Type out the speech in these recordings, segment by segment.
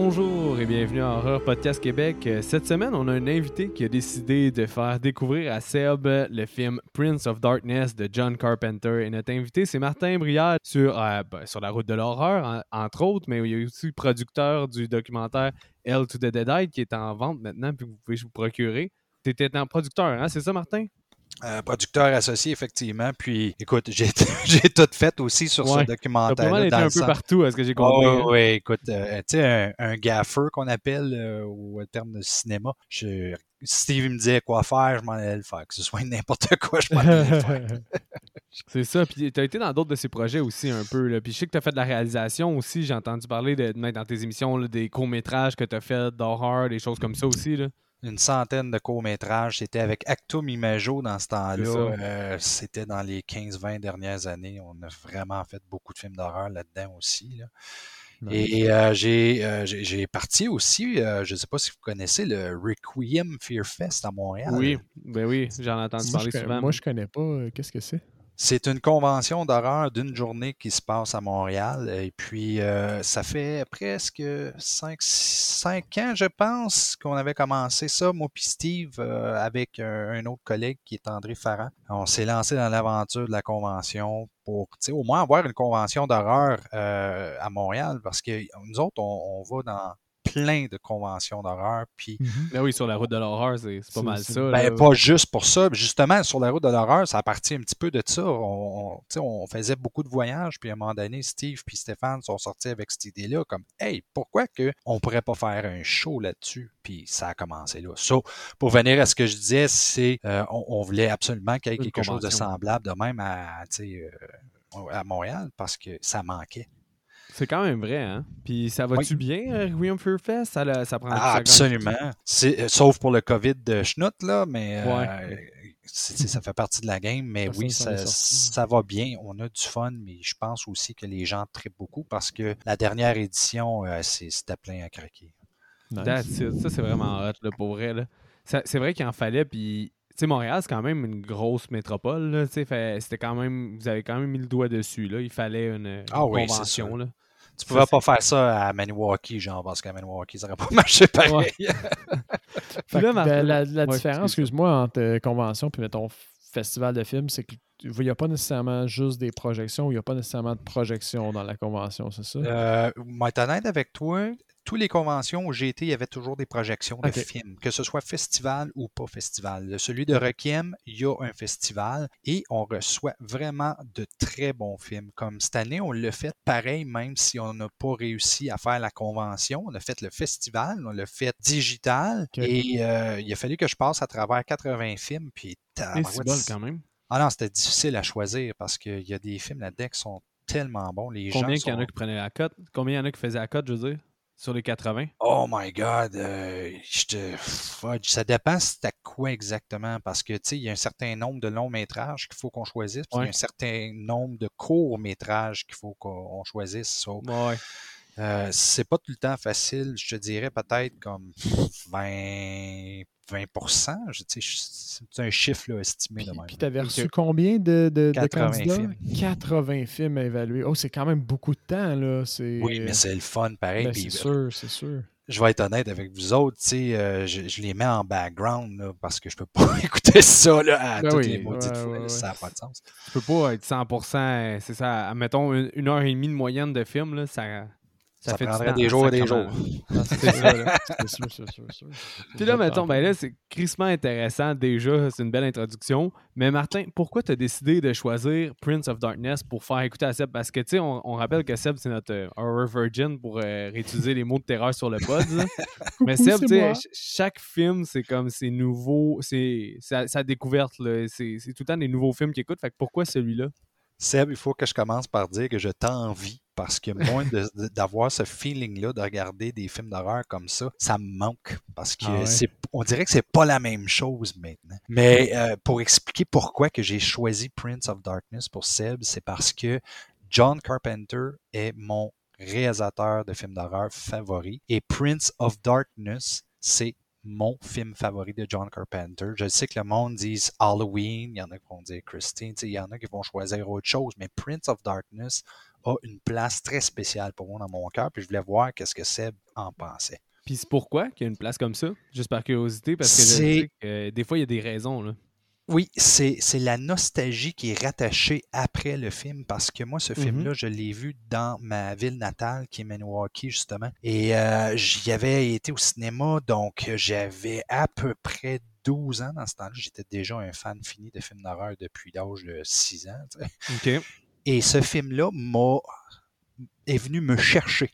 Bonjour et bienvenue à Horror Podcast Québec. Cette semaine, on a un invité qui a décidé de faire découvrir à Seb le film Prince of Darkness de John Carpenter. Et notre invité, c'est Martin Briard sur, euh, ben, sur la route de l'horreur, en- entre autres, mais il est aussi producteur du documentaire Hell to the Dead qui est en vente maintenant, puis vous pouvez vous procurer. Tu étais un producteur, hein? c'est ça, Martin? Euh, producteur associé, effectivement. Puis, écoute, j'ai j'ai tout fait aussi sur Ouais. ce documentaire. mal été un peu partout, est-ce que j'ai compris? hein? oui, écoute, euh, tu sais, un, un gaffer qu'on appelle euh, au terme de cinéma. Je, Steve il me disait quoi faire, je m'en allais le faire. Que ce soit n'importe quoi, je m'en allais le faire. C'est ça. Puis tu as été dans d'autres de ces projets aussi un peu. Là. Puis je sais que tu as fait de la réalisation aussi. J'ai entendu parler de, mettre dans tes émissions là, des courts-métrages que tu as fait d'horreur, des choses comme ça aussi. Là. Une centaine de courts-métrages. C'était avec Actum Imago dans ce temps-là. Euh, C'était dans les 15-20 dernières années. On a vraiment fait beaucoup de films d'horreur là-dedans aussi. là. Et euh, j'ai euh, j'ai- parti aussi, euh, je ne sais pas si vous connaissez le Requiem Fear Fest à Montréal. Oui, ben oui, j'en ai entendu Moi, parler je, souvent. moi, je connais pas. euh, Qu'est-ce que c'est? C'est une convention d'horreur d'une journée qui se passe à Montréal. Et puis, euh, ça fait presque 5, ans, je pense, qu'on avait commencé ça, moi Steve, euh, avec un, autre collègue qui est André Farran. On s'est lancé dans l'aventure de la convention pour, tu sais, au moins avoir une convention d'horreur euh, à Montréal, parce que nous autres, on, on va dans plein de conventions d'horreur, puis Ben oui, sur la route de l'horreur, c'est c'est pas C'est- mal c'est- ça. ben, pas juste pour ça. Justement, sur la route de l'horreur, ça a parti un petit peu de ça. On, on, tu sais, on faisait beaucoup de voyages, puis à un moment donné, Steve puis Stéphane sont sortis avec cette idée-là, comme Hey, pourquoi que on pourrait pas faire un show là-dessus? Puis ça a commencé là. So, pour venir à ce que je disais, c'est euh, on, on voulait absolument qu'il y ait quelque chose de semblable de même à, tu sais, euh, à Montréal parce que ça manquait. C'est quand même vrai, hein? Puis ça va-tu bien, euh, Requiem Fear Fest? Ça, la- ça prend Ah, absolument. C'est- euh, sauf pour le COVID de schnout, là, mais euh, c'est- ça fait partie de la game. Mais oui, ça, va bien. On a du fun, mais je pense aussi que les gens trippent beaucoup parce que la dernière édition, euh, c'est- c'était plein à craquer. Nice. That's it. Ça, c'est vraiment hot, là, pour vrai. là. C'est vrai qu'il en fallait, puis... Tu sais, Montréal, c'est quand même une grosse métropole, là, tu sais, fait- c'était quand même... Vous avez quand même mis le doigt dessus, là. Il fallait une, une Ah oui, c'est convention, là. Tu pouvais pas faire ça à Maniwaki, genre, parce qu'à Maniwaki, ça n'aurait pas marché pareil. Puis là, que, ben, la, la Ouais, différence, excuse-moi. entre euh, convention et mettons festival de films, c'est qu'il n'y a pas nécessairement juste des projections, il n'y a pas nécessairement de projections dans la convention, c'est ça? Euh, moi, être honnête avec toi, toutes les conventions où j'ai été, il y avait toujours des projections de films, que ce soit festival ou pas festival. Celui de Requiem, il y a un festival et on reçoit vraiment de très bons films. Comme cette année, on l'a fait pareil, même si on n'a pas réussi à faire la convention. On a fait le festival, on l'a fait digital et euh, il a fallu que je passe à travers 80 films. Puis, c'est bon, quand même. ah non, c'était difficile à choisir parce qu'il y a des films là-dedans qui sont tellement bons. Les Combien gens qu'il y en sont- a qui prenaient la cote? Combien il y en a qui faisaient la cote, je veux dire? Sur les 80? Oh my God, euh, je te fudge. Ça dépend c'était quoi exactement, parce que tu sais, il y a un certain nombre de longs métrages qu'il faut qu'on choisisse, puis il y Ouais. a un certain nombre de courts métrages qu'il faut qu'on on choisisse. So, Ouais. euh, c'est pas tout le temps facile, je te dirais peut-être comme 20, 20 je, tu sais, c'est un chiffre là, estimé de Puis, puis t'avais Ok. reçu combien de, de, de 80 candidats? films. 80 films à évaluer. Oh, c'est quand même beaucoup de temps, là. Oui, mais c'est le fun pareil. ben, c'est sûr, c'est sûr. je vais être honnête avec vous autres, tu sais, euh, je, je les mets en background là, parce que je peux pas écouter ça là, à Ben toutes oui, les maudites ouais, fois. ouais, là, ouais. Ça n'a pas de sens. Tu peux pas être 100%, c'est ça, mettons une, une heure et demie de moyenne de film, là, ça, ça, Ça fait prendrait des jours et des sacrément. Ah, c'est ça, là. C'est sûr. Puis là, mettons, ben là, c'est crissement intéressant déjà, c'est une belle introduction. Mais Martin, pourquoi tu as décidé de choisir Prince of Darkness pour faire écouter à Seb? Parce que, tu sais, on, on rappelle que Seb, c'est notre euh, horror virgin pour euh, réutiliser les mots de terreur sur le pod. Mais Seb, tu sais, chaque film, c'est comme, c'est nouveau, c'est sa, découverte, c'est tout le temps des nouveaux films qu'il écoute. Fait que pourquoi celui-là? Seb, il faut que je commence par dire que je t'envie parce que moi, d'avoir ce feeling-là, de regarder des films d'horreur comme ça, ça me manque parce que Ah ouais? c'est, on dirait que c'est pas la même chose maintenant. Mais euh, pour expliquer pourquoi que j'ai choisi Prince of Darkness pour Seb, c'est parce que John Carpenter est mon réalisateur de films d'horreur favori et Prince of Darkness, c'est mon film favori de John Carpenter. Je sais que le monde dit Halloween, il y en a qui vont dire Christine, il y en a qui vont choisir autre chose, mais Prince of Darkness a une place très spéciale pour moi dans mon cœur, puis je voulais voir qu'est-ce que Seb en pensait. Puis c'est pourquoi qu'il y a une place comme ça? Juste par curiosité, parce que je sais que des fois, il y a des raisons. Là. Oui, c'est la nostalgie qui est rattachée après le film parce que moi, ce Mhm. film-là, je l'ai vu dans ma ville natale qui est Milwaukee, justement. Et euh, j'y avais été au cinéma, donc j'avais à peu près 12 ans dans ce temps-là. J'étais déjà un fan fini de films d'horreur depuis l'âge de 6 ans. OK. Et ce film-là m'a est venu me chercher.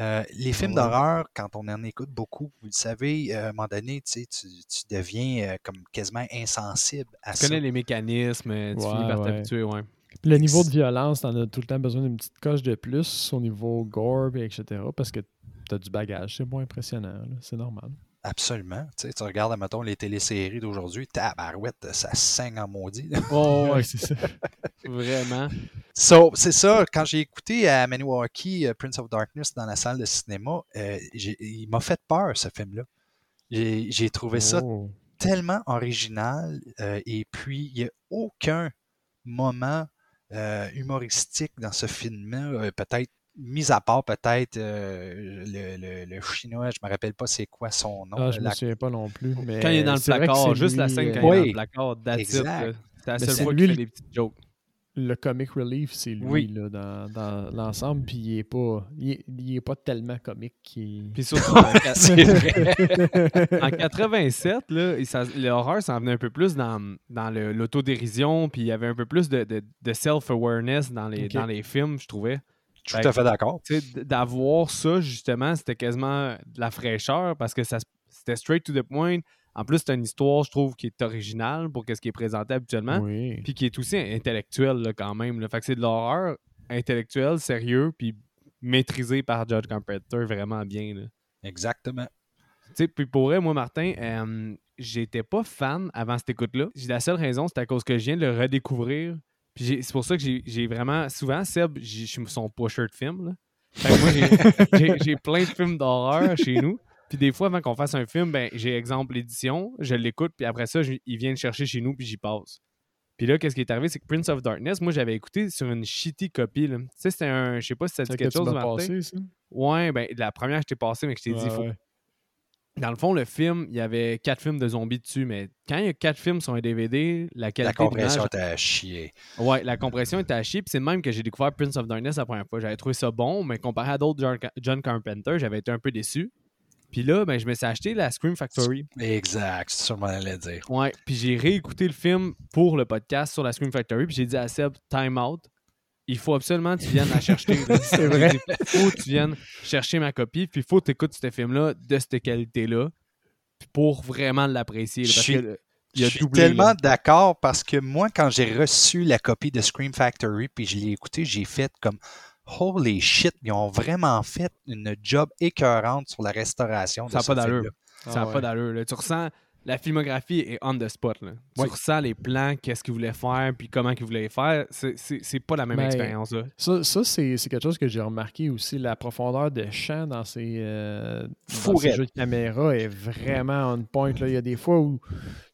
Euh, les films ouais. d'horreur, quand on en écoute beaucoup, vous le savez, euh, à un moment donné, tu, sais, tu, tu deviens euh, comme quasiment insensible à Tu ça. connais les mécanismes, tu Ouais, finis par ouais. t'habituer, ouais. Puis le niveau de violence, t'en as tout le temps besoin d'une petite coche de plus au niveau gore, et etc. Parce que t'as du bagage. C'est moins impressionnant. là. C'est normal. Absolument. Tu, sais, tu regardes, mettons, les téléséries d'aujourd'hui, tabarouette, ça saigne en maudit. Oh, ouais, c'est ça. Vraiment. So, c'est ça, quand j'ai écouté à Maniwaki euh, Prince of Darkness dans la salle de cinéma, euh, il m'a fait peur, ce film-là. J'ai j'ai trouvé ça Oh. tellement original euh, et puis il n'y a aucun moment euh, humoristique dans ce film-là, euh, peut-être mis à part peut-être euh, le, le- le chinois, je me rappelle pas c'est quoi son nom. Ah, je me la- souviens pas non plus. Mais Quand il est dans le placard, c'est juste la scène quand euh, il est dans le placard. C'est la seule c'est fois lui qu'il fait des petites jokes. le comic relief, c'est lui Oui. là, dans, dans l'ensemble. Puis il est pas, il est, il est pas tellement comique. qu'il- Puis surtout, en, quat- C'est vrai. en 87, là, il s'en- l'horreur s'en venait un peu plus dans, dans le- l'autodérision, puis il y avait un peu plus de, de- de self-awareness dans les, dans les films, je trouvais. Je suis tout à fait d'accord. D'avoir ça, justement, c'était quasiment de la fraîcheur parce que ça c'était straight to the point. En plus, c'est une histoire, je trouve, qui est originale pour ce qui est présenté habituellement, Oui. puis qui est aussi intellectuelle là, quand même. Là. Fait que c'est de l'horreur intellectuelle, sérieux, puis maîtrisé par Judge Carpenter vraiment bien. Là. Exactement. Tu sais, puis pour vrai, moi, Martin, euh, j'étais pas fan avant cette écoute-là. La seule raison, c'est à cause que je viens de le redécouvrir. Puis c'est pour ça que j'ai vraiment. Souvent, Seb, je suis son pusher de films. Que moi, j'ai- plein de films d'horreur chez nous. Puis des fois, avant qu'on fasse un film, ben, j'ai exemple l'édition, je l'écoute, puis après ça, je- il vient le chercher chez nous, puis j'y passe. Puis là, qu'est-ce qui est arrivé, c'est que Prince of Darkness, moi, j'avais écouté sur une shitty copie. là. Tu sais, c'était un. Je sais pas si ça dit que quelque tu chose, Martin. passé, ça? Ouais, ben, la première, je t'ai passé, mais que je t'ai dit, faut ouais. Dans le fond, le film, il y avait quatre films de zombies dessus, mais quand il y a quatre films sur un DVD, la qualité La compression était à chier. Ouais, la compression était à chier, puis c'est de même que j'ai découvert Prince of Darkness la première fois. J'avais trouvé ça bon, mais comparé à d'autres John, Carpenter, j'avais été un peu déçu. Puis là, ben, je me suis acheté la Scream Factory. Exact, c'est m'en allais dire. Ouais, puis j'ai réécouté le film pour le podcast sur la Scream Factory, puis j'ai dit à Seb, time out. Il faut absolument que tu viennes la chercher. C'est vrai. Il faut que tu viennes chercher ma copie, puis il faut que tu écoutes ce film-là de cette qualité-là pour vraiment l'apprécier. là, Je Parce suis- que Je suis doublé. tellement d'accord parce que moi, quand j'ai reçu la copie de Scream Factory puis je l'ai écouté, j'ai fait comme Holy shit, ils ont vraiment fait une job écœurante sur la restauration Ça a ce pas d'allure. Ça n'a Ah pas d'allure. Tu ressens la filmographie est on the spot. Là. Oui. Tu ressens les plans, qu'est-ce qu'ils voulaient faire, puis comment ils voulaient faire. C'est- pas la même Ben, expérience. là. Ça, ça, c'est quelque chose que j'ai remarqué aussi. La profondeur de champ dans ces, euh, dans ces jeux de caméra est vraiment on point. Là. Il y a des fois où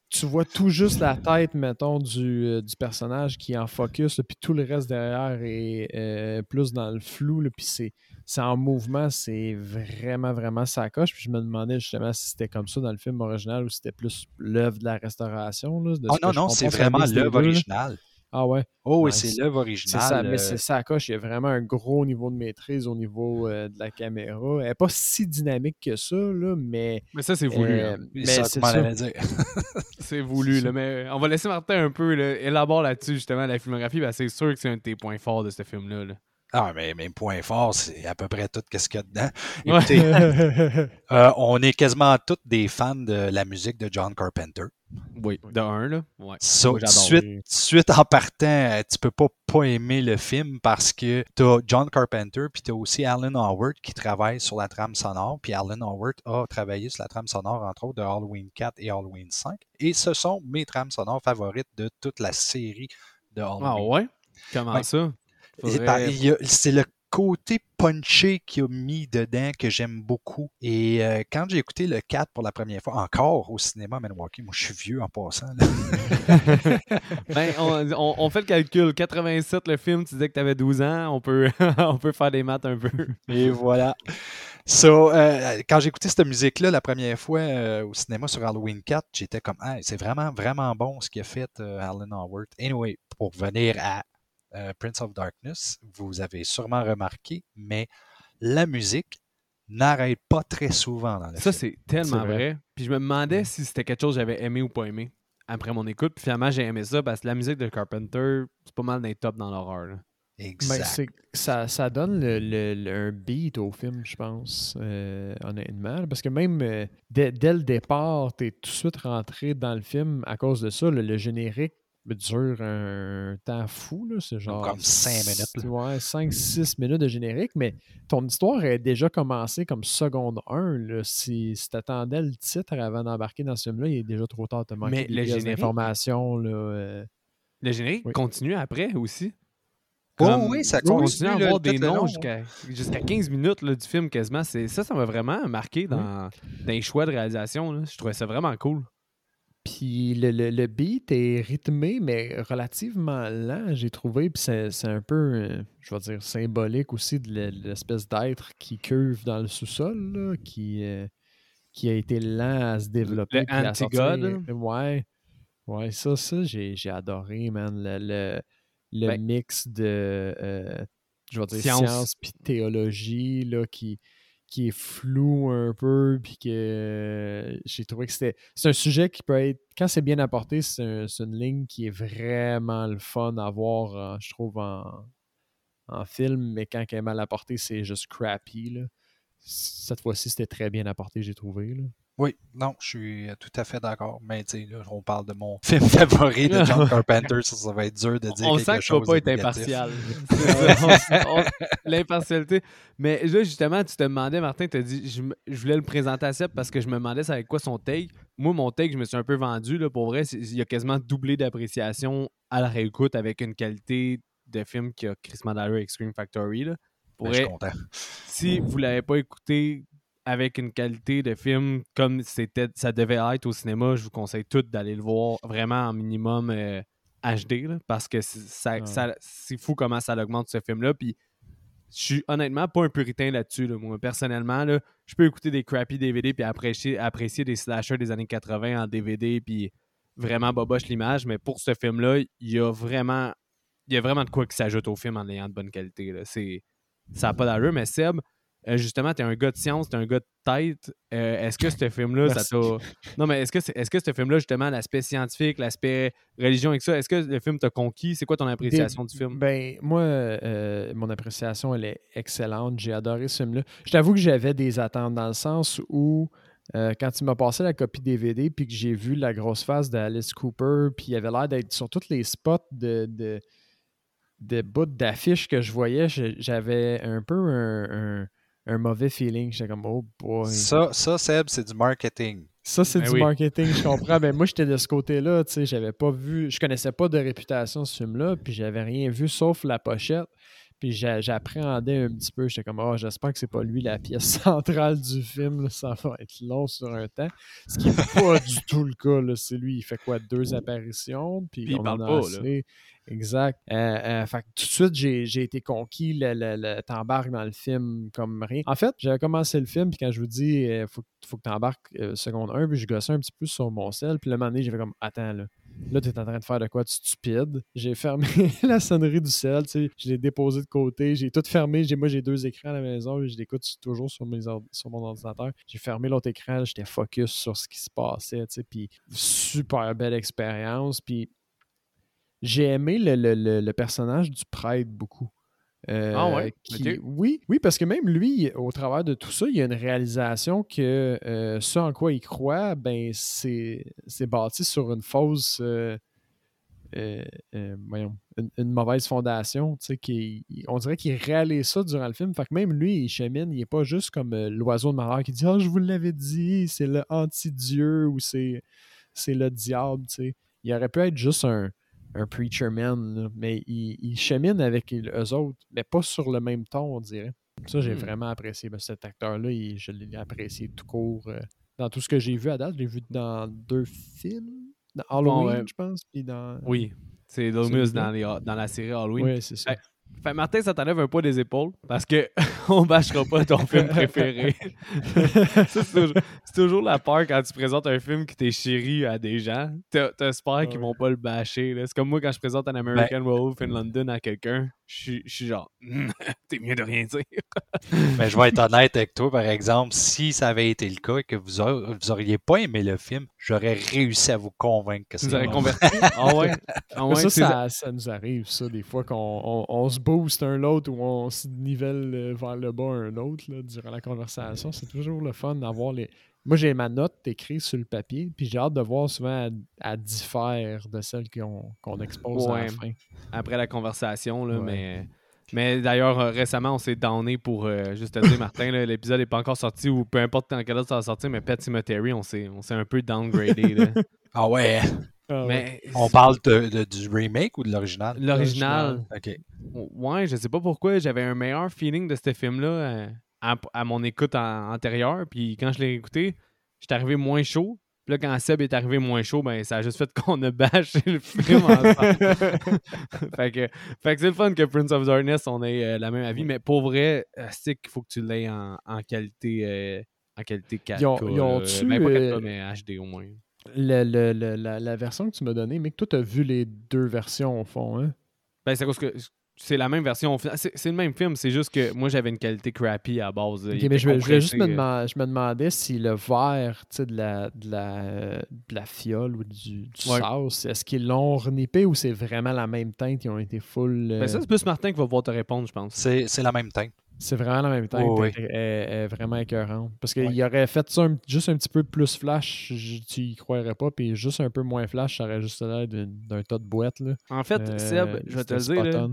tu vois tout juste la tête, mettons, du, euh, du personnage qui est en focus, puis tout le reste derrière est euh, plus dans le flou. là, Puis c'est c'est en mouvement, c'est vraiment, vraiment sacoche. Puis je me demandais justement si c'était comme ça dans le film original ou si c'était plus l'œuvre de la restauration. Là, de Oh non, non, c'est ça vraiment l'œuvre originale. Ah ouais? Oh oui, Ouais, c'est c'est- l'œuvre C'est originale. ça, mais euh, c'est ça, coche. Il y a vraiment un gros niveau de maîtrise au niveau euh, de la caméra. Elle n'est pas si dynamique que ça, là, mais. Mais ça, c'est voulu. euh, hein. mais ça, c'est ça. dire? C'est voulu. Là, mais on va laisser Martin un peu là, élabore là-dessus, justement, la filmographie. que c'est sûr que c'est un de tes points forts de ce film-là. là. Ah, mais mes points forts, c'est à peu près tout ce qu'il y a dedans. Ouais. Écoutez, euh, on est quasiment tous des fans de la musique de John Carpenter. Oui, de un, là. Ouais. Suite, suite en partant, euh, tu peux pas pas aimer le film parce que t'as John Carpenter puis t'as aussi Alan Howard qui travaille sur la trame sonore. Puis Alan Howard a travaillé sur la trame sonore entre autres de Halloween 4 et Halloween 5. Et ce sont mes trames sonores favorites de toute la série de Halloween. Ah ouais? Comment ça? C'est le côté punché qu'il a mis dedans que j'aime beaucoup. Et euh, quand j'ai écouté le 4 pour la première fois, encore au cinéma Milwaukee, moi je suis vieux en passant. ben, on, fait le calcul. 87 le film, tu disais que tu avais 12 ans, on peut, on peut faire des maths un peu. Et voilà. So, euh, quand j'ai écouté cette musique-là la première fois euh, au cinéma sur Halloween 4, j'étais comme c'est vraiment, vraiment bon ce qu'il a fait Alan Howard. Anyway, pour venir à euh, Prince of Darkness, vous avez sûrement remarqué, mais la musique n'arrête pas très souvent dans le Ça, c'est tellement vrai. Puis je me demandais si c'était quelque chose que j'avais aimé ou pas aimé après mon écoute. Puis finalement, j'ai aimé ça parce que la musique de Carpenter, c'est pas mal des top dans l'horreur. Ben, exact. ça, ça, donne le, un beat au film, je pense, euh, honnêtement. Parce que même euh, dès, le départ, tu es tout de suite rentré dans le film à cause de ça. le générique dure un temps fou. C'est genre. Comme 5 minutes. Ouais, 5-6 minutes de générique, mais ton histoire est déjà commencé comme seconde 1. Si, si tu attendais le titre avant d'embarquer dans ce film-là, il est déjà trop tard de te manquer mais le d'informations. Euh. Le générique continue après aussi? oh oui, ça continue. à avoir des noms jusqu'à 15 minutes du film quasiment. Ça, ça m'a vraiment marqué dans, dans les choix de réalisation. Je trouvais ça vraiment cool. Puis le, le, beat est rythmé, mais relativement lent, j'ai trouvé. Puis c'est un peu, euh, je vais dire, symbolique aussi de l'espèce d'être qui curve dans le sous-sol, qui, euh, qui a été lent à se développer. Le anti-god. Ouais. Ouais, ça, ça, j'ai adoré, man. Le, le, ben mix de, euh, je vais dire, science, puis théologie, là, qui qui est flou un peu, puis que euh, j'ai trouvé que c'était. C'est un sujet qui peut être. Quand c'est bien apporté, c'est une ligne qui est vraiment le fun à voir, je trouve, en, en, film, mais quand elle est mal apportée, c'est juste crappy. Là. Cette fois-ci, c'était très bien apporté, j'ai trouvé. Là. Oui, non, je suis tout à fait d'accord. Mais tu sais, on parle de mon film favori de John Carpenter, ça, va être dur de dire on quelque sent chose. On sent pas être impartial. L'impartialité. Mais là, justement, tu te demandais, Martin, tu as dit, je, voulais le présenter à Seb parce que je me demandais c'est avec quoi son take? Moi, mon take, je me suis un peu vendu. Là, pour vrai, il y a quasiment doublé d'appréciation à la réécoute avec une qualité de film qui a Chris Mandalorian Extreme Factory. Là. Pour ben, je suis content. Si vous l'avez pas écouté, avec une qualité de film comme c'était ça devait être au cinéma, je vous conseille tout d'aller le voir vraiment en minimum HD euh, parce que ça, c'est fou comment ça augmente ce film-là. Puis je suis honnêtement pas un puritain là-dessus. Moi, personnellement, là, je peux écouter des crappy DVD puis apprécier, apprécier des slashers des années 80 en DVD puis vraiment boboche l'image, mais pour ce film-là, il y a vraiment il y a vraiment de quoi qui s'ajoute au film en ayant de bonne qualité. Là. Ça n'a pas d'allure, mais Seb, euh, justement, tu es un gars de science, tu es un gars de tête. Euh, est-ce que ce film-là, ça t'a. Non, mais est-ce que, est, ce que ce film-là, justement, l'aspect scientifique, l'aspect religion et ça, est-ce que le film t'a conquis? C'est quoi ton appréciation du film? Ben, moi, euh, mon appréciation, elle est excellente. J'ai adoré ce film-là. Je t'avoue que j'avais des attentes dans le sens où. quand tu m'as passé la copie DVD puis que j'ai vu la grosse face d'Alice Cooper, puis il avait l'air d'être sur tous les spots de, de, de bouts d'affiches que je voyais, j'avais un peu un, un mauvais feeling. J'étais comme, oh boy. Ça, ça Seb, c'est du marketing. Ça, c'est ben du marketing, je comprends. Mais ben, moi, j'étais de ce côté-là, tu sais, j'avais pas vu, je connaissais pas de réputation ce film-là, puis j'avais rien vu sauf la pochette. Puis j'appréhendais un petit peu. J'étais comme, oh, j'espère que c'est pas lui la pièce centrale du film. Ça va être long sur un temps. Ce qui n'est pas du tout le cas. C'est lui, il fait quoi, deux apparitions. Puis, on il parle pas, là. Exact. Euh, euh, fait tout de suite, j'ai été conquis. Le, t'embarques dans le film comme rien. En fait, j'avais commencé le film, puis quand je vous dis, il euh, faut, faut, que t'embarques seconde 1, puis je gossais un petit peu sur mon sel. Puis le moment donné, j'ai fait comme, attends, là. Là, tu es en train de faire de quoi de stupide. J'ai fermé la sonnerie du sel, tu sais, je l'ai déposé de côté, j'ai tout fermé. Moi, j'ai deux écrans à la maison, je l'écoute toujours sur, mes sur mon ordinateur. J'ai fermé l'autre écran, j'étais focus sur ce qui se passait, tu sais, puis super belle expérience. Puis j'ai aimé le, personnage du prêtre beaucoup. Ah ouais? Euh, oui, oui, parce que même lui, au travers de tout ça, il y a une réalisation que euh, ce en quoi il croit, ben c'est bâti sur une fausse. Euh, voyons, une, mauvaise fondation. Qui, on dirait qu'il réalise ça durant le film. Fait que même lui, il chemine, il n'est pas juste comme l'oiseau de malheur qui dit Ah, je vous l'avais dit, c'est le anti-dieu ou c'est le diable. Il aurait pu être juste un, un preacher man, mais il, il, chemine avec eux autres, mais pas sur le même ton, on dirait. Ça, j'ai Hmm. vraiment apprécié. Ben, cet acteur-là, il- je l'ai apprécié tout court. euh, dans tout ce que j'ai vu à date, je l'ai vu dans deux films. Dans Halloween, ouais. je pense, puis dans... Oui, c'est Celui-là. dans, les- dans la série Halloween. Oui, c'est ça. Fait Martin, ça t'enlève un poids des épaules parce que on bâchera pas ton film préféré. C'est toujours, la peur quand tu présentes un film qui t'est chéri à des gens. T'as- T'espères qu'ils Ouais. vont pas le bâcher. C'est comme moi quand je présente un American Werewolf in London à quelqu'un. Je suis- je suis genre, Hmm, t'es mieux de rien dire. Mais je vais être honnête avec toi, par exemple, si ça avait été le cas et que vous, vous auriez pas aimé le film, j'aurais réussi à vous convaincre que nous aurais bon. converti? Ah ouais. Ah ouais, ça, ça, ça nous arrive, ça, des fois, qu'on on, on se booste un l'autre ou on se nivelle euh, vers le bas un autre là, durant la conversation. C'est toujours le fun d'avoir les. Moi, j'ai ma note écrite sur le papier, puis j'ai hâte de voir souvent à, à diffère de celle qu'on qu'on expose à la fin. après la conversation. Là, Ouais. Mais, mais d'ailleurs, euh, récemment, on s'est downé pour euh, juste te dire, Martin, l'épisode n'est pas encore sorti ou peu importe dans quel ordre ça va sortir, mais Pet Cemetery, on s'est on s'est un peu downgradé. là. Ah ouais, Ah ouais. on parle de, de- du remake ou de l'original? l'original, OK. ouais, je sais pas pourquoi, j'avais un meilleur feeling de ce film-là euh, à, à mon écoute en- antérieure. Puis quand je l'ai écouté, j'étais arrivé moins chaud. Puis là, quand Seb est arrivé moins chaud, ben ça a juste fait qu'on a bâché le film ensemble. fait que, fait que c'est le fun que Prince of Darkness, on ait euh, la même avis, mais pour vrai, euh, c'est qu'il faut que tu l'aies en, en qualité euh, en qualité 4K. Ils ont- ils là. ont-tu, Ben, pas 4K, euh, mais HD au moins. Le- le- le- la, la version que tu m'as donnée, mais que toi, tu as vu les deux versions au fond. Hein? Ben, c'est parce que c'est la même version. au final. C'est c'est le même film, c'est juste que moi, j'avais une qualité crappy à base. Mais je, voulais juste me, compressé, euh. demander, je me demandais si le verre tu sais, de la, de, la, euh, de la fiole ou du, du Ouais. sauce, est-ce qu'ils l'ont renippé ou c'est vraiment la même teinte Ils ont été full. euh, Ben, ça, c'est plus Martin qui va pouvoir te répondre, je pense. C'est c'est la même teinte. C'est vraiment la même teinte. Oui, Elle, elle- elle est vraiment écœurante. Parce qu'il Ouais. aurait fait ça un- juste un petit peu plus flash, je- tu y croirais pas. Puis juste un peu moins flash, ça aurait juste l'air d'un tas de boîtes. Là. En fait, Euh, Seb, je vais te le dire,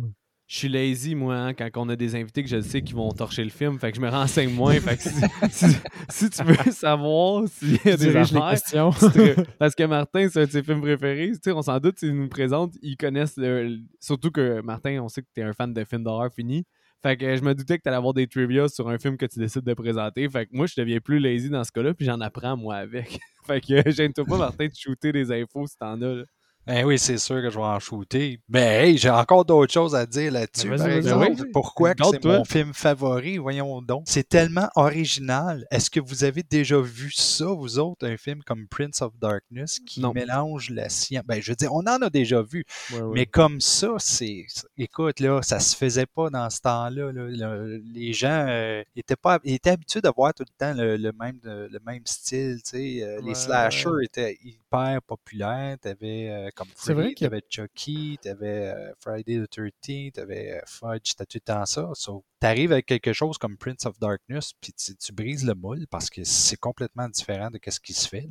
je suis lazy, moi, hein, quand on a des invités que je sais qu'ils vont torcher le film. Fait que je me renseigne moins. fait que si, si- si tu veux savoir s'il y a des affaires, questions. c'est très- Parce que Martin, c'est un de ses films préférés. Tu sais, on s'en doute, s'il nous présente, ils connaissent le- le- Surtout que Martin, on sait que tu es un fan de films d'horreur fini. Fait que je me doutais que tu allais avoir des trivia sur un film que tu décides de présenter. Fait que moi, je deviens plus lazy dans ce cas-là, puis j'en apprends, moi, avec. fait que j'aime-toi pas, Martin, de shooter des infos si t'en as. là. Ben oui, c'est sûr que je vais en shooter. Mais hey, j'ai encore d'autres choses à dire là-dessus. Ben, Par exemple, pourquoi c'est mon film favori, voyons donc. C'est tellement original. Est-ce que vous avez déjà vu ça, vous autres, un film comme Prince of Darkness qui Non. mélange la science? Ben, je veux dire, on en a déjà vu, Ouais, ouais. mais comme ça, c'est. Écoute, là, ça se faisait pas dans ce temps-là. là. Le- les gens euh, étaient pas étaient habitués de voir tout le temps le, le même, le même style. Euh, Ouais, les slashers étaient hyper populaires. T'avais euh, comme C'est vrai Freddy, qu'il y a- t'avais Chucky, t'avais euh, Friday the 13th, t'avais euh, Fudge, c'était tout le temps ça. So, T'arrives avec quelque chose comme Prince of Darkness, puis tu, tu brises le moule parce que c'est complètement différent de ce qui se fait.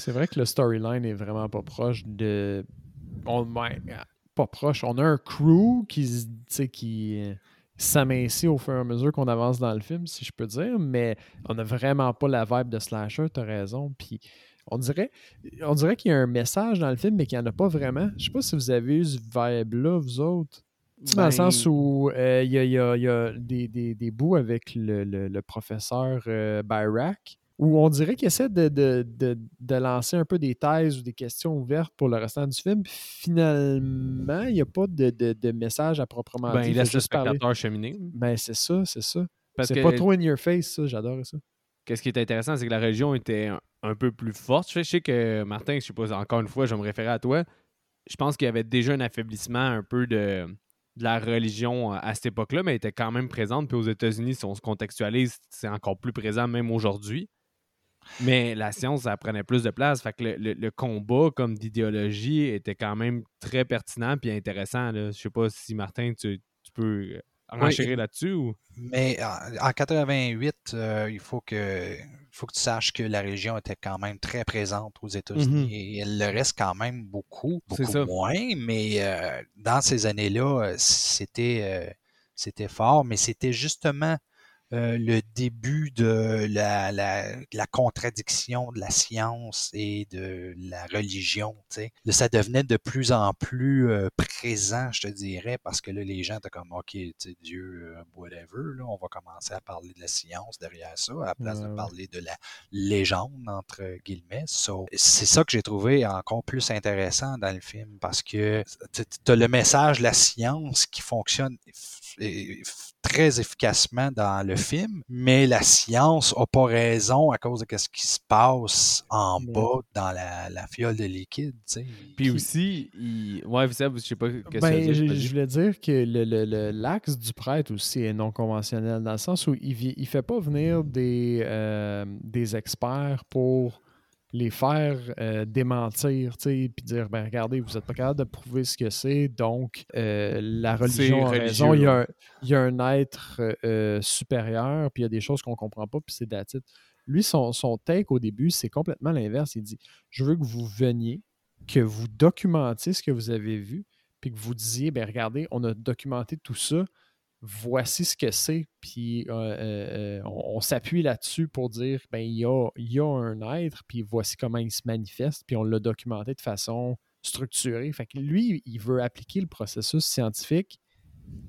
C'est vrai que le storyline est vraiment pas proche de. On, ouais, pas proche. On a un crew qui, se- tu sais, qui euh, s'amincit au fur et à mesure qu'on avance dans le film, si je peux dire, mais on n'a vraiment pas la vibe de slasher, t'as raison. Puis on dirait, on dirait qu'il y a un message dans le film, mais qu'il n'y en a pas vraiment. Je sais pas si vous avez eu ce vibe-là, vous autres. Dans le Ben, sens où euh, il y, a, y a- y a des, des- des bouts avec le, le- le professeur euh, où on dirait qu'il essaie de, de- de- de lancer un peu des thèses ou des questions ouvertes pour le restant du film. Puis finalement, il n'y a pas de, de- de message à proprement Ben, dit. il laisse le parler. spectateur cheminer. Ben, c'est ça, c'est ça. C'est que pas trop in your face, ça. J'adore ça. qu'est-ce qui est intéressant, c'est que la religion était un, peu plus forte. Je sais, que, Martin, je sais pas, encore une fois, je vais me référer à toi. Je pense qu'il y avait déjà un affaiblissement un peu de, de la religion à cette époque-là, mais elle était quand même présente. Puis aux États-Unis, si on se contextualise, c'est encore plus présent même aujourd'hui. Mais la science, ça prenait plus de place. Fait que le, le- le combat comme d'idéologie était quand même très pertinent puis intéressant. Là. Je sais pas si Martin, tu, tu peux renchérir là-dessus ou? Mais en, en 88, euh, il faut que, il faut que tu saches que la région était quand même très présente aux États-Unis Mhm. et elle le reste quand même beaucoup, beaucoup moins. Mais euh, dans ces années-là, c'était, euh, c'était fort, mais c'était justement euh, le début de la, la, la, contradiction de la science et de la religion. sais. ça devenait de plus en plus euh, présent, je te dirais, parce que là, les gens étaient comme, OK, Dieu, euh, whatever, là, on va commencer à parler de la science derrière ça, à la place de parler de la légende, entre guillemets. c'est ça que j'ai trouvé encore plus intéressant dans le film, parce que tu as le message, la science qui fonctionne très efficacement dans le film, mais la science n'a pas raison à cause de ce qui se passe en bas dans la, la fiole de liquide. Puis aussi, il... ouais, je sais pas que ben, je, je, voulais dire que l'axe du prêtre aussi est non conventionnel, dans le sens où il ne fait pas venir des, euh, des experts pour les faire euh, démentir, puis dire ben regardez, vous n'êtes pas capable de prouver ce que c'est, donc euh, la religion a raison, il y a, un, il y a un être euh, supérieur, puis il y a des choses qu'on ne comprend pas, puis c'est d'attitude. Lui, son, son take au début, c'est complètement l'inverse. Il dit Je veux que vous veniez, que vous documentiez ce que vous avez vu, puis que vous disiez ben regardez, on a documenté tout ça, voici ce que c'est, puis euh, euh, euh, on, s'appuie là-dessus pour dire, ben il y a, un être, puis voici comment il se manifeste, puis on l'a documenté de façon structurée. Lui, il veut appliquer le processus scientifique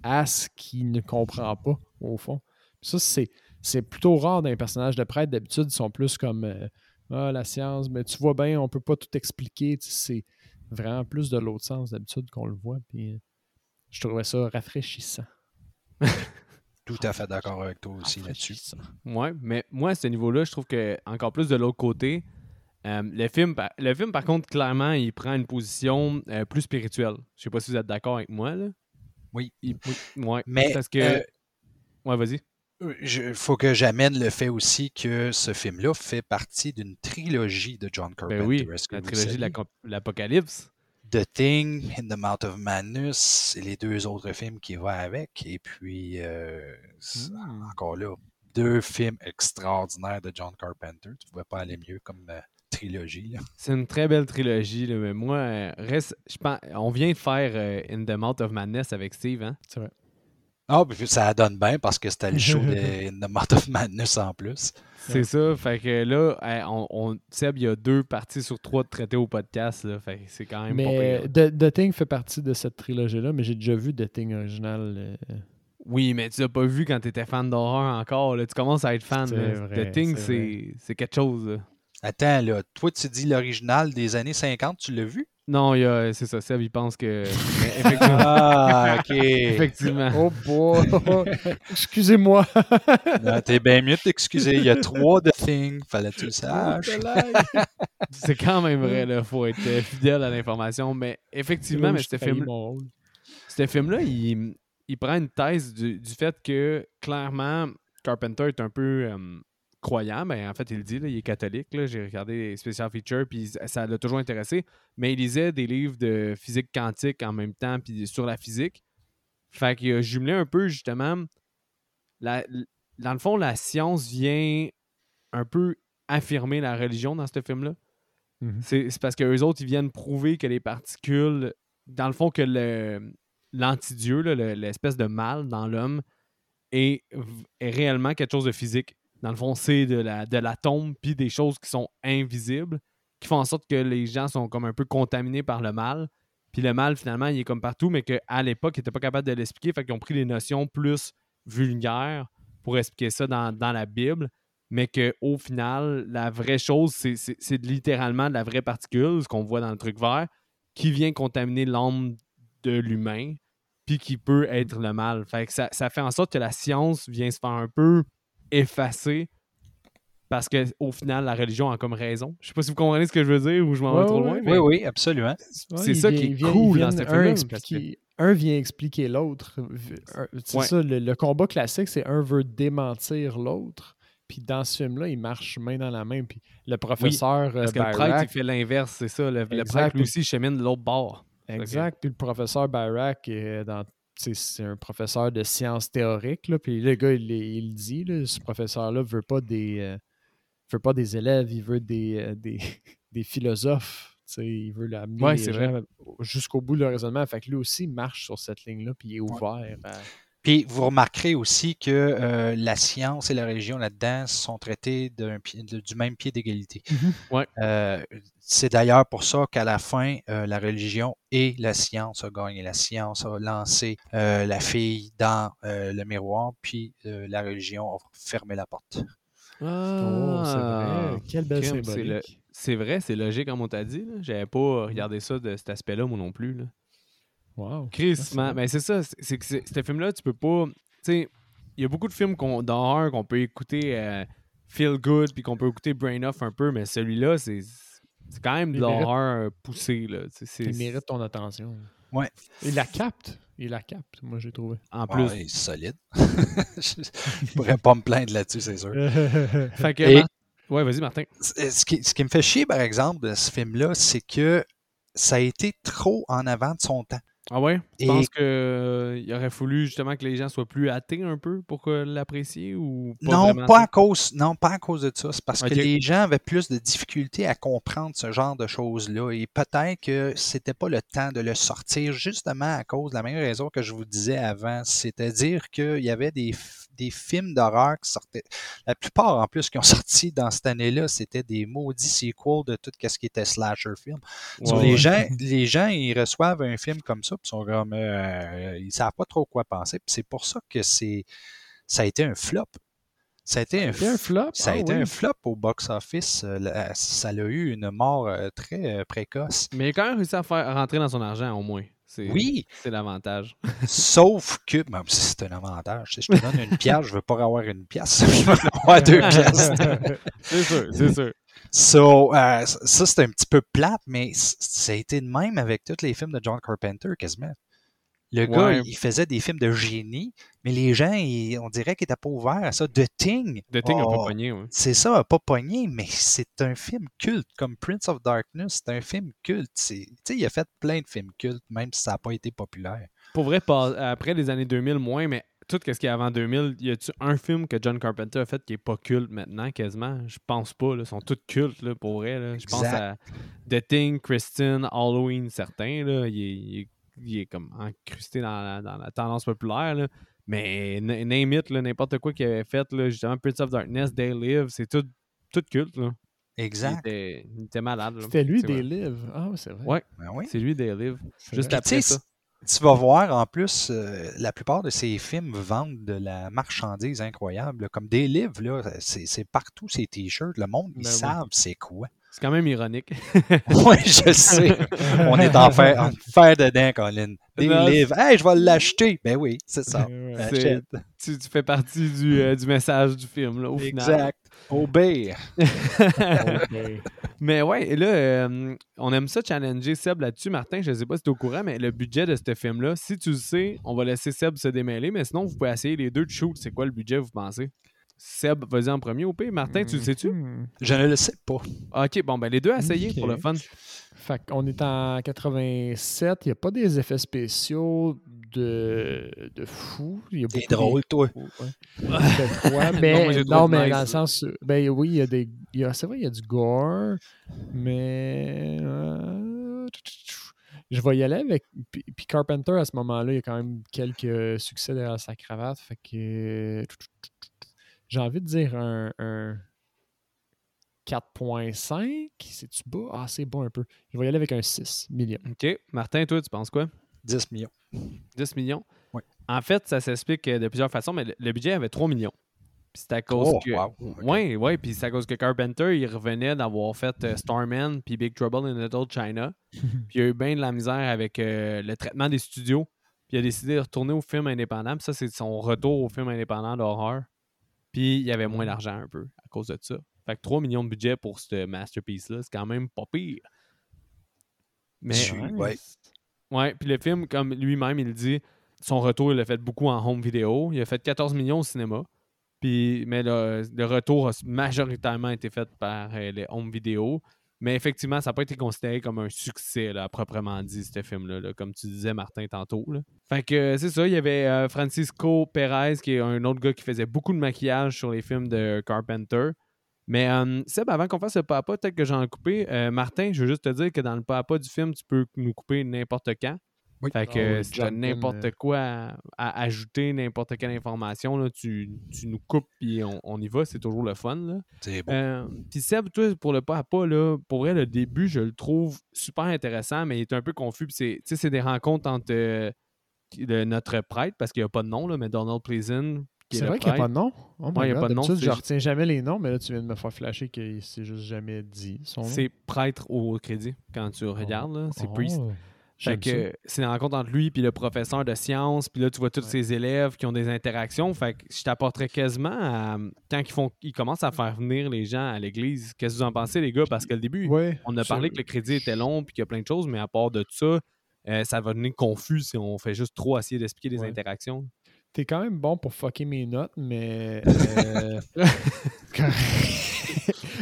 à ce qu'il ne comprend pas, au fond. ça, c'est, plutôt rare dans les personnages de prêtre. D'habitude, ils sont plus comme Ah, la science, mais tu vois bien, on peut pas tout expliquer. C'est vraiment plus de l'autre sens d'habitude qu'on le voit. Puis je trouvais ça rafraîchissant. Tout à fait d'accord avec toi aussi là-dessus. Oui, mais moi, à ce niveau-là, je trouve que encore plus de l'autre côté, euh, le, film, le film, par contre, clairement, il prend une position euh, plus spirituelle. Je sais pas si vous êtes d'accord avec moi. Là. Oui. Il, mais parce que. Euh, ouais, vas-y. Il faut que j'amène le fait aussi que ce film-là fait partie d'une trilogie de John Carpenter. Ben oui, la trilogie de l'Apocalypse. The Thing, In the Mouth of Madness, et les deux autres films qui vont avec. Et puis, euh, hmm. encore là, deux films extraordinaires de John Carpenter. Tu ne pouvais pas aller mieux comme euh, trilogie. C'est une très belle trilogie. mais moi, euh, reste, je pense, on vient de faire In the Mouth of Madness avec Steve. Hein? C'est vrai. Ah, puis ça donne bien parce que c'était le show de The Mouth of Madness en plus. C'est ça. Fait que là, on, on, Seb, il y a deux parties sur trois de traiter au podcast. Là, fait c'est quand même mais pas The, The, Thing fait partie de cette trilogie-là, mais j'ai déjà vu The Thing original. Euh. Oui, mais tu l'as pas vu quand tu étais fan d'horreur encore. Là. Tu commences à être fan. The Thing, c'est quelque chose. Attends, là. Toi, tu dis l'original des années 50, tu l'as vu? Non, c'est ça. Seb, il pense que. Effectivement. ah, ok. Effectivement. Oh boy. Excusez-moi. T'es bien mieux de t'excuser. Il y a trois de Thing. Fallait que tu le saches. c'est quand même vrai, Il Faut être fidèle à l'information. Mais effectivement, mais ce film. Ce film-là, il, il, prend une thèse du, du, fait que clairement, Carpenter est un peu. Euh, croyant, mais ben, en fait, il dit, il est catholique. J'ai regardé les special features, puis ça l'a toujours intéressé. Mais il lisait des livres de physique quantique en même temps, puis sur la physique. Fait qu'il a jumelé un peu, justement. La, dans le fond, la science vient un peu affirmer la religion dans ce film-là. Mm-hmm. C'est parce qu'eux autres, ils viennent prouver que les particules, dans le fond, que l'antidieu, l'espèce de mal dans l'homme, est, est, réellement quelque chose de physique dans le fond, c'est de la, l'atome, puis des choses qui sont invisibles, qui font en sorte que les gens sont comme un peu contaminés par le mal. Puis le mal, finalement, il est comme partout, mais qu'à l'époque, ils n'étaient pas capables de l'expliquer. Fait qu'ils ont pris les notions plus vulgaires pour expliquer ça dans, la Bible. Mais qu'au final, la vraie chose, c'est littéralement de la vraie particule, ce qu'on voit dans le truc vert, qui vient contaminer l'âme de l'humain, puis qui peut être le mal. Fait que ça, ça fait en sorte que la science vient se faire un peu effacé parce qu'au final, la religion a comme raison. Je sais pas si vous comprenez ce que je veux dire ou je m'en vais trop loin. Oui, oui, absolument. c'est ça qui est cool dans ce film. Un vient expliquer l'autre. C'est ça, le, combat classique, c'est un veut démentir l'autre. Puis dans ce film-là, il marche main dans la main. Puis le professeur. parce que le prêtre, il fait l'inverse, c'est ça. Le, prêtre, lui aussi, chemine de l'autre bord. Exact. Puis le professeur Barak, dans c'est un professeur de sciences théoriques. Là, puis le gars, il, il dit, là, ce professeur-là ne veut pas des euh, veut pas des élèves, il veut des, euh, des, des, philosophes. Il veut l'amener jusqu'au bout de leur raisonnement. Fait que lui aussi marche sur cette ligne-là, puis il est ouvert Puis vous remarquerez aussi que euh, la science et la religion là-dedans sont traitées d'un de- du même pied d'égalité. Mhm. Ouais. Euh, c'est d'ailleurs pour ça qu'à la fin, euh, la religion et la science ont gagné. La science a lancé euh, la fille dans euh, le miroir, puis euh, la religion a fermé la porte. Oh, c'est vrai. Quelle belle Ah, c'est le- symbolique. C'est vrai, c'est logique comme on t'a dit. là. J'avais pas regardé ça de cet aspect-là, moi non plus. Là. Wow. Chris, vrai. ben c'est ça. c'est- que ce film-là, tu peux pas. Tu sais, il y a beaucoup de films d'horreur qu'on peut écouter euh, feel good, puis qu'on peut écouter brain off un peu, mais celui-là, c'est quand même de Il l'horreur poussée. Là. Il mérite ton attention. Ouais. Il la capte. Il la capte, moi j'ai trouvé. En Ah, plus. ouais, c'est solide. je, je pourrais pas me plaindre là-dessus, c'est sûr. Fait que, Et- Ouais, vas-y, Martin. C- Ce qui, ce qui me fait chier, par exemple, de ce film-là, c'est que ça a été trop en avant de son temps. Ah ouais? Tu Et- penses qu'il aurait fallu justement que les gens soient plus athées un peu pour l'apprécier ou pas non, vraiment pas à cause, non, pas à cause de ça. C'est parce que les gens avaient plus de difficultés à comprendre ce genre de choses-là. Et peut-être que c'était pas le temps de le sortir, justement à cause de la même raison que je vous disais avant. C'est-à-dire qu'il y avait des, des films d'horreur qui sortaient. La plupart, en plus, qui ont sorti dans cette année-là, c'était des maudits sequels de tout ce qui était slasher film. So, les, gens, les gens, ils reçoivent un film comme ça, puis ils sont comme, euh, ils savent pas trop quoi penser. Puis c'est pour ça que c'est, ça a été un flop. Ça a été un, flop? ça a Ah été oui. un flop au box-office. Euh, Ça a eu une mort euh, très précoce. Mais il a quand même réussi à faire rentrer dans son argent, au moins. C'est- Oui, C'est l'avantage. sauf que, ben, c'est un avantage. Sais, Je te donne une pièce, je veux pas avoir une pièce, je veux avoir deux pièces. c'est sûr, c'est sûr. So, euh, ça, c'est un petit peu plate, mais ça a été de même avec tous les films de John Carpenter, quasiment. Le gars, Ouais. il faisait des films de génie, mais les gens, ils- on dirait qu'ils n'étaient pas ouverts à ça. The Thing. The Thing a pas oh, pogné, ouais. C'est ça, a pas pogné, mais c'est un film culte, comme Prince of Darkness. C'est un film culte. C'est- Tu sais, il a fait plein de films cultes, même si ça n'a pas été populaire. Pour vrai, pas- après les années 2000, moins, mais tout ce qui est avant 2000, y a-tu un film que John Carpenter a fait qui est pas culte maintenant, quasiment? Je pense pas. Là. Ils sont tous cultes, là, pour vrai. Là. Je pense à. The Thing, Christine, Halloween, certains. Là. Il, est, il est- il est comme incrusté dans la, dans la tendance populaire. Là. Mais name it, n'importe quoi qu'il avait fait, là, justement, Prince of Darkness, They Live, c'est tout, tout culte. Là. Il, Exact. était, il était malade. C'était lui des livres. Ah, oui, c'est vrai. Ouais. Ben oui. C'est lui, They Live. C'est Juste vrai. après ça. Tu vas voir, en plus, euh, la plupart de ces films vendent de la marchandise incroyable. Comme des livres, là, c'est partout ces t-shirts. Le monde, ils Ben oui. savent c'est quoi. C'est quand même ironique. oui, je sais. On est en fer, en fer dedans, Colin. Des Non, livres. Hey, je vais l'acheter. Ben oui, c'est ça. C'est- tu, tu fais partie du, euh, du message du film, là, au final. Exact. Obéir. Ok. Mais ouais, et là, euh, on aime ça challenger Seb là-dessus. Martin, je ne sais pas si tu es au courant, mais le budget de ce film-là, si tu le sais, on va laisser Seb se démêler, mais sinon, vous pouvez essayer les deux de shoot. C'est quoi le budget, vous pensez? Seb, vas-y en premier au pire. Martin, tu le sais-tu? Hmm. Je ne le sais pas. Ok, bon, ben les deux à essayer pour le fun. Fait qu'on est en 87. Il n'y a pas des effets spéciaux de, de fou. Il y a T'es des- drôle, toi. Ouais. De quoi, Non, mais, non, mais nice, dans le sens. Ben oui, il y a des. C'est vrai, il y a du gore, mais. euh, je vais y aller avec. Puis, puis Carpenter, à ce moment-là, il y a quand même quelques succès derrière sa cravate. Fait que. J'ai envie de dire un. un 4.5, c'est-tu bas? Ah, c'est bas un peu. Je vais y aller avec un 6 millions. Ok. Martin, toi, tu penses quoi? 10 millions. 10 millions? Oui. En fait, ça s'explique euh, de plusieurs façons, mais le, budget avait 3 millions. Puis c'est à cause Oh, que. wow. Ouais, ouais, puis c'est à cause que Carpenter, il revenait d'avoir fait euh, Starman puis Big Trouble in Little China. puis il a eu bien de la misère avec euh, le traitement des studios. Puis il a décidé de retourner au film indépendant. Puis ça, c'est son retour au film indépendant d'horreur. Puis il y avait moins d'argent un peu à cause de ça. Fait que 3 millions de budget pour ce masterpiece-là, c'est quand même pas pire. Mais. Ouais. Ouais, puis le film, comme lui-même, il dit, son retour, il l'a fait beaucoup en home vidéo. Il a fait 14 millions au cinéma. Puis, mais le, le retour a majoritairement été fait par euh, les home vidéo. Mais effectivement, ça n'a pas été considéré comme un succès, là, proprement dit, ce film-là, là, comme tu disais, Martin, tantôt. Fait que euh, c'est ça, il y avait euh, Francisco Perez, qui est un autre gars qui faisait beaucoup de maquillage sur les films de Carpenter. Mais euh, Seb, avant qu'on fasse le papa, peut-être que j'en ai coupé. Euh, Martin, je veux juste te dire que dans le papa du film, tu peux nous couper n'importe quand. Oui. Fait Ah que si n'importe euh. quoi à, à ajouter, n'importe quelle information, là, tu, tu nous coupes puis on, on y va, c'est toujours le fun. Là. C'est bon. Euh, Puis Seb, toi, pour le pas à pas, là, pour vrai, le début, je le trouve super intéressant, mais il est un peu confus. Puis c'est, tu sais, c'est des rencontres entre euh, le- notre prêtre, parce qu'il n'y a pas de nom, là, mais Donald Pleasant. qui est C'est vrai qu'il n'y a pas de nom? Oh Ouais, il y a pas de nom, je retiens jamais les noms, mais là, tu viens de me faire flasher que c'est juste jamais dit. Son nom. C'est prêtre au crédit quand tu regardes. là, C'est Oh, priest. Fait que c'est une rencontre entre lui et le professeur de sciences. Puis là, tu vois tous Ouais. ses élèves qui ont des interactions. Fait que je t'apporterais quasiment à, quand ils, font, ils commencent à faire venir les gens à l'église. Qu'est-ce que vous en pensez, les gars? Parce le début, Ouais, on a parlé que le crédit était long puis qu'il y a plein de choses, mais à part de ça, euh, ça va devenir confus si on fait juste trop essayer d'expliquer les Ouais. interactions. T'es quand même bon pour fucker mes notes, mais. euh,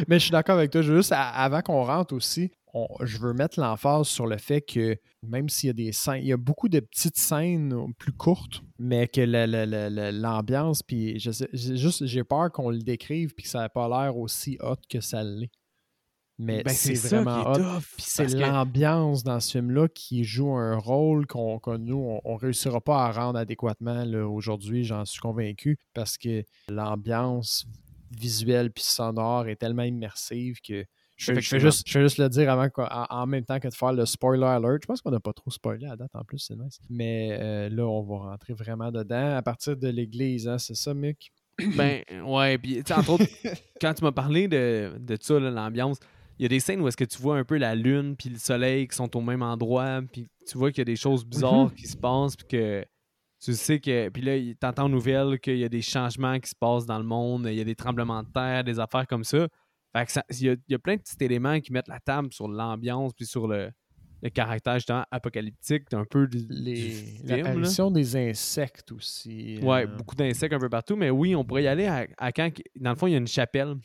mais je suis d'accord avec toi. Juste avant qu'on rentre aussi, on- je veux mettre l'emphase sur le fait que même s'il y a des scènes, il y a beaucoup de petites scènes plus courtes, mais que la- la- la- la- l'ambiance, puis je sais- j'ai juste j'ai peur qu'on le décrive puis que ça n'a pas l'air aussi hot que ça l'est. Mais Ben, c'est vraiment hot. Puis c'est que- l'ambiance dans ce film-là qui joue un rôle qu'on que nous, on ne réussira pas à rendre adéquatement aujourd'hui, j'en suis convaincu, parce que l'ambiance visuelle puis sonore est tellement immersive que je, fais- je Effectivement. juste, je juste le dire avant en, en même temps que de faire le spoiler alert. Je pense qu'on n'a pas trop spoilé à date en plus, c'est nice. Mais euh, là, on va rentrer vraiment dedans à partir de l'église, hein, c'est ça, Mick? Ben, ouais, puis, entre autres, quand tu m'as parlé de, de ça, l'ambiance, il y a des scènes où est-ce que tu vois un peu la lune puis le soleil qui sont au même endroit, puis tu vois qu'il y a des choses bizarres Mhm. qui se passent, puis que tu sais que. Puis là, t'entends aux nouvelles qu'il y a des changements qui se passent dans le monde, il y a des tremblements de terre, des affaires comme ça. Fait que ça- il y, a, il y a plein de petits éléments qui mettent la table sur l'ambiance puis sur le, le caractère justement apocalyptique un peu du, Les. L'apparition des insectes aussi. Ouais, euh, beaucoup d'insectes un peu partout, mais oui, on pourrait y aller à, à quand. Dans le fond, il y a une chapelle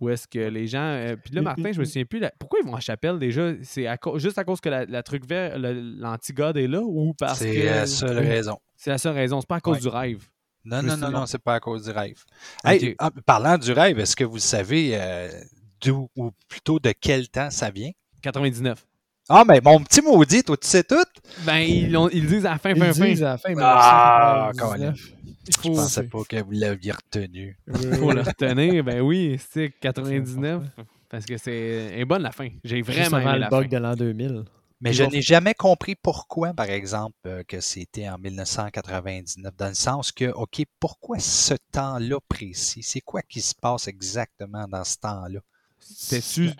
où est-ce que les gens. euh, puis là, Mm, Martin, mm, je me mm. souviens plus. la- Pourquoi ils vont à chapelle déjà? C'est à juste à cause que la, la truc vert, l'antigode est là ou parce C'est que. la seule raison. C'est la seule raison. C'est pas à cause Ouais. du rêve. Non, non, non, non, c'est pas à cause du rêve. Ok. Hey, en parlant du rêve, est-ce que vous savez euh, d'où, ou plutôt de quel temps ça vient? 99. Ah, mais mon petit maudit, toi, tu sais tout? Ben, ils, l'ont- ils le disent à la fin, Ils fin, le fin. disent à la fin. Ah, 1999. Je faut, pensais pas que vous l'aviez retenu. faut le retenir. Ben oui, c'est 99. Parce que c'est elle est bonne la fin. J'ai Juste vraiment avant aimé le la bug fin. de l'an 2000. Mais Ils je vont- n'ai jamais compris pourquoi, par exemple, euh, que c'était en 1999, dans le sens que, OK, pourquoi ce temps-là précis? C'est quoi qui se passe exactement dans ce temps-là? C'était-tu.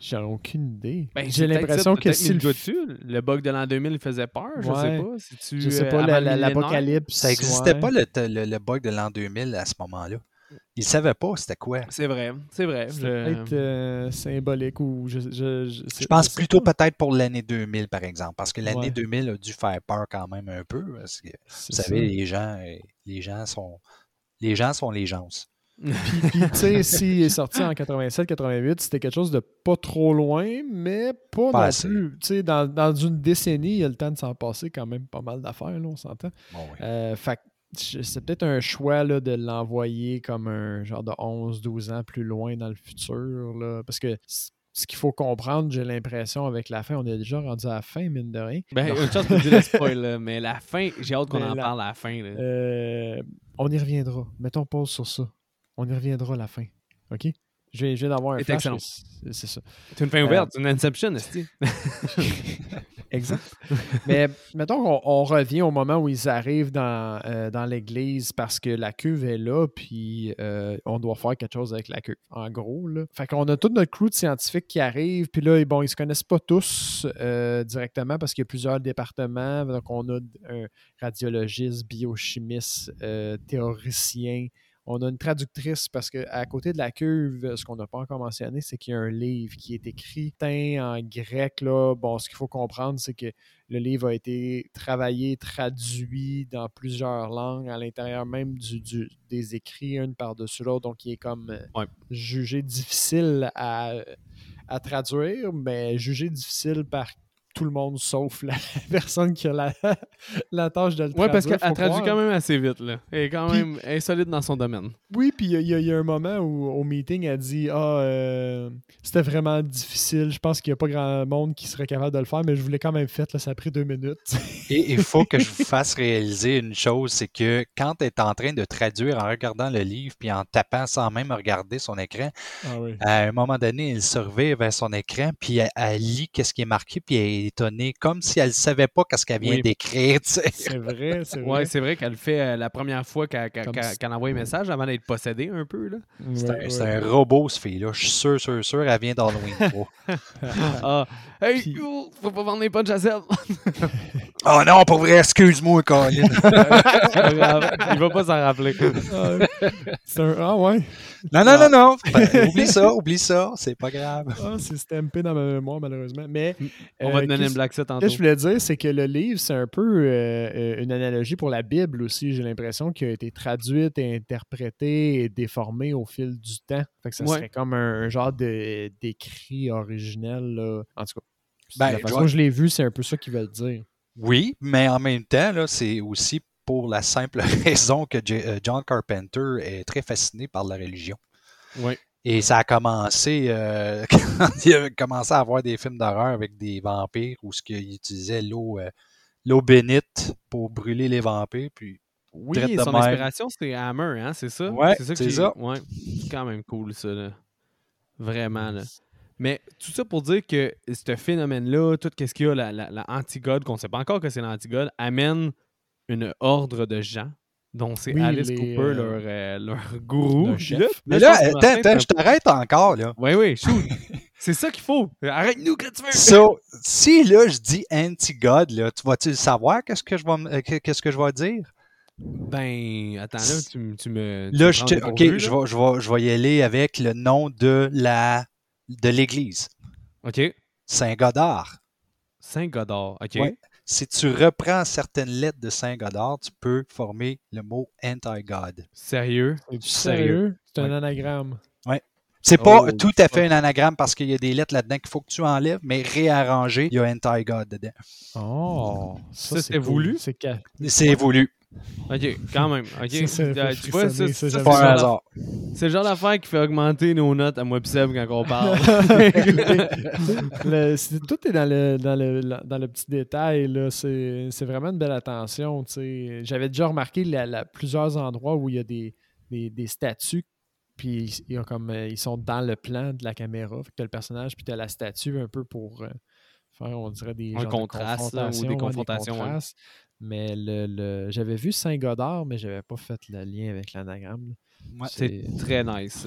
J'ai aucune idée. Ben, J'ai l'impression que si le le bug de l'an 2000 faisait peur, je sais Ouais. pas. Si je sais pas, la- la- l'apocalypse. Ça n'existait ouais. pas le, le- le bug de l'an 2000 à ce moment-là. Ils ne savaient pas c'était quoi. C'est vrai, c'est vrai. Je- peut-être euh, symbolique ou je, je, je, Je pense plutôt peut-être pour l'année 2000, par exemple, parce que l'année Ouais. 2000 a dû faire peur quand même un peu. Parce que, vous savez, ça. les gens, euh, les gens sont les gens sont les gens. Puis, puis, tu sais, s'il est sorti en 87-88, c'était quelque chose de pas trop loin, mais pas, Pas non assez. plus. Tu sais, dans, dans une décennie, il y a le temps de s'en passer quand même pas mal d'affaires, là, on s'entend. Bon, oui. Euh, fait que je- c'est peut-être un choix là, de l'envoyer comme un genre de 11-12 ans plus loin dans le futur. Là, parce que ce qu'il faut comprendre, j'ai l'impression, avec la fin, on est déjà rendu à la fin, mine de rien. Ben, une pour dire le spoil, là, mais la fin, j'ai hâte qu'on en la- parle à la fin. là. Euh, on y reviendra. Mettons pause sur ça. On y reviendra à la fin. OK? Je viens, d'avoir un C'est ça. C'est une fin euh, ouverte, c'est une Inception. Exact. Mais mettons qu'on on revient au moment où ils arrivent dans, euh, dans l'église parce que la cuve est là, puis euh, on doit faire quelque chose avec la cuve. En gros, là. Fait qu'on a tout notre crew de scientifiques qui arrivent, puis là, bon, ils se connaissent pas tous euh, directement parce qu'il y a plusieurs départements. Donc, on a un radiologiste, biochimiste, euh, théoricien. On a une traductrice parce qu'à côté de la cuve, ce qu'on n'a pas encore mentionné, c'est qu'il y a un livre qui est écrit en grec. Là. Bon, ce qu'il faut comprendre, c'est que le livre a été travaillé, traduit dans plusieurs langues à l'intérieur même du, du- des écrits, une par-dessus l'autre. Donc, il est comme euh, Ouais. jugé difficile à, à traduire, mais jugé difficile par tout le monde sauf la personne qui a la, la tâche de le Ouais, parce traduire, qu'elle traduit quand même assez vite. Là. Elle est quand Puis- même insolite dans son domaine. Oui, puis il y, a- y y un moment où au meeting, elle dit Ah, euh, c'était vraiment difficile. Je pense qu'il n'y a pas grand monde qui serait capable de le faire, mais je voulais quand même faire. Là, ça a pris deux minutes. Et il faut que je vous fasse réaliser une chose, c'est que quand elle est en train de traduire en regardant le livre puis en tapant sans même regarder son écran, ah oui. à un moment donné, elle se réveille vers son écran puis elle, elle lit qu'est-ce qui est marqué puis elle est étonnée, comme si elle ne savait pas qu'est-ce qu'elle vient Oui. d'écrire. tu sais. C'est vrai, c'est vrai. Ouais, c'est vrai qu'elle le fait euh, la première fois qu'elle qu'elle- Comme qu'elle- si- qu'elle envoie un message avant d'être possédée un peu. Là. C'est Ouais, un, c'est ouais. un robot, ce fille-là. Je suis sûr, sûr, sûr, elle vient d'Halloween 3. Ah, hey, Puis- faut pas vendre les punch à Seb. oh non, pour vrai, excuse-moi, Colin. Il va pas s'en rappeler. Ah, c'est un... ah ouais. Non, non, non, non. Oublie ça, oublie ça. C'est pas grave. Ah, c'est stampé dans ma mémoire, malheureusement. Mais On va euh, te donner une blague ça Ce tantôt. que je voulais dire, c'est que le livre, c'est un peu euh, euh, une analogie pour la Bible aussi. J'ai l'impression qu'il a été traduite et interprétée et déformée au fil du temps. Fait que ça Ouais. serait comme un, un genre de- d'écrit originel. là. En tout cas, Ben, la je façon vois- que je l'ai vu, c'est un peu ça qu'ils veulent dire. Oui, mais en même temps, là, c'est aussi pour la simple raison que J- euh, John Carpenter est très fasciné par la religion. Ouais. Et ça a commencé euh, quand il a commencé à avoir des films d'horreur avec des vampires où ce qu'il utilisait l'eau euh, l'eau bénite pour brûler les vampires. Puis Oui, de son même. inspiration, c'est Hammer, hein, c'est ça? Ouais, c'est c'est que ça. Ouais, c'est quand même cool, ça, là. Vraiment, là. Mais tout ça pour dire que ce phénomène-là, tout ce qu'il y a, la, la, la antigode, qu'on sait pas encore que c'est l'antigode, amène une ordre de gens, dont c'est Oui, Alice les, Cooper, euh, leur, euh, leur gourou. leur chef. là- Mais là, attends, attends, je t'arrête encore, là. Ouais, oui, shoot. c'est ça qu'il faut. Arrête-nous quand tu veux. So, si là, je dis anti-God, là, tu vas-tu le savoir qu'est-ce que je vais, euh, qu'est-ce que je vais dire? Ben, attends, là, tu, tu me. tu Là, me je, te- ok, je vais, je, vais, je vais y aller avec le nom de la de l'Église, OK. Saint-Godard. Saint-Godard. OK. Ouais. Si tu reprends certaines lettres de Saint-Godard, tu peux former le mot anti-God. Sérieux? C'est Sérieux. sérieux? C'est un Ouais. anagramme. C'est pas Oh, tout à fait un anagramme parce qu'il y a des lettres là-dedans qu'il faut que tu enlèves, mais réarrangé, il y a anti-God dedans. Oh, Ça, c'est voulu? C'est ca- C'est voulu. OK, quand même. Ça, Euh, tu vois, ça, ça, c'est le Pas un genre hasard. C'est le genre d'affaire qui fait augmenter nos notes à moi Seb quand on parle. Le- tout est dans le, dans le, dans le petit détail. là. C'est c'est vraiment une belle attention. tu sais. J'avais déjà remarqué la- la- plusieurs endroits où il y a des, des, des statues. Puis il y a comme, euh, ils sont dans le plan de la caméra. Fait que t'as le personnage, puis tu as la statue un peu pour euh, faire, on dirait, des Un de contraste, là, ou des confrontations, ouais. contrastes. Mais le, le- j'avais vu Saint-Godard, mais j'avais pas fait le lien avec l'anagramme. Ouais. C'est très nice,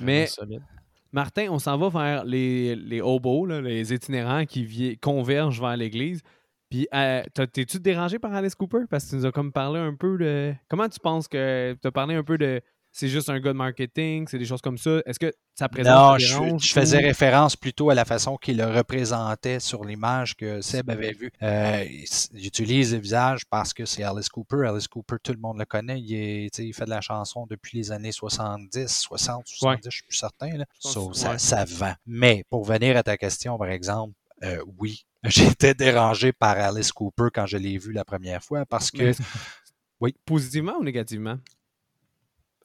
Mais- solide. Martin, on s'en va vers les, les hobos, là, les itinérants qui vi- convergent vers l'église. Puis, euh, t'es-tu dérangé par Alice Cooper? Parce que tu nous as comme parlé un peu de. Comment tu penses que. Tu as parlé un peu de. C'est juste un gars de marketing, c'est des choses comme ça. Est-ce que sa présence Non, je, je faisais référence plutôt à la façon qu'il le représentait sur l'image que Seb avait vue. Euh, J'utilise le visage parce que c'est Alice Cooper. Alice Cooper, tout le monde le connaît. Il, est, fait de la chanson depuis les années 70, 60, 70, je suis plus certain. Là. pense- So, ça, ouais. ça vend. Mais pour venir à ta question, par exemple, euh, oui, j'étais dérangé par Alice Cooper quand je l'ai vu la première fois parce que Mais- Oui. Positivement ou négativement?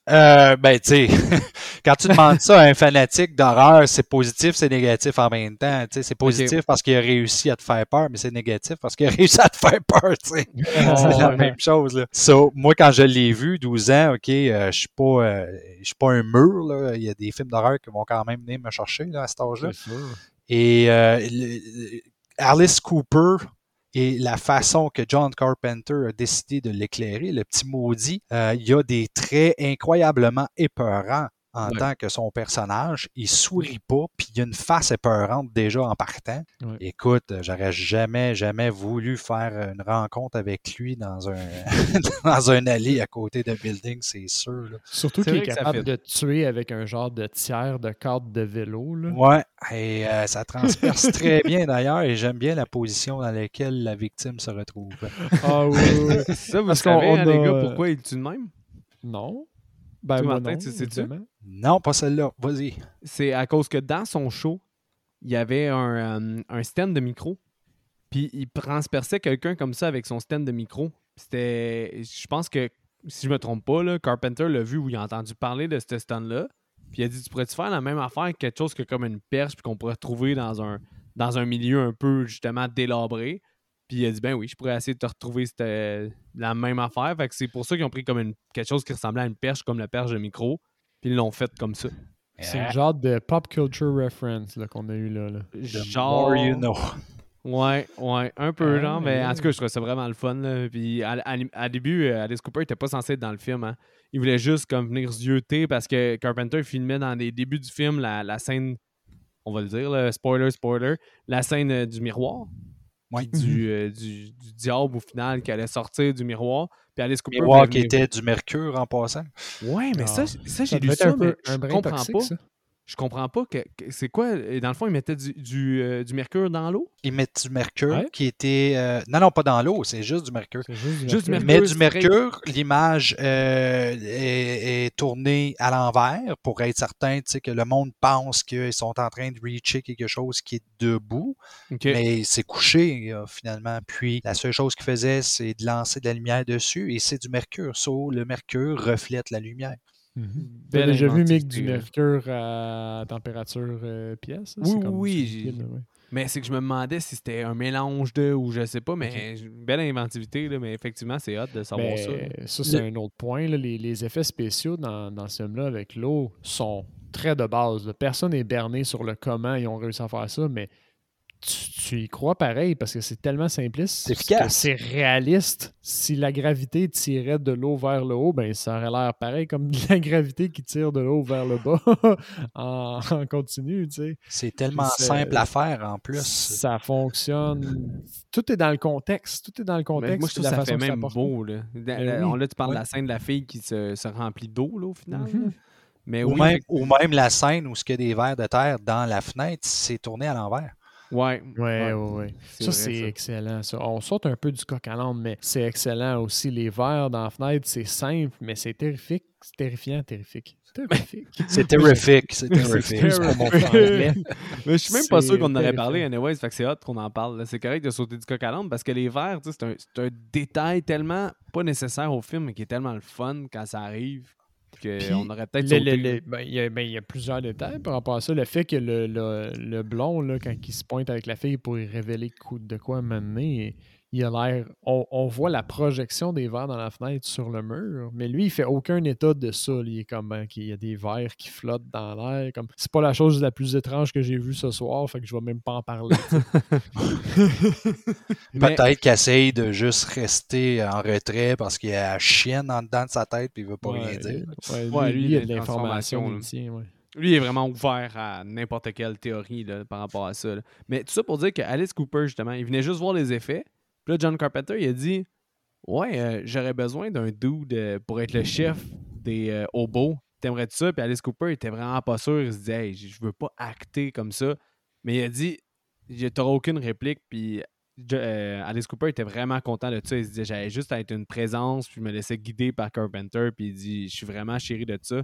Euh, ben, tu sais, quand tu demandes ça à un fanatique d'horreur, c'est positif, c'est négatif en même temps. Tu sais, c'est positif parce qu'il a réussi à te faire peur, mais c'est négatif parce qu'il a réussi à te faire peur, tu sais. c'est la ouais. même chose, là. So, moi, quand je l'ai vu, 12 ans, OK, euh, je suis pas, euh, suis pas un mur, là. Il y a des films d'horreur qui vont quand même venir me chercher, là, à cet âge-là. Et euh, le- Alice Cooper et la façon que John Carpenter a décidé de l'éclairer, le petit maudit, euh, il y a des traits incroyablement épeurants en Ouais. tant que son personnage. Il sourit pas, puis il y a une face épeurante déjà en partant. Ouais. Écoute, j'aurais jamais, jamais voulu faire une rencontre avec lui dans un dans un allée à côté d'un building, c'est sûr. là. Surtout qu'il est capable de tuer avec un genre de tiers de cadre de vélo. Là. Ouais, et euh, ça transperce très bien d'ailleurs, et j'aime bien la position dans laquelle la victime se retrouve. Ah oui, oui. Ça, vous Parce qu'on- savez, on hein, les a- gars, pourquoi il tue de même? Non. Ben, Martin, non, tu sais-tu? Non, pas celle-là. Vas-y. C'est à cause que dans son show, il y avait un, euh, un stand de micro. Puis il transperçait quelqu'un comme ça avec son stand de micro. C'était. Je pense que, si je me trompe pas, Carpenter l'a vu ou il a entendu parler de ce stand-là. Puis il a dit Tu pourrais-tu faire la même affaire, quelque chose que comme une perche, puis qu'on pourrait trouver dans un, dans un milieu un peu justement délabré. Puis il a dit ben oui, je pourrais essayer de te retrouver la même affaire. Fait que c'est pour ça qu'ils ont pris comme quelque chose qui ressemblait à une perche, comme la perche de micro. Puis ils l'ont fait comme ça. C'est le genre de pop culture reference là, qu'on a eu là. Genre. more you know. Ouais, ouais, un peu Ah, genre, mais en tout cas, je trouvais ça vraiment le fun. Là. Puis à, à- à début, euh, Alice Cooper était pas censé être dans le film. Hein. Il voulait juste comme venir zioter parce que Carpenter filmait dans les débuts du film la, la scène, on va le dire, là, spoiler, spoiler, la scène euh, du miroir. Ouais. Du, euh, du, du diable au final qui allait sortir du miroir. Puis Alice Cooper. Miroir qui venir- était du mercure en passant. Ouais, mais ça, Ah. ça, j'ai lu ça, un peu mais un je comprends toxique, pas. ça. Je comprends pas que, que- c'est quoi. euh, Dans le fond, ils mettaient du, du, euh, du mercure dans l'eau? Ils mettent du mercure Ouais. qui était. euh, Non, non, pas dans l'eau, c'est juste du mercure. Juste du Juste du mercure. Mais du mercure, l'image euh, est, est tournée à l'envers pour être certain que le monde pense qu'ils sont en train de reacher quelque chose qui est debout, Ok. mais c'est couché finalement. Puis la seule chose qu'il faisait, c'est de lancer de la lumière dessus et c'est du mercure. So, le mercure reflète la lumière. Belle T'as déjà vu, Mick, du mercure à température euh, pièce? Oui, comme oui, ouais. Mais c'est que je me demandais si c'était un mélange de ou je sais pas, mais belle inventivité, là, mais effectivement, c'est hot de savoir ça. Mais ça, c'est un autre point. là. Les, les effets spéciaux dans, dans ce film-là avec l'eau sont très de base. là. Personne n'est berné sur le comment ils ont réussi à faire ça, mais tu, tu y crois pareil parce que c'est tellement simpliste. C'est C'est réaliste. Si la gravité tirait de l'eau vers le haut, ben ça aurait l'air pareil comme la gravité qui tire de l'eau vers le bas en, en continu, tu sais. C'est tellement simple à faire en plus. Ça fonctionne. Tout est dans le contexte. Tout est dans le Mais contexte. moi, je trouve que ça façon fait même beau. Là, Ben oui. on, là, tu parles de la scène de la fille qui se, se remplit d'eau, là, au final. Mhm. Mais Ou, oui, même, fait- ou même la scène où il y a des verres de terre dans la fenêtre, c'est tourné à l'envers. Ouais, Ouais, ouais, ouais. c'est Ça, c'est excellent. Ça. On saute un peu du coq à l'âne, mais c'est excellent aussi. Les verres dans la fenêtre, c'est simple, mais c'est terrifique. C'est terrifiant, terrifique. Terrifique. C'est terrifique. C'est terrifique. Mais je suis même pas sûr qu'on en aurait parlé, anyways, fait que c'est hot qu'on en parle. C'est correct de sauter du coq à l'âne parce que les verres, tu sais, c'est un, c'est un détail tellement pas nécessaire au film, mais qui est tellement le fun quand ça arrive Puis, aurait peut-être Le- sauté. le- le- ben, Il y, a- ben, y a plusieurs détails par rapport à ça. Le fait que le, le, le blond, là, quand il se pointe avec la fille pour y révéler de quoi mener, il a l'air. On, on voit la projection des verres dans la fenêtre sur le mur, mais lui, il fait aucun état de ça. Il est comme ben, qu'il y a des verres qui flottent dans l'air. Comme c'est pas la chose la plus étrange que j'ai vue ce soir, fait que je vais même pas en parler. Mais- Peut-être qu'il essaye de juste rester en retrait parce qu'il y a la chienne en dedans de sa tête et il veut pas Ouais, rien dire. ouais, Ouais, lui, lui, il y a de l'information. Lui il est vraiment ouvert à n'importe quelle théorie là, par rapport à ça. là. Mais tout ça pour dire que Alice Cooper, justement, il venait juste voir les effets. Puis là, John Carpenter, il a dit Ouais, euh, j'aurais besoin d'un dude euh, pour être le chef des euh, hobos. T'aimerais-tu ça? Puis Alice Cooper était vraiment pas sûr. Il se disait Hey, je veux pas acter comme ça. Mais il a dit T'auras aucune réplique. Puis euh, Alice Cooper était vraiment content de ça. Il se disait J'avais juste être une présence. Puis je me laissais guider par Carpenter. Puis il dit Je suis vraiment chéri de ça.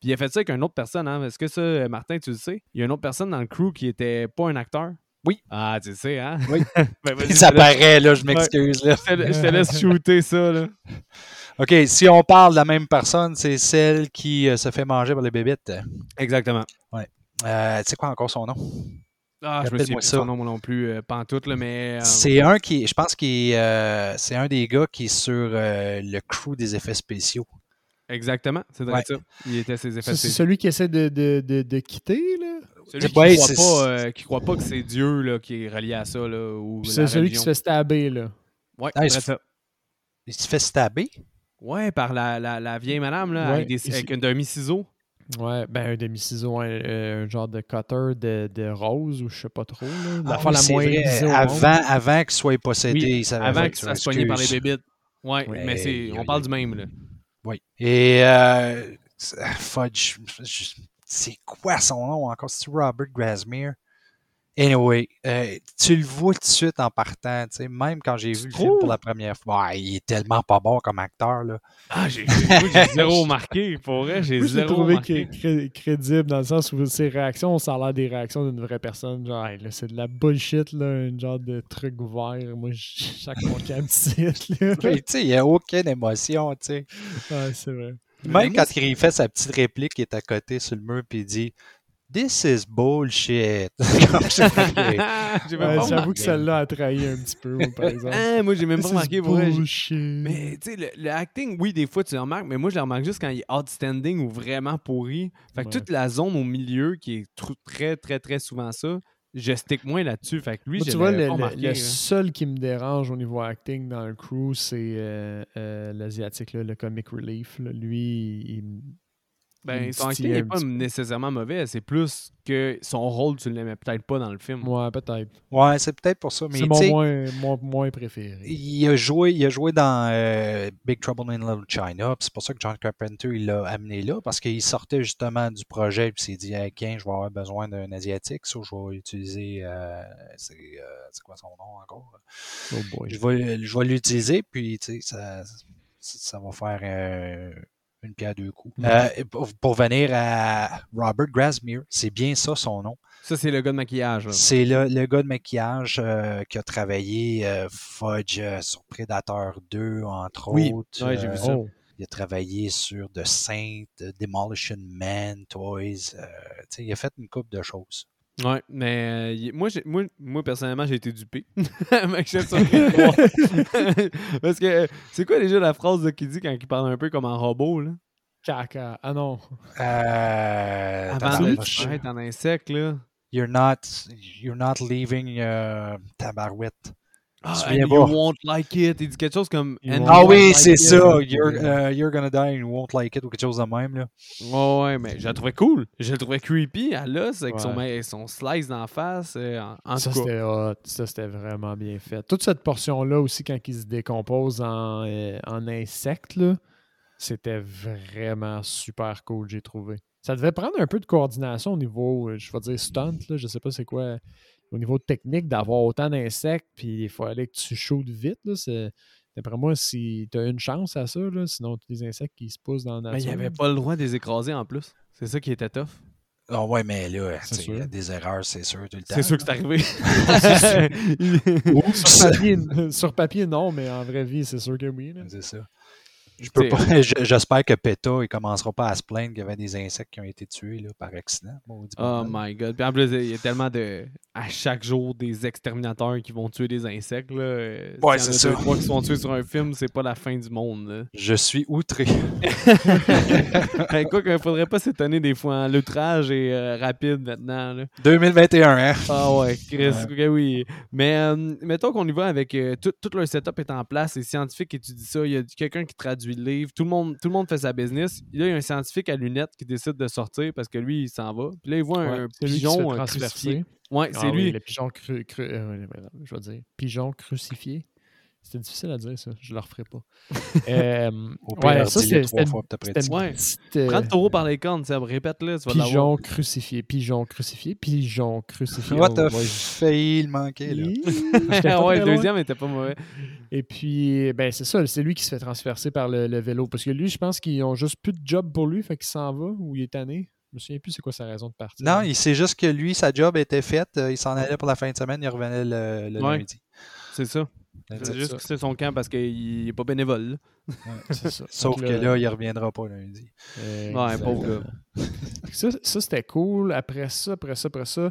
Puis il a fait ça avec une autre personne. Hein? Est-ce que ça, Martin, tu le sais? Il y a une autre personne dans le crew qui était pas un acteur. Oui. Ah, tu sais, hein? Oui. Ben, laisse- apparaît, là, je m'excuse. là. je te laisse- je te laisse shooter ça, là. OK, si on parle de la même personne, c'est celle qui euh, se fait manger par les bébites. Exactement. Euh, tu sais quoi encore son nom? Ah, je me souviens ça. son nom non plus, euh, pas en tout, là, mais... euh, C'est un qui, je pense qu'il euh, c'est un des gars qui est sur euh, le crew des effets spéciaux. Exactement, c'est vrai Ouais. ça. Il était ses effets Ça, c'est spéciaux. celui qui essaie de, de, de, de quitter, là? Celui qui, Ouais, croit euh, qui croit pas que c'est Dieu là, qui est relié à ça, là, ou Puis la C'est celui qui se fait stabber, là. Ouais, Ah, il c'est se- ça. Il se fait stabber? Ouais, par la, la, la vieille madame, là, Ouais, avec, des, ici. avec un demi-ciseau. Ouais, ben un demi-ciseau, un, euh, un genre de cutter de, de rose ou je sais pas trop. Là. Ah L'affaire oui, la moins vrai, avant, avant qu'il soit possédé. Oui, il savait Avant qu'il fasse poigner par les bébites. Ouais, Ouais, mais c'est, on parle du même, là. Oui. Et euh, Fudge, je- c'est quoi son nom encore? C'est Robert Grasmere? Anyway, euh, tu le vois tout de suite en partant, tu sais, même quand j'ai vu le film pour la première fois. Ouais, il est tellement pas bon comme acteur, là. Ah, j'ai zéro marqué. Pour vrai, j'ai zéro trouvé marqué. cré- cré- crédible dans le sens où ses réactions, ça a l'air des réactions d'une vraie personne. Genre, Hey, c'est de la bullshit, là, un genre de truc vert. Moi, je- chaque petit là. Tu sais, il n'y a aucune émotion, tu sais. Ouais, c'est vrai. Même moi, quand il fait sa petite réplique qui est à côté sur le mur, puis il dit This is bullshit. Ouais, J'avoue que celle-là a trahi un petit peu, moi, par exemple. Ah, moi, j'ai même pas This remarqué. Bullshit. Mais tu sais, le, le acting, oui, des fois tu le remarques, mais moi je le remarque juste quand il est outstanding ou vraiment pourri. Fait que Ouais. toute la zone au milieu, qui est tr- très, très, très souvent ça, je stick moins là-dessus. Fait que lui, Moi, tu vois, le, le- là. seul qui me dérange au niveau acting dans le crew, c'est euh, euh, l'Asiatique, le comic relief. là. Lui, il, Ben, il son acting n'est un pas nécessairement mauvais, c'est plus que son rôle, tu l'aimais peut-être pas dans le film. Ouais, peut-être. Ouais, c'est peut-être pour ça. Mais C'est mon moins, mon moins préféré. il a joué, il a joué dans euh, Big Trouble in Little China. puis C'est pour ça que John Carpenter il l'a amené là, parce qu'il sortait justement du projet et il s'est dit hey, Tiens, je vais avoir besoin d'un asiatique, ça je vais utiliser euh, c'est euh, c'est quoi son nom encore? Oh boy. Je vais, je vais l'utiliser, puis tu sais, ça, ça va faire euh, une pierre deux coups. Mhm. Euh, pour, pour venir à Robert Grasmere, c'est bien ça son nom. Ça, c'est le gars de maquillage. C'est le, le gars de maquillage euh, qui a travaillé euh, Fudge sur Predator 2, entre Oui, autres. ouais, j'ai vu ça. Oh. Il a travaillé sur The Saint, Demolition Man, Toys. il a fait une coupe de choses. Ouais, mais euh, moi, j'ai- moi, moi, personnellement, j'ai été dupé. Parce que euh, c'est quoi déjà la phrase qu'il dit quand il parle un peu comme un robot, là? Caca. Ah non. Euh, Avant de tabarouche. être en insecte, là. You're not, you're not leaving euh, Tabarouette. Ah, and you pas? won't like it. Il dit quelque chose comme. Ah oui, like c'est it. ça. You're, uh, you're gonna die and you won't like it ou quelque chose de même. Là. Ouais, ouais, mais je la trouvais cool. Je la trouvais creepy à l'os avec son, Ouais. son slice d'en face. euh, en, en Ça, tout cas. c'était hot. Ça, c'était vraiment bien fait. Toute cette portion-là aussi, quand il se décompose en, euh, en insectes, c'était vraiment super cool, j'ai trouvé. Ça devait prendre un peu de coordination au niveau, euh, je vais dire stunt, là, je sais pas c'est quoi, au niveau technique, d'avoir autant d'insectes, puis il fallait que tu shootes vite. Là, c'est- D'après moi, si tu as une chance à ça, là, sinon tous les insectes qui se poussent dans la Mais il nature. avait pas le droit de les écraser en plus. C'est ça qui était tough. Ah ouais, mais là, il y a sûr. des erreurs, c'est sûr, tout le temps. C'est sûr que c'est arrivé. sur, papier, sur papier, non, mais en vraie vie, c'est sûr que oui. là. C'est ça. Je peux pas, j'espère que PETA, il commencera pas à se plaindre qu'il y avait des insectes qui ont été tués là, par accident. Oh my god. Puis en plus, il y a tellement de. À chaque jour, des exterminateurs qui vont tuer des insectes. Là. Ouais, c'est ça. trois qui se font tuer sur un film, c'est pas la fin du monde. là. Je suis outré. Hey, quoi qu'il faudrait pas s'étonner des fois. hein. L'outrage est euh, rapide maintenant. là. 2021, hein? Ah ouais, Chris, oui. Mais euh, mettons qu'on y va avec euh, tout, tout leur setup est en place, les scientifiques étudient ça, il y a quelqu'un qui traduit tout le monde, tout le monde fait sa business. Là, il y a un scientifique à lunettes qui décide de sortir parce que lui, il s'en va. Puis là, il voit un Ouais, pigeon euh, crucifié. Ouais, c'est Ah oui, lui. le pigeon cru, cru- euh, je vais dire. Pigeon crucifié. C'était difficile à dire, ça. Je le referai pas. Euh, ouais, ça, c'était Ouais. euh, Prends le taureau par les cornes, répète-le, pigeon crucifié, pigeon crucifié, pigeon crucifié. What Oh, the ouais, failli le manquer, là. Ouais, le deuxième était pas mauvais. Et puis, ben c'est ça, c'est lui qui se fait transpercer par le, le vélo. Parce que lui, je pense qu'ils ont juste plus de job pour lui, fait qu'il s'en va ou il est tanné. Je me souviens plus c'est quoi sa raison de partir. Non, il sait juste que lui, sa job était faite. euh, Il s'en allait pour la fin de semaine, il revenait le, le Ouais. lundi. C'est ça. C'est juste ça. que c'est son camp parce qu'il est pas bénévole. là. C'est ça. Sauf que là, il reviendra pas lundi. euh, Ouais, pauvre gars. Ça, ça c'était cool. Après ça, après ça, après ça,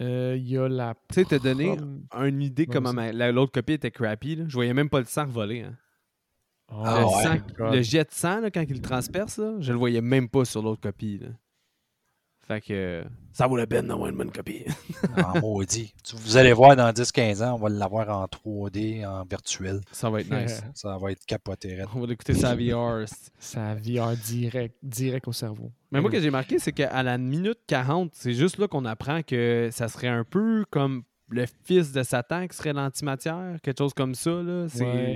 euh, il y a la. Tu sais, t'as donné une idée Ouais, comment ma- l'autre copie était crappy. Là. Je voyais même pas le sang voler. Hein. Oh Ah le, ouais. sang- my God. le jet de sang, là, quand il le transperce, là, je le voyais même pas sur l'autre copie. Là. Fait que ça vaut la peine d'avoir une bonne copie. En maudit. Tu- Vous allez voir dans 10-15 ans, on va l'avoir en 3D, en virtuel. ça va être nice. Ça va être capoté. On va l'écouter sa VR. Ça VR direct, direct au cerveau. Mais moi, ce que j'ai marqué, c'est qu'à la minute 40, c'est juste là qu'on apprend que ça serait un peu comme le fils de Satan qui serait l'antimatière, quelque chose comme ça. là. C'est Ouais.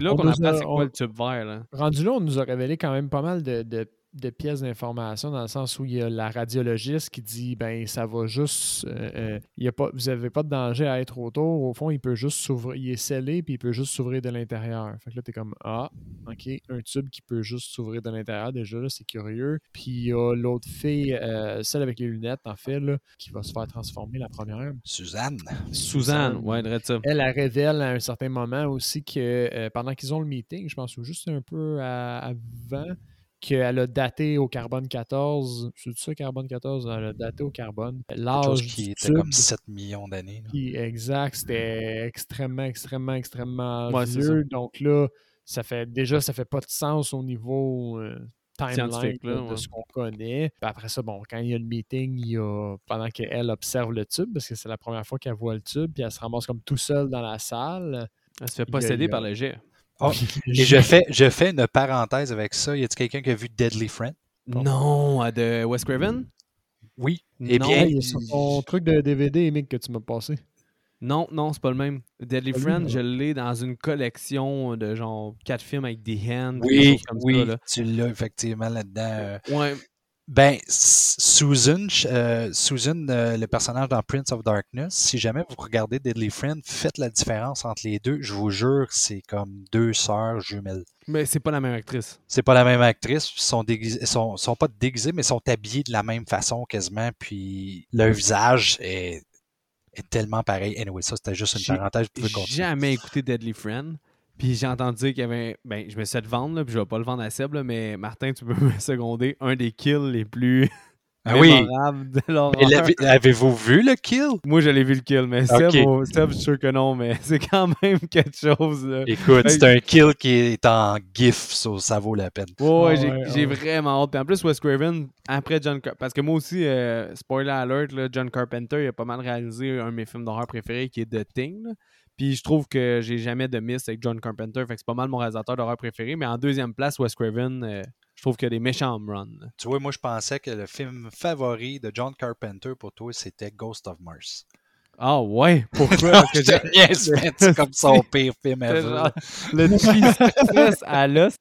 là On qu'on apprend a- c'est quoi on- le tube vert. Là. Rendu là, on nous a révélé quand même pas mal de, de de pièces d'information dans le sens où il y a la radiologiste qui dit ben ça va juste euh, euh, il y a pas vous n'avez pas de danger à être autour. Au fond il peut juste s'ouvrir il est scellé puis il peut juste s'ouvrir de l'intérieur. Fait que là t'es comme ah ok un tube qui peut juste s'ouvrir de l'intérieur déjà là c'est curieux puis il y a l'autre fille euh, celle avec les lunettes en fait là qui va se faire transformer la première. Suzanne. Suzanne, ouais, dirait ça. elle, elle révèle à un certain moment aussi que euh, pendant qu'ils ont le meeting, je pense ou juste un peu à- avant, qu'elle a daté au carbone 14. C'est ça, carbone 14? Elle a daté au carbone. L'âge chose du qui était tube, comme 7 millions d'années. qui- exact, c'était extrêmement, extrêmement, extrêmement Ouais, vieux. Donc là, ça fait déjà, ça fait pas de sens au niveau euh, timeline là, de ouais. ce qu'on connaît. Puis après ça, bon, quand il y a le meeting, il y a pendant qu'elle observe le tube, parce que c'est la première fois qu'elle voit le tube, puis elle se ramasse comme tout seule dans la salle. Elle se fait posséder a- par le jet. Oh, Et je fais, je fais une parenthèse avec ça. Y a-t-il quelqu'un qui a vu Deadly Friend? Bon. Non, à de Wes Craven? Oui. Eh Non. bien, il y a truc de DVD, Mick, que tu m'as passé. Non, non, c'est pas le même. Deadly lui, Friend, je l'ai dans une collection de genre quatre films avec des hands. oui, comme oui, ça, là. tu l'as effectivement là-dedans. euh. Ouais, Ben, Susan, euh, Susan euh, le personnage dans Prince of Darkness, si jamais vous regardez Deadly Friend, faites la différence entre les deux. Je vous jure, c'est comme deux sœurs jumelles. mais c'est pas la même actrice. C'est pas la même actrice, ils sont, déguisés, sont, sont pas déguisés, mais sont habillés de la même façon quasiment, puis leur visage est, est tellement pareil. Anyway, ça c'était juste une parenthèse, J'ai jamais écouté Deadly Friend. Puis j'ai entendu dire qu'il y avait. Ben, je me suis fait vendre, là, puis je vais pas le vendre à Seb, là, mais Martin, tu peux me seconder. Un des kills les plus Ah oui, l'avez- avez-vous vu le kill? Moi, je l'ai vu le kill, mais Seb, Ok. oh, Seb, je suis sûr que non, mais c'est quand même quelque chose. Là. Écoute, c'est un kill qui est en GIF, ça, ça vaut la peine. Ouais, ouais, j'ai ouais, j'ai ouais. vraiment hâte. Puis en plus, Wes Craven, après John Carpenter, parce que moi aussi, euh, spoiler alert, là, John Carpenter, il a pas mal réalisé un de mes films d'horreur préférés qui est The Thing. là. Puis je trouve que j'ai jamais de miss avec John Carpenter, fait que c'est pas mal mon réalisateur d'horreur préféré. Mais en deuxième place, Wes Craven, euh, je trouve qu'il y a des méchants home runs. Tu vois, moi, je pensais que le film favori de John Carpenter pour toi, c'était Ghost of Mars. Ah ouais, pourquoi? Parce que j'ai- c'est comme son pire film ever. genre le cheese à l'os.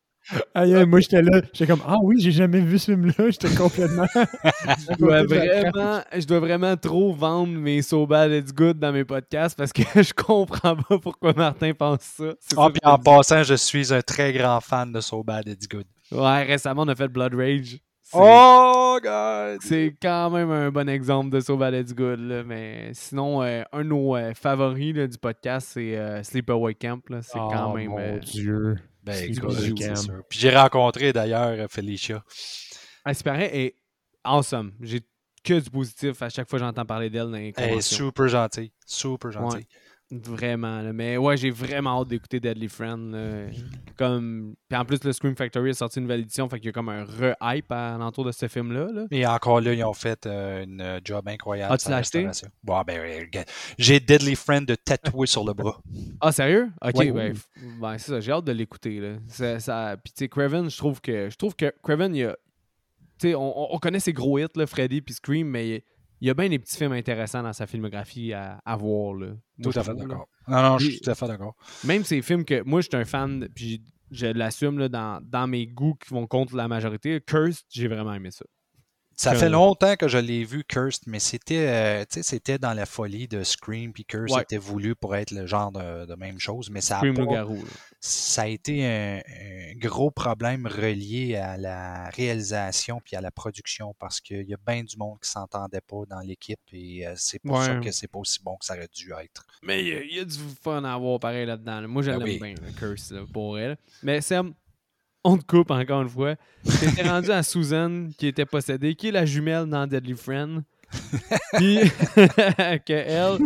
Aïe, aïe, moi, j'étais là. J'étais comme, ah oui, j'ai jamais vu ce film-là. J'étais complètement. Je dois, vraiment, je dois vraiment trop vendre mes So Bad It's Good dans mes podcasts parce que je comprends pas pourquoi Martin pense ça. Ah, ça puis en passant, je suis un très grand fan de So Bad It's Good. Ouais, récemment, on a fait Blood Rage. Oh, God! C'est quand même un bon exemple de So Bad It's Good. là, mais sinon, euh, un de nos euh, favoris là, du podcast, c'est euh, Sleepaway Camp. là. C'est quand même. Oh, Mon euh, Dieu. Ben. Puis j'ai rencontré d'ailleurs euh, Felicia. Ah, c'est pareil, et awesome. J'ai que du positif à chaque fois que j'entends parler d'elle Elle est super gentille. Super gentille. Vraiment, là. mais ouais, j'ai vraiment hâte d'écouter Deadly Friend. là. Comme... Puis en plus, le Scream Factory a sorti une nouvelle édition, fait qu'il y a comme un re-hype à l'entour de ce film-là. là. Et encore là, ils ont fait euh, une job incroyable. Ah, tu sur la l'as acheté? Bon, ben, euh, j'ai Deadly Friend de tatoué sur le bras. Ah, sérieux? Ok, Ouais. ben, ben, c'est ça, j'ai hâte de l'écouter. Ça. Puis tu sais, Craven, je trouve que je trouve que Craven, il y a. Tu sais, on, on- on connaît ses gros hits, là, Freddy puis Scream, mais il- y a bien des petits films intéressants dans sa filmographie à, à voir. Là, Tout Moi, à fait d'accord. Non, non, je suis tout à fait d'accord. Même ces films que moi, je suis un fan, puis je l'assume dans, dans mes goûts qui vont contre la majorité. Cursed, j'ai vraiment aimé ça. Ça Que- fait longtemps que je l'ai vu, Cursed, mais c'était euh, c'était dans la folie de Scream, puis Cursed Ouais. était voulu pour être le genre de, de même chose, mais ça a, pas- ça a été un, un gros problème relié à la réalisation puis à la production parce qu'il y a bien du monde qui s'entendait pas dans l'équipe et euh, c'est pour ça que c'est pas aussi bon que ça aurait dû être. Mais il y a- il y, a du fun à avoir pareil là-dedans. là. Moi, je Ben oui. bien, le Curse, là, pour elle. Mais Sam, on te coupe encore une fois. T'étais rendu à Susan, qui était possédée, qui est la jumelle dans Deadly Friend. Puis que elle,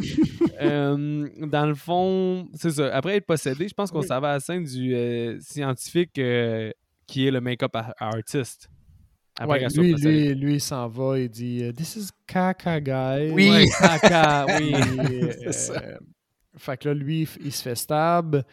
euh, dans le fond, c'est ça. Après être possédée, je pense qu'on Oui. savait à la scène du euh, scientifique euh, qui est le make-up ar- artist. Après Ouais, qu'elle soit lui, possédée. lui, lui, il s'en va et dit This is caca, guy. Oui. Ouais, caca, oui. Ça. fait que là, lui, il il se fait stab.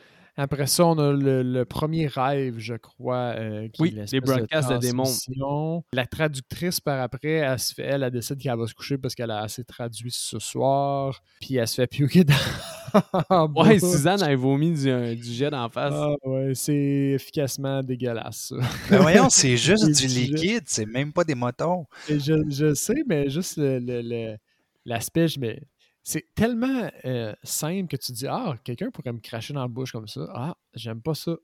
Après ça, on a le, le premier rêve, je crois. euh, qui Oui, les broadcasts de démons. transmission. La traductrice, par après, elle, se fait, elle, elle décide qu'elle va se coucher parce qu'elle a assez traduit ce soir. Puis elle se fait piouquer dans. Ouais. Suzanne a vomi du, euh, du jet d'en face. Ah ouais, c'est efficacement dégueulasse. ça. Ben voyons, c'est juste du liquide, c'est même pas des motons. Je, je sais, mais juste le- le- le- l'aspect, je me- c'est tellement euh, simple que tu dis Ah, quelqu'un pourrait me cracher dans la bouche comme ça. Ah, j'aime pas ça.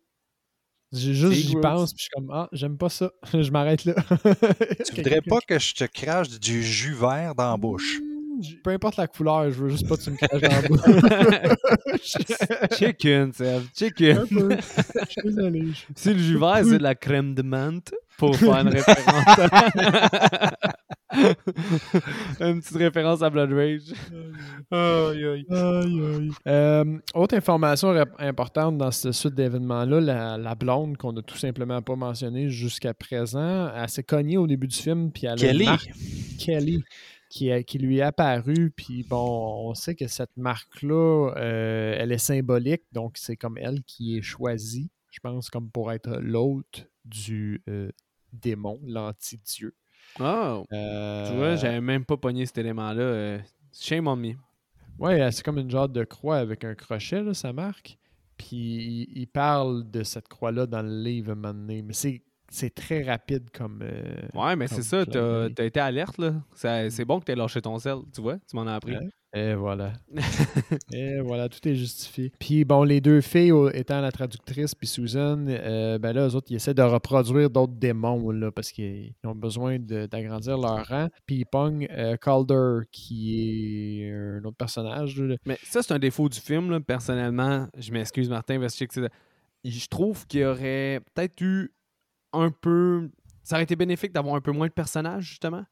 J'ai juste, j'y pense, puis je suis comme Ah, j'aime pas ça. je m'arrête là. Tu voudrais pas que je te crache du jus vert dans la bouche. Peu importe la couleur, je veux juste pas que tu me dans la bouche. Chicken, Seb. Chicken. Je suis désolé. Si le jus vert, c'est de la crème de menthe, pour faire une référence. une petite référence à Blood Rage. Aïe, aïe. Aïe, aïe. Euh, autre information importante dans cette suite d'événements-là, la, la blonde qu'on a tout simplement pas mentionnée jusqu'à présent, elle s'est cognée au début du film, puis elle Kelly. Kelly qui, lui est apparue, puis bon, on sait que cette marque-là, euh, elle est symbolique, donc c'est comme elle qui est choisie, je pense, comme pour être l'hôte du euh, démon, l'anti-dieu. Oh, Euh, tu vois, j'avais même pas pogné cet élément-là. shame on me. Ouais, c'est comme une genre de croix avec un crochet, là, sa marque. Puis il, parle de cette croix-là dans le livre un moment donné. Mais c'est, c'est très rapide comme. euh, Ouais, mais c'est ça, t'as t'as été alerte, là. Ça- C'est bon que t'aies lâché ton sel, tu vois, tu m'en as appris. Ouais. Et voilà. Et voilà, tout est justifié. Puis bon, les deux filles, étant la traductrice puis Susan, euh, ben là, eux autres, ils essaient de reproduire d'autres démons, là, parce qu'ils ont besoin d'agrandir leur rang. Puis ils pognent euh, Calder, qui est un autre personnage. là. Mais ça, c'est un défaut du film, là. personnellement. Je m'excuse, Martin, parce que je sais que c'est- Je trouve qu'il y aurait peut-être eu un peu. Ça aurait été bénéfique d'avoir un peu moins de personnages, justement?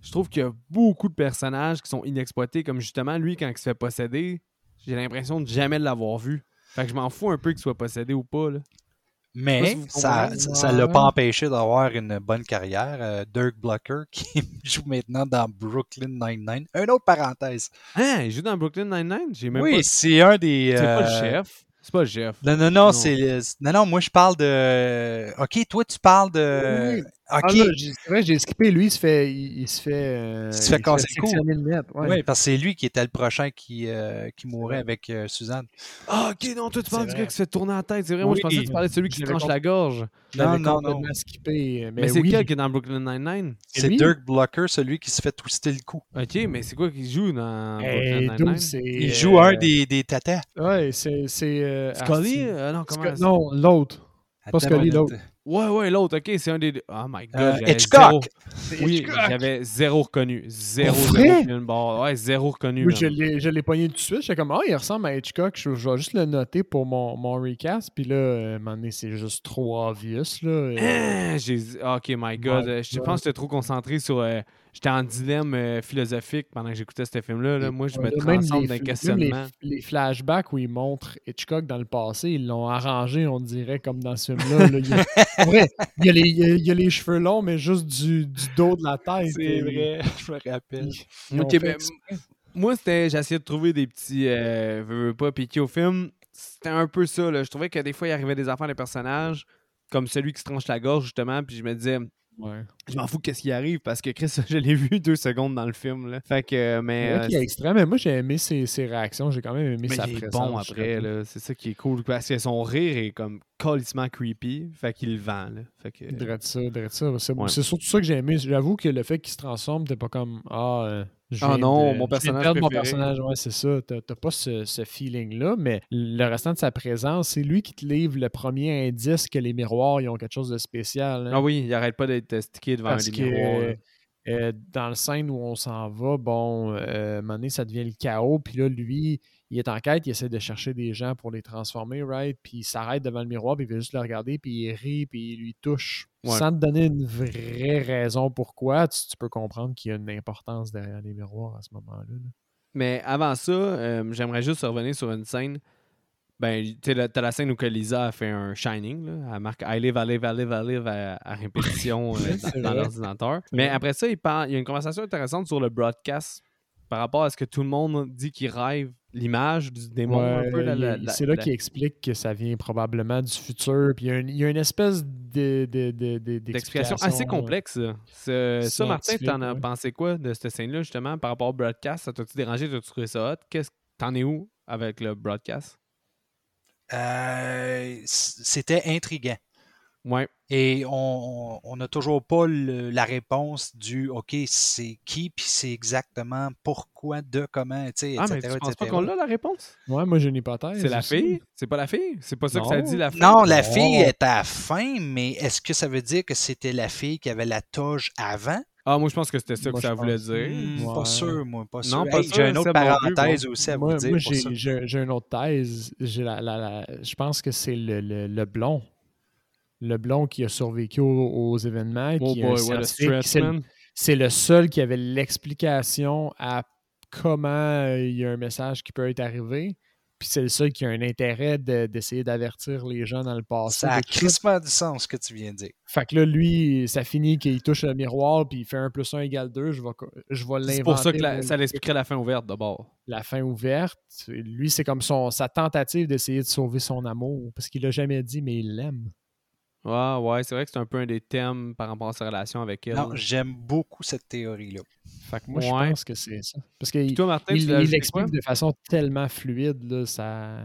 Je trouve qu'il y a beaucoup de personnages qui sont inexploités, comme justement lui, quand il se fait posséder, j'ai l'impression de jamais l'avoir vu. Fait que je m'en fous un peu qu'il soit possédé ou pas. Là. Mais ça ça l'a pas empêché d'avoir une bonne carrière. Euh, Dirk Blocker, qui joue maintenant dans Brooklyn Nine-Nine. Une autre parenthèse. Hein, il joue dans Brooklyn Nine-Nine? J'ai même oui, pas. c'est un des. C'est pas le euh, chef. C'est pas chef. Non, non, non, Non. c'est. Non, non, moi je parle de. Ok, toi tu parles de. Oui, Ok. Ah là, j'ai- c'est vrai, j'ai skippé. Lui, il se fait. Il, il se fait. euh, Il se fait casser le cou. net. ouais. Oui, parce que c'est lui qui était le prochain qui, euh, qui mourrait avec euh, Suzanne. Ah, ok, non, toi, tu parles C'est du gars qui se fait tourner la tête. C'est vrai, moi, je Oui. pensais que tu parlais de celui qui tranche la gorge. Non, non, non. skippé. Mais, Mais c'est oui. lequel qui est dans Brooklyn Nine-Nine? C'est? Dirk Blocker, celui qui se fait twister le cou. Ok, mais c'est quoi qui joue dans Hey, Brooklyn Nine-Nine? Il euh, joue un des, des tatas. Ouais, c'est. c'est euh, Scully? Asti. Euh, non, comment Sc- Non, l'autre. Pas Scully, l'autre. Ouais, ouais, l'autre, ok, c'est un des deux. Oh my god, Euh, j'avais Hitchcock! zéro- Oui, j'avais zéro reconnu. Zéro, zéro. Ouais, zéro reconnu. Oui, man. je l'ai, je l'ai pogné tout de suite. J'étais comme, ah, il ressemble à Hitchcock. Je, je vais juste le noter pour mon, mon recast. Puis là, euh, à un moment donné, c'est juste trop obvious. Là. Euh, Hein, j'ai Ok, my god. Euh, Je pense que j'étais trop concentré sur. euh, J'étais en dilemme euh, philosophique pendant que j'écoutais ce film-là. là. Moi, je me les- d'un questionnement. Les, les flashbacks où ils montrent Hitchcock dans le passé, ils l'ont arrangé, on dirait, comme dans ce film-là. là. Il a- vrai, il y, a les, il y a- les cheveux longs, mais juste du, du dos de la tête. C'est Et- vrai, je me rappelle. ben, moi, c'était. J'essayais de trouver des petits. Euh, veux, veux pas piquer au film. C'était un peu ça. Là. Je trouvais que des fois, il arrivait des affaires des personnages, comme celui qui se tranche la gorge, justement. Puis je me disais, Ouais. je m'en fous qu'est-ce qui arrive parce que Chris, je l'ai vu deux secondes dans le film. Là. Fait que. euh, Mais. C'est vrai euh, qu'il est extrême, mais moi j'ai aimé ses, ses réactions, j'ai quand même aimé mais sa il est présence. bon après, là. C'est ça qui est cool. Parce que son rire est comme colissement creepy. Fait qu'il le vend, là. Fait que. Drette ça, drette ça. C'est Ouais. surtout ça que j'ai aimé. J'avoue que le fait qu'il se transforme, t'es pas comme Ah, euh, Ah non, de- mon personnage perdre mon préféré. personnage, ouais, c'est ça. T'as pas ce, ce feeling-là, mais le restant de sa présence, c'est lui qui te livre le premier indice que les miroirs, ils ont quelque chose de spécial. hein. Ah oui, il arrête pas d'être stické devant Parce les que euh, dans le scène où on s'en va, bon, euh, à un moment donné, ça devient le chaos. Puis là, lui, il est en quête, il essaie de chercher des gens pour les transformer, right? Puis il s'arrête devant le miroir, puis il veut juste le regarder, puis il rit, puis il lui touche. Ouais. Sans te donner une vraie raison pourquoi, tu, tu peux comprendre qu'il y a une importance derrière les miroirs à ce moment-là. là. Mais avant ça, euh, j'aimerais juste revenir sur une scène. Ben, tu t'as la scène où Lisa a fait un Shining, là. Elle marque I live, I live, I live, I live à, à répétition euh, dans, dans l'ordinateur. Mais après ça, il, parle, il y a une conversation intéressante sur le broadcast par rapport à ce que tout le monde dit qu'il rêve. L'image du démon. un Ouais, peu, la- il- la- il- la- c'est là la- qu'il explique que ça vient probablement du futur. Puis il y a une, il y a une espèce de, de, de, de- d'explication assez d'explication, complexe. ça. Ce- Ça, Martin, t'en as ouais. pensé quoi de cette scène-là, justement, par rapport au broadcast? Ça t'a-tu dérangé? T'as-tu trouvé ça hot? Qu'est-ce... T'en es où avec le broadcast? Euh, C'était intriguant. Ouais. Et on on n'a toujours pas le- la réponse du OK, c'est qui, puis c'est exactement pourquoi, de comment, tu sais, Ah, etc. mais tu penses pas etc. qu'on l'a, la réponse? Ouais, moi j'ai une hypothèse. C'est la fille? C'est pas la fille? C'est pas ça que ça dit, la fille? Non, la fille est à la fin, mais est-ce que ça veut dire que c'était la fille qui avait la toge avant? Ah, moi, je pense que c'était ça Moi, que ça voulait dire. Hmm, Ouais. Pas sûr, moi, pas sûr. Non, pas Hey, sûr, J'ai une autre parenthèse aussi à Moi, vous dire. moi, j'ai, une autre thèse. J'ai la, la- la- je pense que c'est le, le, le blond. Le blond qui a survécu aux, aux événements. Oh qui c'est, le, seul qui avait l'explication à comment euh, il y a un message qui peut être arrivé. Puis c'est le seul qui a un intérêt de- d'essayer d'avertir les gens dans le passé. Ça a crissement du sens ce que tu viens de dire. Fait que là, lui, ça finit qu'il touche le miroir puis il fait 1 plus 1 égale 2. Je vais, je vais l'inventer. C'est pour ça que la- ça l'expliquerait la fin ouverte, d'abord. la fin ouverte. Lui, c'est comme son, sa tentative d'essayer de sauver son amour. Parce qu'il l'a jamais dit, mais il l'aime. Ouais, ouais, c'est vrai que c'est un peu un des thèmes par rapport à sa relation avec elle. Non, j'aime beaucoup cette théorie-là. Fait que moi, Ouais. je pense que c'est ça. Parce qu'il toi, Martin, il, l'explique de façon tellement fluide. Là, ça...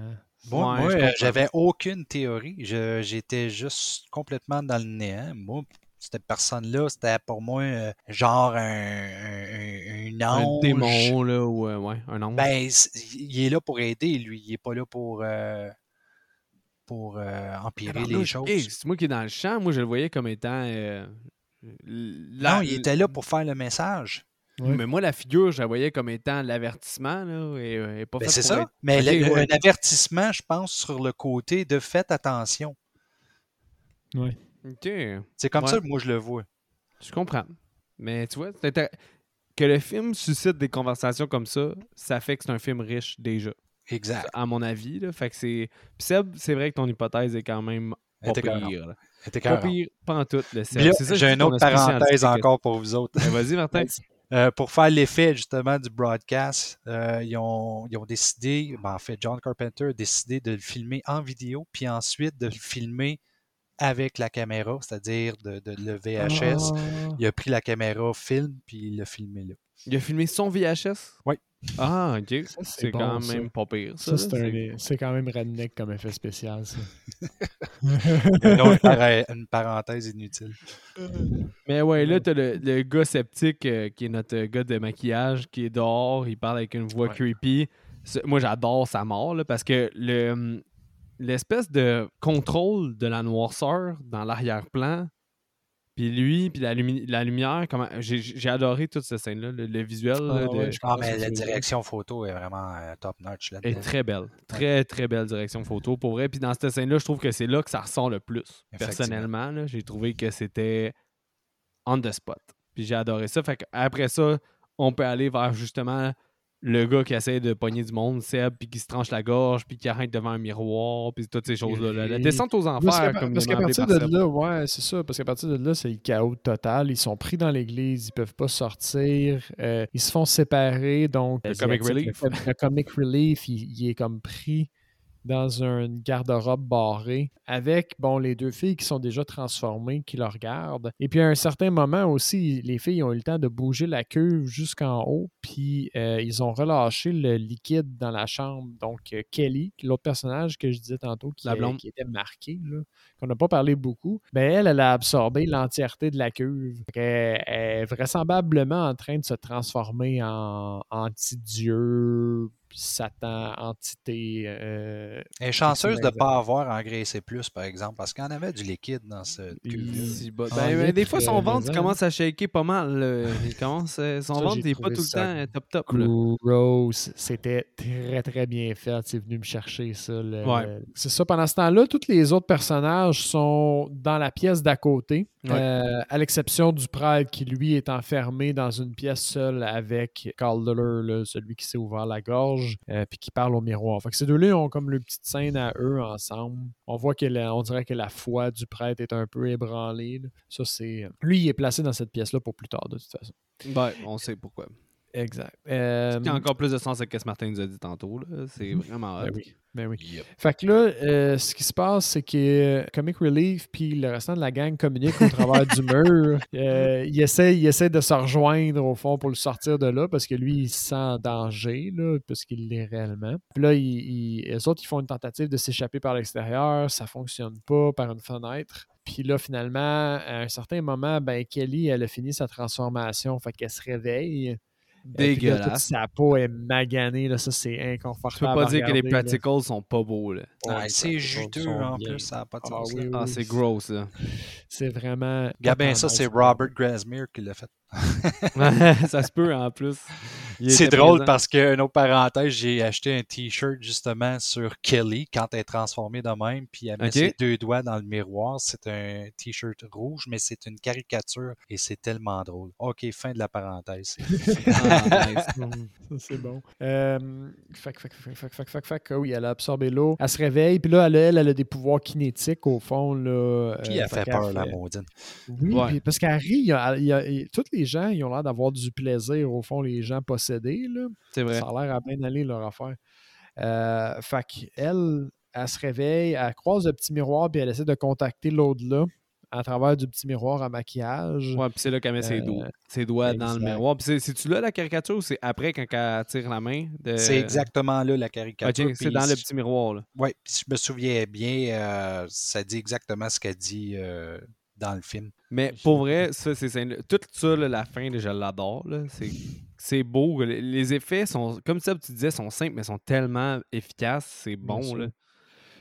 Moi, Ouais, moi, je euh, j'avais aucune théorie. Je- J'étais juste complètement dans le néant. Moi, cette personne-là, c'était pour moi euh, genre un, un, un Un ange. démon, là, ou euh, ouais, un ange. Ben, il est là pour aider, lui. Il est pas là pour, euh, pour euh, empirer les choses. hey, c'est moi qui est dans le champ, moi je le voyais comme étant. euh, la- non, il était là pour faire le message. Mais moi, la figure, je la voyais comme étant l'avertissement, là, et, euh, et pas Ben, c'est ça. être- Mais le- ouais. un avertissement, je pense, sur le côté de faites attention. Ok, C'est comme Ouais. ça que moi je le vois. je comprends. Mais tu vois, que le film suscite des conversations comme ça, ça fait que c'est un film riche déjà, Exact. à mon avis. Là. Fait que c'est. Puis Seb, c'est vrai que ton hypothèse est quand même pas pire. Pas pire, pas en tout, le Seb. J'ai une autre parenthèse encore pour vous autres. Ben, Vas-y, Martin. Euh, pour faire l'effet justement du broadcast, euh, ils, ont, ils ont décidé, ben, en fait, John Carpenter a décidé de le filmer en vidéo, puis ensuite de le filmer avec la caméra, c'est-à-dire de, de le VHS. Ah. Il a pris la caméra film, puis il l'a filmé là. Il a filmé son VHS? Oui. Ah, ok. C'est bon, quand ça. même pas pire. Ça, c'est, quand même redneck comme effet spécial, ça. Une, autre para- une parenthèse inutile. Mais ouais, là, t'as le, le gars sceptique euh, qui est notre gars de maquillage qui est dehors, il parle avec une voix Ouais. creepy. Moi, j'adore sa mort là, parce que le hum, l'espèce de contrôle de la noirceur dans l'arrière-plan, puis lui, puis la, lumi- la lumière, comment j'ai adoré toute cette scène-là, le, le visuel là, Ah de- Ah, mais la direction photo est vraiment euh, top-notch est là-dedans. très belle. Très, très belle direction photo, pour vrai. Puis dans cette scène-là, je trouve que c'est là que ça ressort le plus. Personnellement, là, j'ai trouvé que c'était on the spot. Puis j'ai adoré ça. Fait après ça, on peut aller vers justement le gars qui essaie de pogner du monde, Seb, puis qui se tranche la gorge, puis qui arrête devant un miroir, puis toutes ces choses-là. là. La descente aux Parce enfers, qu'à comme parce qu'à partir par de là, ouais, c'est ça. Parce qu'à partir de là, c'est le chaos total. Ils sont pris dans l'église, ils peuvent pas sortir, euh, ils se font séparer. Donc, Le comic relief. Le, le comic relief, il, il est comme pris dans une garde-robe barrée avec, bon, les deux filles qui sont déjà transformées, qui le regardent. Et puis, à un certain moment aussi, les filles ont eu le temps de bouger la cuve jusqu'en haut, puis euh, ils ont relâché le liquide dans la chambre. Donc, euh, Kelly, l'autre personnage que je disais tantôt, qui, La blonde. qui était marqué, là, qu'on n'a pas parlé beaucoup, ben elle, elle a absorbé l'entièreté de la cuve. Qu'elle est vraisemblablement en train de se transformer en anti-dieu, Satan, entité. euh, Elle est chanceuse de ne pas avoir engraissé plus, par exemple, parce en avait du liquide dans ce. En Ben, ben, des fois, son euh, ventre commence à shaker pas mal. Il commence, euh, son Ça, ventre n'est pas tout le temps top top. Gross. C'était très, très bien fait. C'est venu me chercher ça. le- Ouais. le- C'est ça. Pendant ce temps-là, tous les autres personnages sont dans la pièce d'à côté, Ouais. euh, à l'exception du prêtre qui, lui, est enfermé dans une pièce seule avec Carl celui qui s'est ouvert la gorge, euh, puis qui parle au miroir. Fait que ces deux-là ont comme leur petite scène à eux ensemble. On voit que la- on dirait que la foi du prêtre est un peu ébranlée. là. Ça, c'est. Lui, il est placé dans cette pièce-là pour plus tard, de toute façon. Ben, on sait pourquoi. Exact. Ce Euh, qui a encore plus de sens avec ce que Martin nous a dit tantôt. C'est vraiment ben oui, ben oui. Yep. Fait que là, euh, ce qui se passe, c'est que euh, Comic Relief puis le restant de la gang communiquent au travers du mur. Euh, il, essaie, il essaie de se rejoindre au fond pour le sortir de là parce que lui, il se sent en danger, là, parce qu'il l'est réellement. Puis là, ils- eux autres, ils font une tentative de s'échapper par l'extérieur. Ça fonctionne pas par une fenêtre. Puis là, finalement, à un certain moment, ben, Kelly, elle a fini sa transformation. Fait qu'elle se réveille. Euh, puis là, toute Dégueulasse. sa peau est maganée. Là, ça, c'est inconfortable. Tu peux pas dire que les là. practicals sont pas beaux. Là. Ah, Ouais, c'est juteux en bien. plus, ça n'a pas de Ah sens. oui, là. oui. Ah, c'est gross. Là. C'est vraiment. Gabin, ça, c'est. Robert Grasmere qui l'a fait. ça se peut en plus. C'est drôle présent. parce que, une autre parenthèse, j'ai acheté un t-shirt justement sur Kelly quand elle est transformée de même, puis elle met Ok. ses deux doigts dans le miroir. C'est un t-shirt rouge, mais c'est une caricature et c'est tellement drôle. Ok, fin de la parenthèse. Ah, c'est bon. Euh, fac, fac, fac, fac, fac, fac, fac. Ah Oui, elle a absorbé l'eau. Elle se réveille, puis là, elle, elle, elle a des pouvoirs kinétiques au fond. Là, Puis Euh, elle fait peur, la fait- maudine. Oui, Ouais. puis parce qu'elle rit. il y a- il y a- il- tous les gens, ils ont l'air d'avoir du plaisir, au fond, les gens Là. C'est vrai. Ça a l'air à bien aller leur affaire. Euh, fait qu'elle, elle se réveille, elle croise le petit miroir, puis elle essaie de contacter l'au-delà à travers du petit miroir à maquillage. Ouais, puis c'est là qu'elle met ses, Euh, doigts, ses doigts dans le miroir. Puis c'est- c'est-tu là la caricature ou c'est après quand elle tire la main? de- C'est exactement là la caricature. Ok, c'est dans le petit miroir. Puis si je me souviens bien, euh, ça dit exactement ce qu'elle dit euh, dans le film. Mais pour vrai, ça, c'est tout ça, là, la fin, là, je l'adore. C'est, c'est beau. Les, effets sont, comme ça, tu disais, sont simples, mais sont tellement efficaces. C'est bon. Là.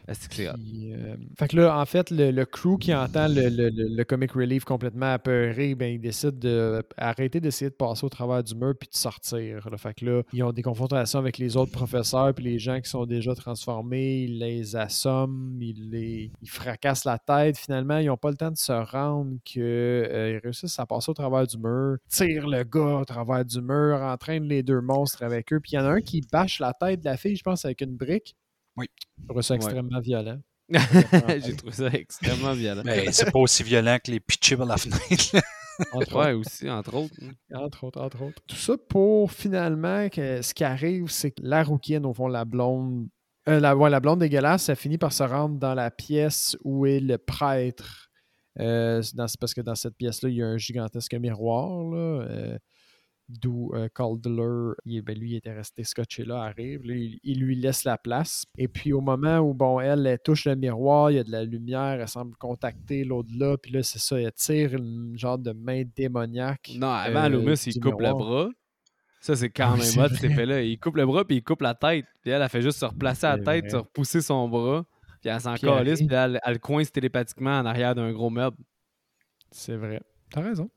Est-ce que c'est? Puis, euh, fait que là, en fait, le, le crew qui entend le, le- le- comic relief complètement apeuré, ben, il décide d'arrêter d'essayer de passer au travers du mur puis de sortir. là. Fait que là, ils ont des confrontations avec les autres professeurs puis les gens qui sont déjà transformés, ils les assomment, ils, les, ils fracassent la tête. Finalement, ils n'ont pas le temps de se rendre qu'ils réussissent à passer au travers du mur, tirent le gars au travers du mur, entraînent les deux monstres avec eux. Puis il y en a un qui bâche la tête de la fille, je pense, avec une brique. Oui. Je trouve ça Ouais. extrêmement violent. J'ai trouvé ça extrêmement violent. Mais c'est pas aussi violent que les pitchés par la fenêtre. Entre, Ouais, aussi, entre autres. autres, entre autres, entre autres. Tout ça pour finalement que ce qui arrive, c'est que la rouquine, au fond, la blonde, euh, la, ouais, la blonde dégueulasse, ça finit par se rendre dans la pièce où est le prêtre. Euh, dans- parce que dans cette pièce-là, il y a un gigantesque miroir. Là, euh, D'où euh, il, ben, lui, il était resté scotché là, arrive. Là, il, il lui laisse la place. Et puis au moment où bon, elle, elle touche le miroir, il y a de la lumière, elle semble contacter l'au-delà. Puis là, c'est ça, elle tire une genre de main démoniaque. Non, avant, euh, Loomis, il coupe miroir. le bras. Ça, c'est quand Oui, même hot, cet effet-là. Il coupe le bras, puis il coupe la tête. Puis elle, elle fait juste se replacer la tête, vrai. se repousser son bras. Puis elle s'en elle puis elle, elle coince télépathiquement en arrière d'un gros meuble. C'est vrai. T'as raison.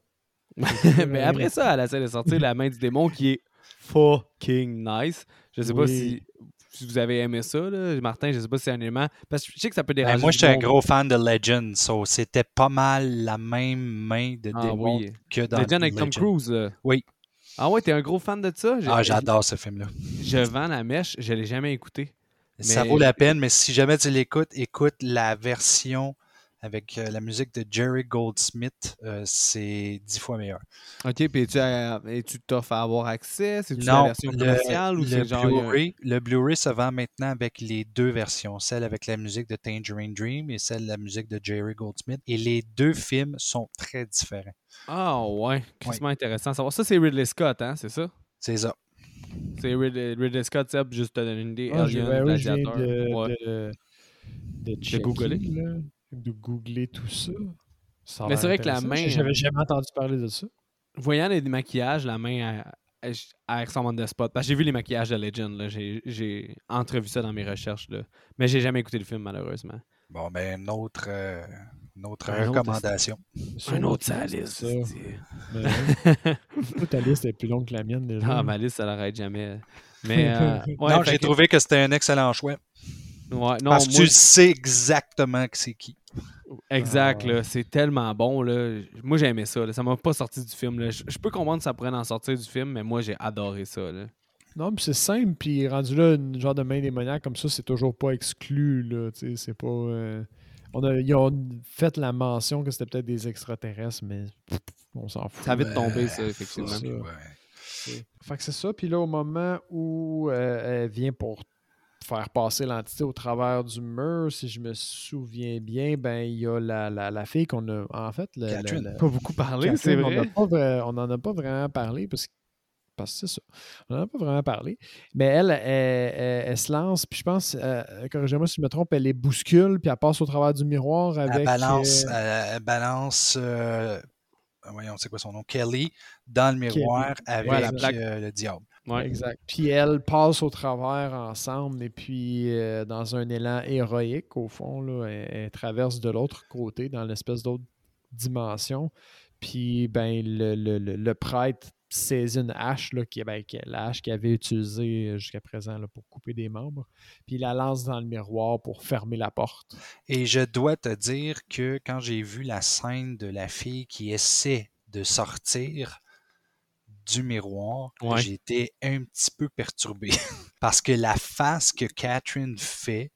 Mais après ça, elle essaie de sortir la main du démon qui est fucking nice. Je sais pas si, si vous avez aimé ça, là. Martin. Je sais pas si c'est un élément. Parce que je sais que ça peut Ben, déranger. moi, du j'étais un gros fan de Legend, so c'était pas mal la même main de Ah démon oui. que dans Legend avec Tom. Cruise. là. Oui. Ah ouais, t'es un gros fan de ça? Ah, j'adore ce film-là. Je vends la mèche, je l'ai jamais écouté. Ça Mais- vaut la peine, mais si jamais tu l'écoutes, écoute la version avec euh, la musique de Jerry Goldsmith. euh, c'est dix fois meilleur. Ok, puis tu es-tu t'offres à avoir accès? C'est-tu la Non, version le, commerciale ou le c'est a un- Blu-ray, le Blu-ray se vend maintenant avec les deux versions, celle avec la musique de Tangerine Dream et celle de la musique de Jerry Goldsmith. Et les deux films sont très différents. Ah ouais, quasiment intéressant. Ça, c'est Ridley Scott, hein, c'est ça? C'est ça. C'est Ridley, Ridley Scott, Seb, juste te donner une idée. Ah, Alien, Gladiator. de, Ouais. de, de, googler. De googler tout ça. Ça a Mais c'est vrai que la main- J'avais jamais entendu parler de ça. Voyant les maquillages, la main, elle, elle, ressemble à The Spot. Parce que j'ai vu les maquillages de Legend, là. J'ai, entrevu ça dans mes recherches, là. Mais j'ai jamais écouté le film, malheureusement. Bon, ben, une autre, euh, une autre Un autre, recommandation. Sur Un autre liste, ouais. Toi, ta liste est plus longue que la mienne déjà. ah, ma liste, ça l'arrête jamais. Mais, euh, ouais, non, j'ai que- trouvé que c'était un excellent choix. Ouais, non, parce que moi, tu sais exactement que c'est qui. Exact, Ah. là, c'est tellement bon. Là. Moi, j'ai aimé ça. Là. Ça m'a pas sorti du film. là. Je, je peux comprendre que ça pourrait en sortir du film, mais moi, j'ai adoré ça. Là. Non, puis c'est simple, puis rendu là, une genre de main démoniaque comme ça, c'est toujours pas exclu, là, tu sais, c'est pas... euh, on a, ils ont fait la mention que c'était peut-être des extraterrestres, mais on s'en fout. Ça a vite tombé, ça, c'est effectivement. ça, ouais. Fait que c'est ça. Puis là, au moment où euh, elle vient pour faire passer l'entité au travers du mur, si je me souviens bien, ben il y a la, la, la fille qu'on a. En fait, le- Catherine. le- Pas beaucoup parlé, c'est on vrai. n'en a pas vraiment parlé parce que. Parce que c'est ça. On n'en a pas vraiment parlé. Mais elle, elle, elle- elle se lance, puis je pense, euh, corrigez-moi si je me trompe, elle les bouscule, puis elle passe au travers du miroir avec. Elle balance, euh, elle, elle balance euh, voyons, c'est quoi son nom? Kelly, dans le miroir avec Ouais, la plaque. euh, le diable. Ouais. Exact. Puis elle passe au travers ensemble et puis euh, dans un élan héroïque, au fond, là, elle, elle traverse de l'autre côté, dans l'espèce d'autre dimension. Puis ben, le, le- le- le prêtre saisit une hache, là, qui, ben, la hache qu'il avait utilisée jusqu'à présent là, pour couper des membres. Puis il la lance dans le miroir pour fermer la porte. Et je dois te dire que quand j'ai vu la scène de la fille qui essaie de sortir du miroir, Ouais. j'étais un petit peu perturbé. Parce que la face que Catherine fait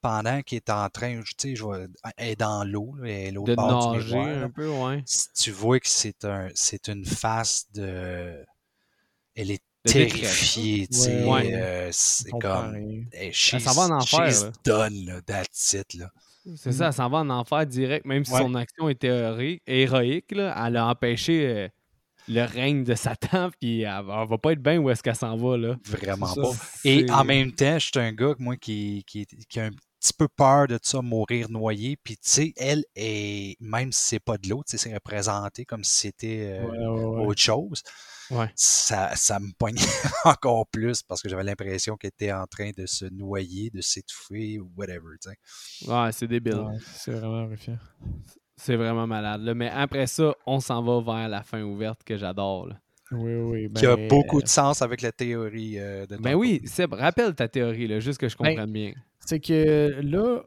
pendant qu'elle est en train, tu sais, je vois, elle est dans l'eau, elle est l'autre De bord du nager miroir, là. un peu, ouais. Si tu vois que c'est un, c'est une face de, elle est terrifiée, tu sais, Ouais. euh, c'est comme, hey, Elle s'en va en she's- enfer, she's là. done, là, that's it, là. C'est ça, elle s'en va en enfer direct, même si Ouais. son action était héroïque, héroïque, là, elle a empêché euh, le règne de Satan, puis elle, va- elle va pas être bien où est-ce qu'elle s'en va, là. Vraiment pas. Et en même temps, je suis un gars, moi, qui, qui, qui a un petit peu peur de ça, mourir noyé. Puis, tu sais, elle est, même si c'est pas de l'eau, tu sais, c'est représenté comme si c'était euh, Ouais, ouais, ouais. autre chose. Ouais. Ça, ça me poignait encore plus parce que j'avais l'impression qu'elle était en train de se noyer, de s'étouffer ou whatever, tu sais. Ouais, c'est débile. Ouais, c'est vraiment horrifiant. C'est vraiment malade. Là. Mais après ça, on s'en va vers la fin ouverte que j'adore. là. Oui, oui. Qui a ben, beaucoup de sens avec la théorie euh, de Ben oui, Seb, rappelle ta théorie, là, juste que je Ben, comprenne bien. C'est que là,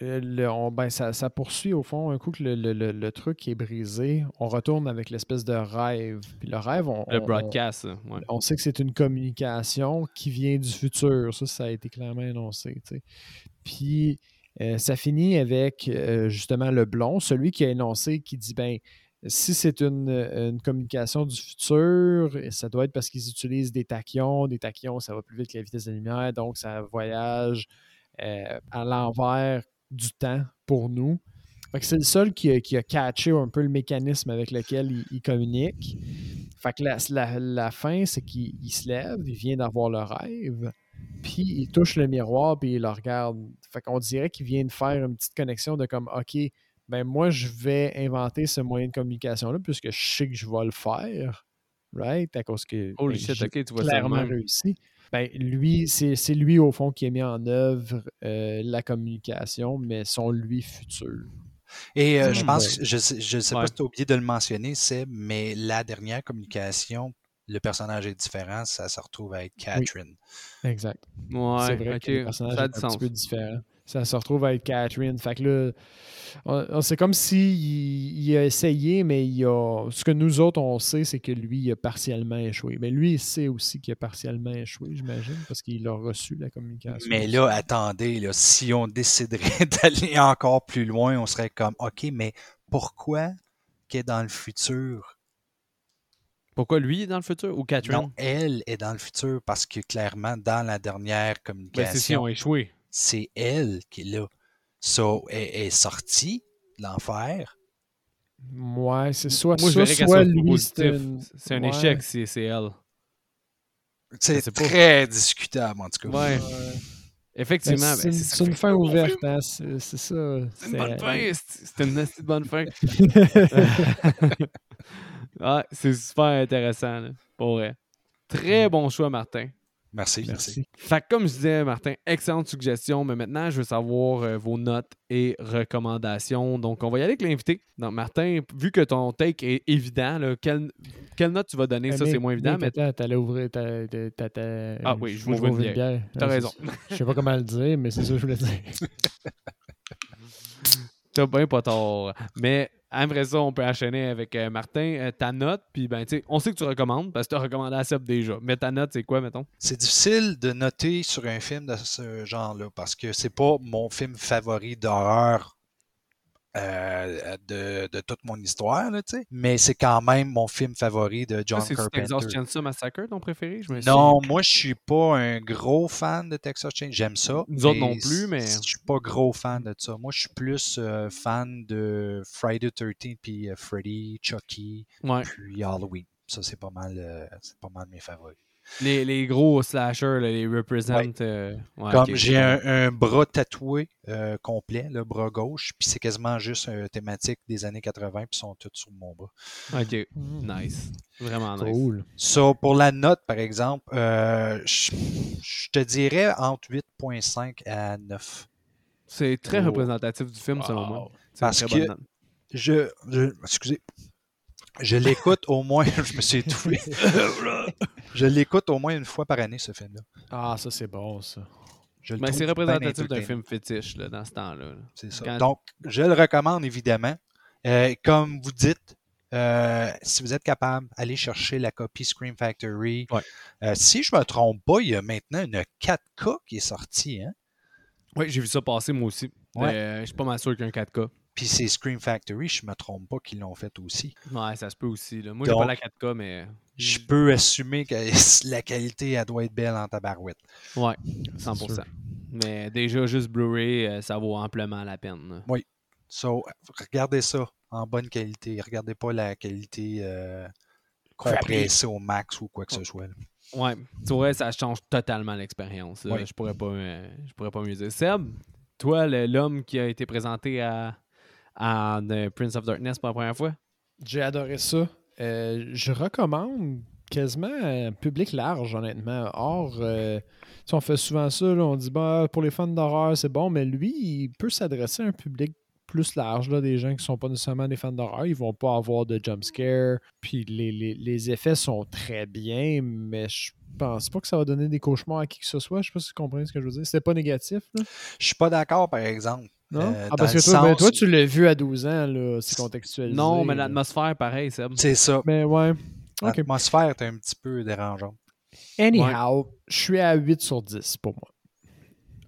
euh, le- on- ben, ça, ça poursuit au fond. Un coup que le, le- le- le truc est brisé, on retourne avec l'espèce de rêve. Puis le rêve, on, Le on- broadcast, ouais. on sait que c'est une communication qui vient du futur. Ça, ça a été clairement énoncé. Puis euh, ça finit avec euh, justement le blond, celui qui a énoncé, qui dit ben si c'est une, communication du futur, ça doit être parce qu'ils utilisent des tachyons. Des tachyons, ça va plus vite que la vitesse de la lumière, donc ça voyage euh, à l'envers du temps pour nous. C'est le seul qui a, qui a catché un peu le mécanisme avec lequel il, communique. Fait que la, la- la fin, c'est qu'il il se lève, il vient d'avoir le rêve, puis il touche le miroir, puis il le regarde. Fait qu'on dirait qu'il vient de faire une petite connexion de comme, OK, ben moi, je vais inventer ce moyen de communication-là, puisque je sais que je vais le faire, right? À cause que Holy ben, shit, j'ai ok, tu vois clairement réussi. Ben, lui, c'est c'est lui, au fond, qui a mis en œuvre euh, la communication, mais son lui futur. Et euh, je Hmm. pense, que- je sais, je sais Ouais. pas si tu as oublié de le mentionner, c'est, mais la dernière communication, le personnage est différent, ça se retrouve à être Catherine. Exact. Ouais, c'est vrai que le personnage ça a est un sens. petit peu différent. Ça se retrouve avec Catherine. Fait que là, c'est comme s'il il a essayé, mais il a. Ce que nous autres, on sait, c'est que lui, il a partiellement échoué. Mais lui, il sait aussi qu'il a partiellement échoué, j'imagine, parce qu'il a reçu la communication. Mais là, attendez, là, si on déciderait d'aller encore plus loin, on serait comme, OK, mais pourquoi est dans le futur? Pourquoi lui est dans le futur ou Catherine? Non, elle est dans le futur parce que clairement, dans la dernière Ben, communication, échoué. c'est elle qui est là. So, elle elle est sortie de l'enfer. Ouais, c'est soit Moi, soit soit lui, positif. c'est un ouais. échec si c'est elle. C'est pas. très discutable, en tout cas. Ouais. Effectivement, Ben, ben, c'est une, c'est ça c'est qui une fait fin ouverte, hein, c'est ça. C'est une bonne fin. C'est une assez bonne fin. Ouais, c'est super intéressant, là, pour vrai. Très bon choix, Martin. Merci, merci. Fait que comme je disais, Martin, excellente suggestion, mais maintenant, je veux savoir euh, vos notes et recommandations. Donc, on va y aller avec l'invité. Donc, Martin, vu que ton take est évident, là, quelle, quelle note tu vas donner? Ça, Mais- c'est moins évident, mais t'allais ouvrir ta. ta- ta- ta- Ah oui, je vais une ouvrir bière. T'as Ouais, raison. ça. Je sais pas comment le dire, mais c'est ça que je voulais dire. T'as bien pas tort. Mais après ça, on peut enchaîner avec euh, Martin. euh, ta note, puis ben, tu on sait que tu recommandes parce que tu as recommandé à Seb déjà. Mais ta note, c'est quoi, mettons? C'est difficile de noter sur un film de ce genre-là parce que c'est pas mon film favori d'horreur euh, de, de toute mon histoire, là, tu sais. mais c'est quand même mon film favori de John Toi, c'est Carpenter. Texas Chainsaw Massacre ton préféré? Je me Non, moi, je suis pas un gros fan de Texas Chainsaw. J'aime ça. Nous autres non plus, mais- Je suis pas gros fan de ça. Moi, je suis plus euh, fan de Friday the 13 puis euh, Freddy, Chucky, Ouais. puis Halloween. Ça, c'est pas mal, c'est pas mal mes favoris. Les, les gros slashers, là, les represent. Ouais. euh, ouais, Comme j'ai un, un bras tatoué euh, complet, le bras gauche, puis c'est quasiment juste une thématique des années 80, puis ils sont tous sur mon bras. Ok, nice. Vraiment nice. Cool. Ça, pour la note, par exemple, euh, je je te dirais entre 8.5 à 9. C'est très Oh. représentatif du film, selon moi. Parce une très bonne que- note. Je, je- excusez, je l'écoute au moins, je me suis étouffé. je l'écoute au moins une fois par année, ce film-là. Ah, ça, c'est bon, ça. Je Mais c'est représentatif d'un film fétiche là, dans ce temps-là. là. C'est ça. Quand- Donc, je le recommande évidemment. Euh, comme vous dites, euh, si vous êtes capable, allez chercher la copie Scream Factory. Ouais. Euh, si je me trompe pas, il y a maintenant une 4K qui est sortie. Hein? Oui, j'ai vu ça passer moi aussi. Ouais. Euh, je suis pas mal sûr qu'il y a un 4K. Puis c'est Scream Factory, je me trompe pas, qu'ils l'ont fait aussi. Ouais, ça se peut aussi. Là. Moi, j'ai pas la 4K, mais. Je peux assumer que la qualité, elle doit être belle en tabarouette. Ouais, 100%. sûr. Mais déjà, juste Blu-ray, euh, ça vaut amplement la peine. là. So, regardez ça en bonne qualité. Regardez pas la qualité euh, compressée au max ou quoi que ce soit. là. Ouais, tu vois, ça change totalement l'expérience. Je pourrais pas, euh, je pourrais pas mieux dire. Seb, toi, l'homme qui a été présenté à, à The Prince of Darkness pour la première fois, J'ai adoré ça. Euh, je recommande quasiment un public large, honnêtement. Or, euh, on fait souvent ça, là, on dit bah, pour les fans d'horreur, c'est bon, mais lui, il peut s'adresser à un public plus large, là, des gens qui sont pas nécessairement des fans d'horreur. Ils vont pas avoir de jumpscare. Puis les, les- les effets sont très bien, mais je pense pas que ça va donner des cauchemars à qui que ce soit. Je sais pas si vous comprenez ce que je veux dire. C'était pas négatif, là. Je suis pas d'accord, par exemple. Non? Euh, ah, parce que toi, ben, toi, tu l'as vu à 12 ans, là. C'est contextualisé. non, mais l'atmosphère, pareil, Seb. C'est ça. Mais ouais. Ok. L'atmosphère est un petit peu dérangeante. Anyhow, je suis à 8 sur 10 pour moi.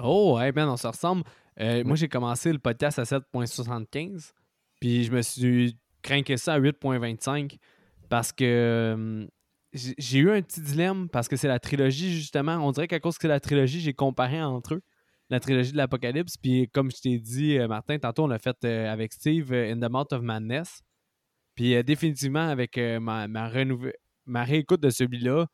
Oh, hey man, on se ressemble. Euh, Moi, j'ai commencé le podcast à 7.75, puis je me suis craqué ça à 8.25 parce que euh, j'ai j'ai eu un petit dilemme parce que c'est la trilogie, justement. On dirait qu'à cause que c'est la trilogie, j'ai comparé entre eux la trilogie de l'Apocalypse. Puis comme je t'ai dit, euh, Martin, tantôt, on l'a fait euh, avec Steve euh, In the Mouth of Madness. Puis euh, définitivement, avec euh, ma, ma, ma réécoute de celui-là,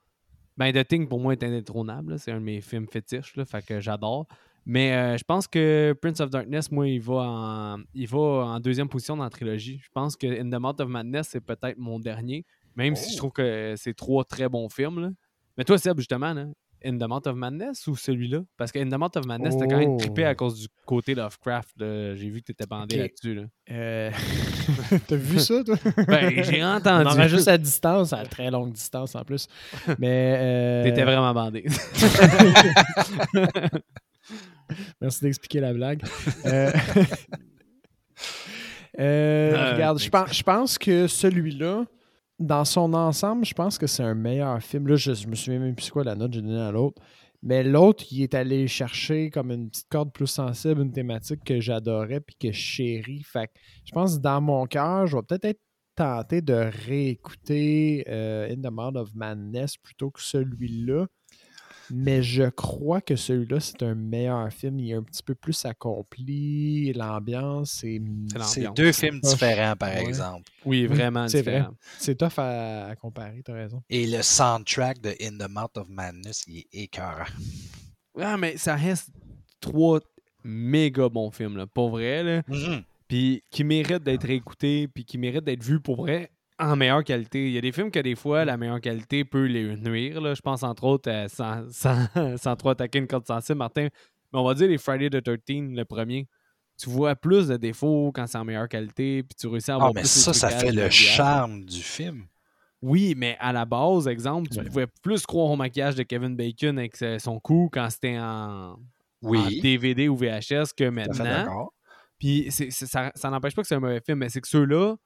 ben The Thing pour moi est indétrônable. C'est un de mes films fétiches, là, fait que j'adore. Mais je pense que Prince of Darkness, moi, il va en, il va en deuxième position dans la trilogie. Je pense que In the Mouth of Madness, c'est peut-être mon dernier, même si je trouve que c'est trois très bons films. là. Mais toi, Seb, justement, là, In the Mouth of Madness ou celui-là? Parce que In the Mouth of Madness, t'as quand même Oh. trippé à cause du côté Lovecraft. J'ai vu que t'étais bandé là-dessus. Là. Euh, T'as vu ça, toi? Ben, j'ai On entendu. enregistre à distance, à très longue distance en plus. Mais. euh, T'étais vraiment bandé. Merci d'expliquer la blague. Euh, Ah, regarde, je pense, je pense que celui-là, dans son ensemble, je pense que c'est un meilleur film. Là, je, me souviens même plus quoi la note que j'ai donnée à l'autre. Mais l'autre, il est allé chercher comme une petite corde plus sensible, une thématique que j'adorais puis que je chéris. Fait que je pense que dans mon cœur, je vais peut-être être tenté de réécouter euh, In the Mouth of Madness plutôt que celui-là. Mais je crois que celui-là, c'est un meilleur film. Il est un petit peu plus accompli. L'ambiance, c'est. Deux films différents, par Ouais. exemple. Oui, vraiment c'est vrai. différent. C'est tough à, à comparer, t'as raison. Et le soundtrack de In the Mouth of Madness, il est écœurant. Ah, mais ça reste trois méga bons films, là, pour vrai. Là. Mhm. Puis qui méritent d'être réécoutés, puis qui méritent d'être vus pour vrai en meilleure qualité. Il y a des films que des fois, la meilleure qualité peut les nuire. là. Je pense entre autres, euh, sans, sans, sans trop attaquer une corde sensible, Martin, mais on va dire les Friday the 13, le premier. Tu vois plus de défauts quand c'est en meilleure qualité, puis tu réussis à Ah, avoir mais plus ça, ça fait le charme du film. Oui, mais à la base, exemple, tu pouvais plus croire au maquillage de Kevin Bacon avec son cou quand c'était en, DVD ou VHS que à maintenant. Puis ça n'empêche pas que c'est un mauvais film, mais c'est que ceux-là,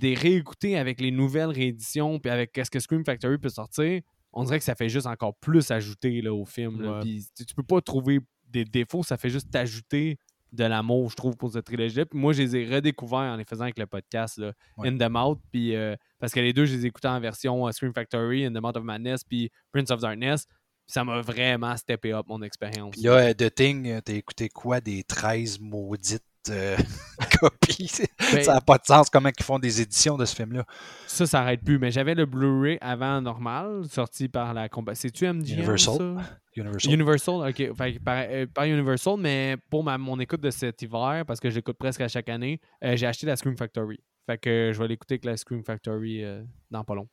les réécouter avec les nouvelles rééditions, puis avec qu'est-ce que Scream Factory peut sortir, on dirait que ça fait juste encore plus ajouter là, au film. là. Ouais. Puis tu, tu peux pas trouver des défauts, ça fait juste t'ajouter de l'amour, je trouve, pour cette trilogie-là. Puis moi, je les ai redécouverts en les faisant avec le podcast, là, Ouais. In the Mouth. Puis, euh, parce que les deux, je les écoutais en version euh, Scream Factory, In the Mouth of Madness, puis Prince of Darkness. Puis ça m'a vraiment steppé up mon expérience. Puis là, euh, The Thing, euh, t'as écouté quoi des 13 maudites euh, copies? Ben, ça n'a pas de sens comment ils font des éditions de ce film-là. Ça, ça arrête plus. Mais j'avais le Blu-ray avant normal, sorti par la compagnie. C'est-tu MGM? Universal. ça? Universal. Universal, ok. Par, euh, par Universal, mais pour ma, mon écoute de cet hiver, parce que j'écoute presque à chaque année, euh, j'ai acheté la Scream Factory. Fait que je vais l'écouter avec la Scream Factory euh, dans pas long.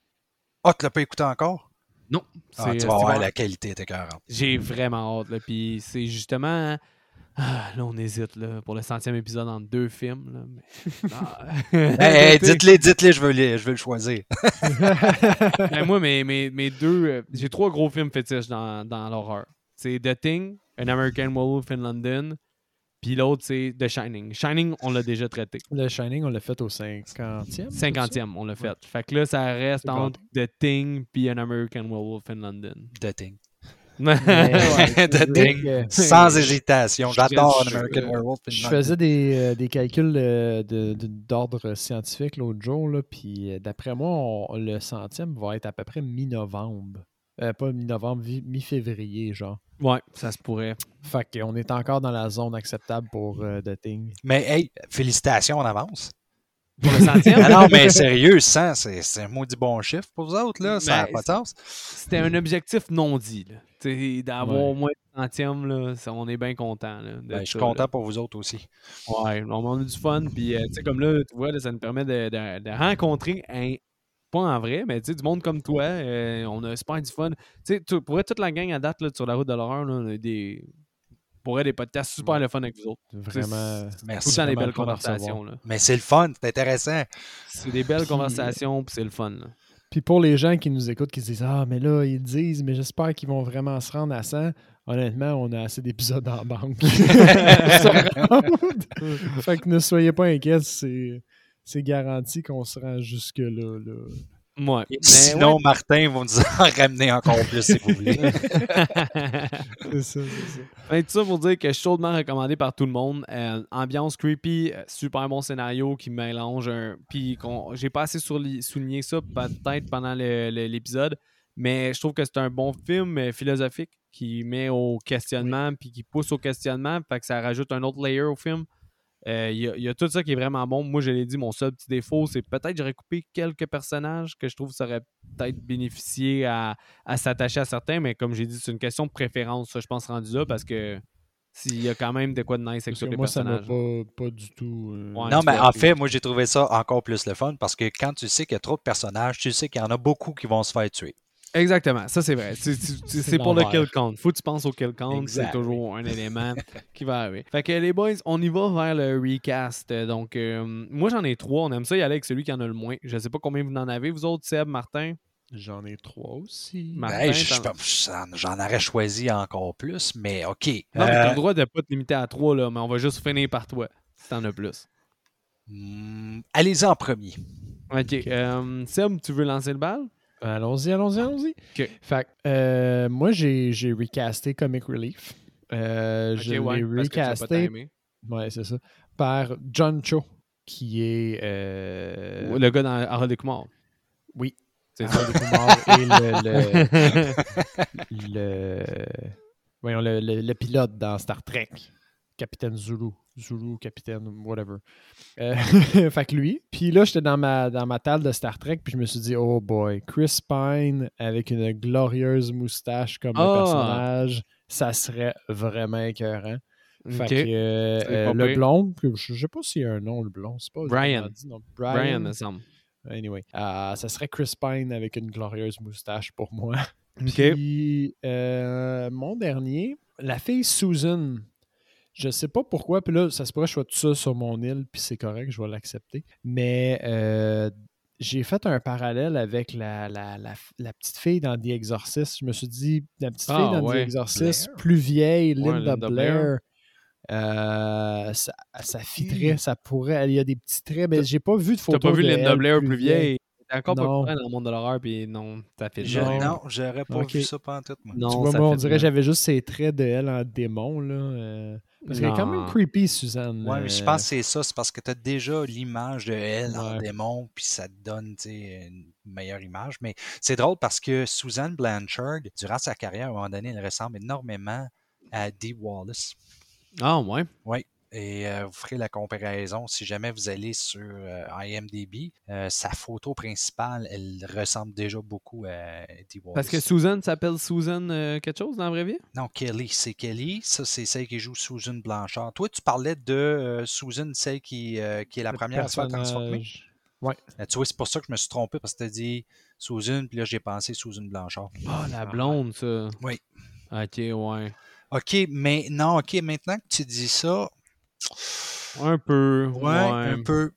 Ah, tu l'as pas écouté encore? Non. Ah, tu vas voir, la qualité était écœurante. J'ai vraiment hâte. Là. Puis c'est justement. Ah, là, on hésite là, pour le centième épisode entre deux films. Là, mais... Ah. Hey, hey, dites-les, dites-les, je veux, les- je veux le choisir. Ben, moi, mes, mes, mes deux. euh, j'ai trois gros films fétiches dans, dans l'horreur. C'est The Thing, An American Werewolf in London, puis l'autre, c'est The Shining. Shining, on l'a déjà traité. Le Shining, on l'a fait au 50e. 50e, on l'a fait. Fait que là, ça reste entre The Thing puis An American Werewolf in London. The Thing. Ouais, Sans hésitation. J'adore American je- Werewolf. Je faisais des, euh, des calculs euh, de- de- d'ordre scientifique l'autre jour, là, puis euh, d'après moi, on- le centième va être à peu près mi-novembre. Euh, pas mi-novembre, mi-février, genre. Ouais, ça se pourrait. Fait qu'on est encore dans la zone acceptable pour euh, The Thing. Mais hey, félicitations en avance. Pour le centième, Ah non, mais sérieux, 100, c'est c'est un maudit bon chiffre pour vous autres, là. Ça n'a Ben, pas de sens. c'était un objectif non dit. là. Tu sais, D'avoir Ouais. au moins le centième, là, ça- on est bien content. Ben, je suis content là. pour vous autres aussi. Ouais, on a du fun. Puis, euh, tu sais, comme là, tu vois, là, ça nous permet de, de- de rencontrer un. Pas en vrai, mais tu sais, du monde comme toi. euh, on a super du fun. Tu sais, pour être toute la gang à date là, sur la route de l'horreur, là, on a des. Pour être des podcasts super le fun avec vous autres. Vraiment. Merci. temps des belles conversations. là. Mais c'est le fun, c'est intéressant. C'est des belles Puis- conversations, puis c'est le fun. là. Puis pour les gens qui nous écoutent, qui se disent Ah, mais là, ils disent, mais j'espère qu'ils vont vraiment se rendre à 100. Honnêtement, on a assez d'épisodes en banque. fait que ne soyez pas inquiets, c'est, c'est garanti qu'on se rend jusque-là. là. Ouais. Et Mais Sinon, Martin va nous en ramener encore plus si vous voulez. C'est ça, c'est ça. Tout ça pour dire que chaudement recommandé par tout le monde. Euh, ambiance creepy, euh, super bon scénario qui mélange un. Puis qu'on- j'ai pas assez souligné ça peut-être pendant l'épisode, mais je trouve que c'est un bon film euh, philosophique qui met au questionnement puis qui pousse au questionnement. Fait que ça rajoute un autre layer au film. Euh, Il y, a- il y a tout ça qui est vraiment bon. Moi, je l'ai dit, mon seul petit défaut, c'est peut-être que j'aurais coupé quelques personnages que je trouve que ça aurait peut-être bénéficié à, à s'attacher à certains, mais comme j'ai dit, c'est une question de préférence, ça, je pense, rendu là, parce que s'il y a quand même de quoi de nice avec tous les moi, ça m'a personnages. pas, pas du tout. euh, Ouais, non, mais en fait, moi, j'ai trouvé ça encore plus le fun parce que quand tu sais qu'il y a trop de personnages, tu sais qu'il y en a beaucoup qui vont se faire tuer. Exactement, ça c'est vrai. C'est- pour le kill count. Faut que tu penses au kill count, c'est toujours un élément qui va arriver. Fait que les boys, on y va vers le recast. Donc, euh, moi j'en ai trois. On aime ça y aller avec celui qui en a le moins. Je sais pas combien vous en avez, vous autres, Seb, Martin? J'en ai trois aussi. Martin, Ben, je- t'en- je- j'en- aurais choisi encore plus, mais OK. Non, mais Euh, t'as le droit de pas te limiter à trois, là, mais on va juste finir par toi, si t'en as plus. hmm, Allez-y en premier. Ok. euh, Seb, tu veux lancer le bal? Allons-y, allons-y, allons-y. Ok. Fait que, euh, moi, j'ai, j'ai recasté Comic Relief. Euh, Ok, je ouais, recasté. Ouais, c'est ça. Par John Cho, qui est. euh, Le gars dans Harold et Kumar. Oui. C'est. Harold et Kumar et le, le, le, voyons, le, le- le pilote dans Star Trek, Capitaine Zulu. Zulu, Capitaine, whatever. Euh, fait que lui. Puis là, j'étais dans ma, dans ma table de Star Trek, puis je me suis dit, oh boy, Chris Pine avec une glorieuse moustache comme le Ah! personnage, ça serait vraiment écœurant. Fait que euh, le blond, je sais pas s'il y a un nom, le blond. C'est pas Brian. vraiment dit, non. Brian, Brian. me semble. Anyway, euh, ça serait Chris Pine avec une glorieuse moustache pour moi. Puis euh, mon dernier, la fille Susan. Je sais pas pourquoi, puis là, ça se pourrait que je sois tout seul sur mon île, puis c'est correct, je vais l'accepter. Mais euh, j'ai fait un parallèle avec la, la, la, la petite fille dans The Exorcist. Je me suis dit, la petite Ah, fille dans ouais. The Exorcist, Blair? plus vieille, Ouais, Linda, Blair. Blair. euh, ça, ça fitterait, ça pourrait. Il y a des petits traits, mais j'ai pas vu de T'as photo pas vu de Linda Blair plus plus vieille. vieille? T'es encore Non. pas dans le monde de l'horreur, puis non, ça fait Je- Non. non, j'aurais pas vu ça pendant tout, moi. Non, tu vois, ça moi, on dirait que j'avais juste ses traits de elle en démon. Là, euh, parce qu'elle est quand même creepy, Suzanne. Ouais, mais je euh, pense que c'est ça. C'est parce que tu as déjà l'image de elle en démon, puis ça te donne tu sais, une meilleure image. Mais c'est drôle parce que Suzanne Blanchard, durant sa carrière, à un moment donné, elle ressemble énormément à Dee Wallace. Ah, ouais. Et euh, vous ferez la comparaison si jamais vous allez sur euh, IMDb. euh, sa photo principale, elle ressemble déjà beaucoup à Dee Wallace. Parce que Susan s'appelle Susan euh, quelque chose dans la vraie vie? Non, Kelly, c'est Kelly. Ça, c'est celle qui joue Susan Blanchard. Toi, tu parlais de euh, Susan, celle qui, euh, qui est la le première à se faire transformer? Ouais. Euh, Tu vois, c'est pour ça que je me suis trompé parce que tu as dit Susan, puis là, j'ai pensé Susan Blanchard. Ah, la blonde, ça. Oui. Ok, ouais. OK, mais non, OK, maintenant que tu dis ça, Un peu. ouais, Ouais. un peu.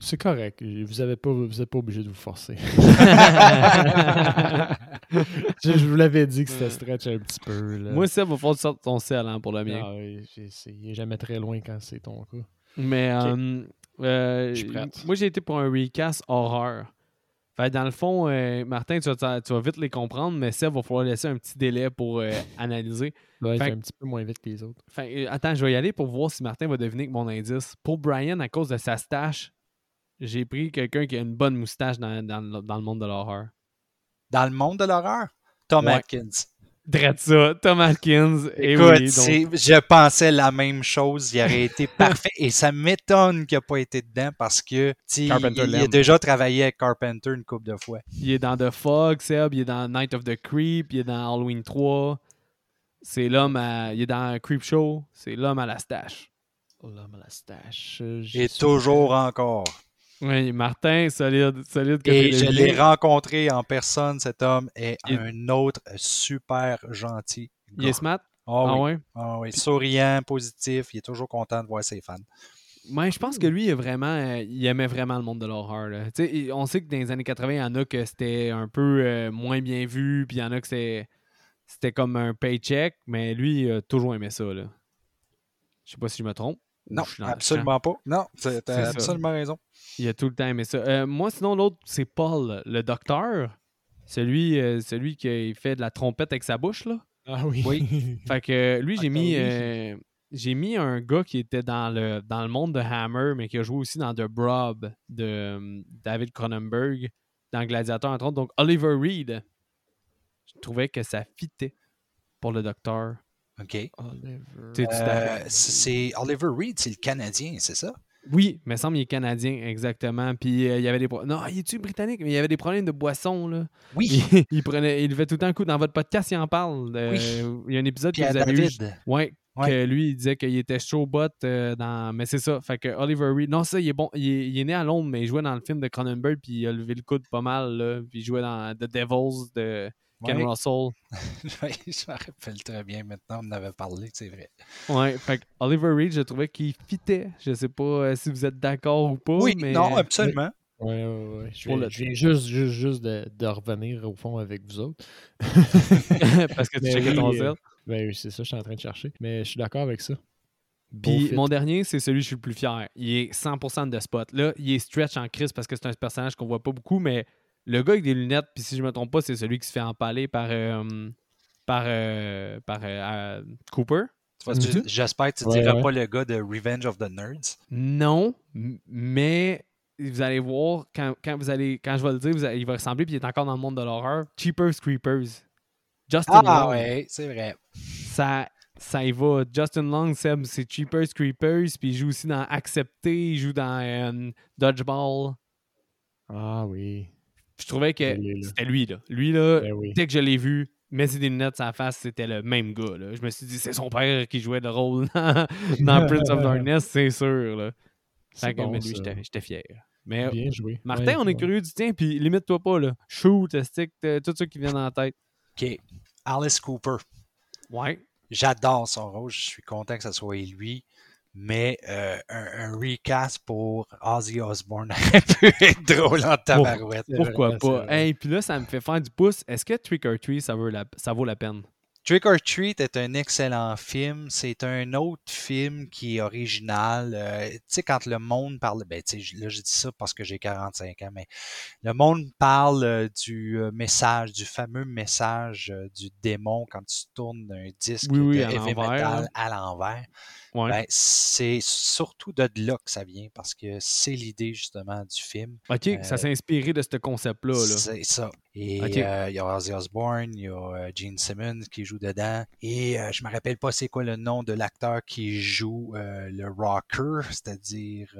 C'est correct. Vous n'êtes pas, vous êtes pas obligé de vous forcer. je, je vous l'avais dit que c'était stretch un petit peu. Là. Moi, ça, va falloir que tu sortes ton sel hein, pour le mien. Ah oui, il est jamais très loin quand c'est ton cas. Mais euh, euh, Je suis prête. moi, j'ai été pour un recast horreur. Fait dans le fond, euh, Martin, tu vas, tu vas vite les comprendre, mais ça, va falloir laisser un petit délai pour euh, analyser. Ouais, Fait un petit peu moins vite que les autres. Fait, euh, attends, je vais y aller pour voir si Martin va deviner que mon indice. Pour Brian, à cause de sa stache, j'ai pris quelqu'un qui a une bonne moustache dans, dans le- dans le monde de l'horreur. Dans le monde de l'horreur, Tom Ouais. Atkins. Drette ça, Tom Atkins. Et Écoute, oui, donc- c'est- je pensais la même chose. Il aurait été parfait. Et ça m'étonne qu'il n'a pas été dedans parce que tu sais, il, Carpenter il a déjà travaillé avec Carpenter une couple de fois. Il est dans The Fog, Seb, il est dans Night of the Creep, il est dans Halloween 3. C'est l'homme à. Il est dans Creep Show, c'est l'homme à la stache. L'homme à la stache. euh, Et toujours encore. Oui, Martin, solide, solide Et je l'ai rencontré en personne. Cet homme est Il- un autre super gentil. Il est gars. smart? Ah Ah oui. ouais? Ah oui, souriant, positif, il est toujours content de voir ses fans. Ouais, je pense que lui, il, vraiment, euh, il aimait vraiment le monde de l'horreur. On sait que dans les années 80, il y en a que c'était un peu euh, moins bien vu, puis il y en a que c'était, c'était comme un paycheck, mais lui, il a toujours aimé ça. Là. Je sais pas si je me trompe. Non, absolument pas. Non, tu C'est as ça. absolument raison. Il a tout le temps aimé ça. Euh, moi, sinon, l'autre, c'est Paul, le docteur. Celui, euh, celui qui fait de la trompette avec sa bouche, là. Ah oui. Oui. Fait que euh, lui, j'ai mis euh, j'ai mis un gars qui était dans le, dans le monde de Hammer, mais qui a joué aussi dans The Brob de euh, David Cronenberg, dans Gladiator, entre autres. Donc, Oliver Reed. Je trouvais que ça fitait pour le docteur. OK. Oliver. Euh, c'est Oliver Reed, c'est le Canadien, c'est ça? Oui, mais semble qu'il est canadien, exactement. Puis euh, il y avait des pro- Non, il est-tu britannique? Mais il y avait des problèmes de boisson, là. Oui. Il, il prenait, il fait tout le temps un coup. Dans votre podcast, il en parle. Euh, Oui. Il y a un épisode que Puis à vous avez eu. David. Ouais, Ouais. que lui, il disait qu'il était chaud bot euh, dans. Mais c'est ça. Fait que Oliver Reed. Non, ça, il est bon. Il est, il est né à Londres, mais il jouait dans le film de Cronenberg, puis il a levé le coude pas mal, là. Puis il jouait dans The Devils de Ken Ouais. Russell. Oui, je me rappelle très bien maintenant, on en avait parlé, c'est vrai. Ouais, fait que Oliver Reed, je trouvais qu'il fitait. Je sais pas euh, si vous êtes d'accord ou pas. oui, mais... non, absolument. Ouais, ouais, ouais. Je viens, le- je viens juste, juste, juste de, de revenir au fond avec vous autres. Parce que tu checkais ton oui, sel. euh, Ben oui, c'est ça, je suis en train de chercher. Mais je suis d'accord avec ça. Puis mon dernier, c'est celui que je suis le plus fier. Il est 100% de spot. Là, il est stretch en crise parce que c'est un personnage qu'on voit pas beaucoup, mais le gars avec des lunettes, puis si je me trompe pas, c'est celui qui se fait empaler par, euh, par, euh, par euh, euh, Cooper. Mhm. J'espère que tu ne Ouais, diras ouais. pas le gars de Revenge of the Nerds. Non, mais vous allez voir, quand, quand vous allez, quand je vais le dire, vous allez- il va ressembler, puis il est encore dans le monde de l'horreur. Cheapers Creepers. Justin Ah Long. ouais, c'est vrai. ça, ça y va. Justin Long, Seb, c'est Cheapers Creepers, puis il joue aussi dans Accepté, il joue dans euh, Dodgeball. Ah oui. Je trouvais que c'était lui, là. Lui, là, Ben oui. dès que je l'ai vu, mettre des lunettes sur la face, c'était le même gars, là. Je me suis dit, c'est son père qui jouait le rôle dans, dans Prince of Darkness, c'est sûr, là. Fait bon, mais lui, j'étais fier. Mais Bien joué. Martin, Ouais, on est ouais. curieux du tien, puis limite-toi pas, là. Shoot, stick, euh, tout ça qui vient dans la tête. OK. Alice Cooper. Ouais. J'adore son rôle. Je suis content que ce soit lui. Mais euh, un, un recast pour Ozzy Osbourne aurait pu être drôle en tabarouette. Pourquoi c'est pas? Hey, puis là, ça me fait faire du pouce. Est-ce que Trick or Treat, ça vaut la, ça vaut la peine? Trick or Treat est un excellent film. C'est un autre film qui est original. Euh, tu sais, quand le monde parle, ben, là, je dis ça parce que j'ai 45 ans, mais le monde parle euh, du euh, message, du fameux message du démon quand tu tournes un disque Oui, oui, de à heavy l'envers, metal là. à l'envers. Ouais. Ben, c'est surtout de là que ça vient parce que c'est l'idée justement du film. ok, ça s'est inspiré de ce concept-là. Là. C'est ça. Et Ok. euh, il y a Ozzy Osbourne, il y a euh, Gene Simmons qui joue dedans. Et euh, je me rappelle pas c'est quoi le nom de l'acteur qui joue euh, le rocker, c'est-à-dire.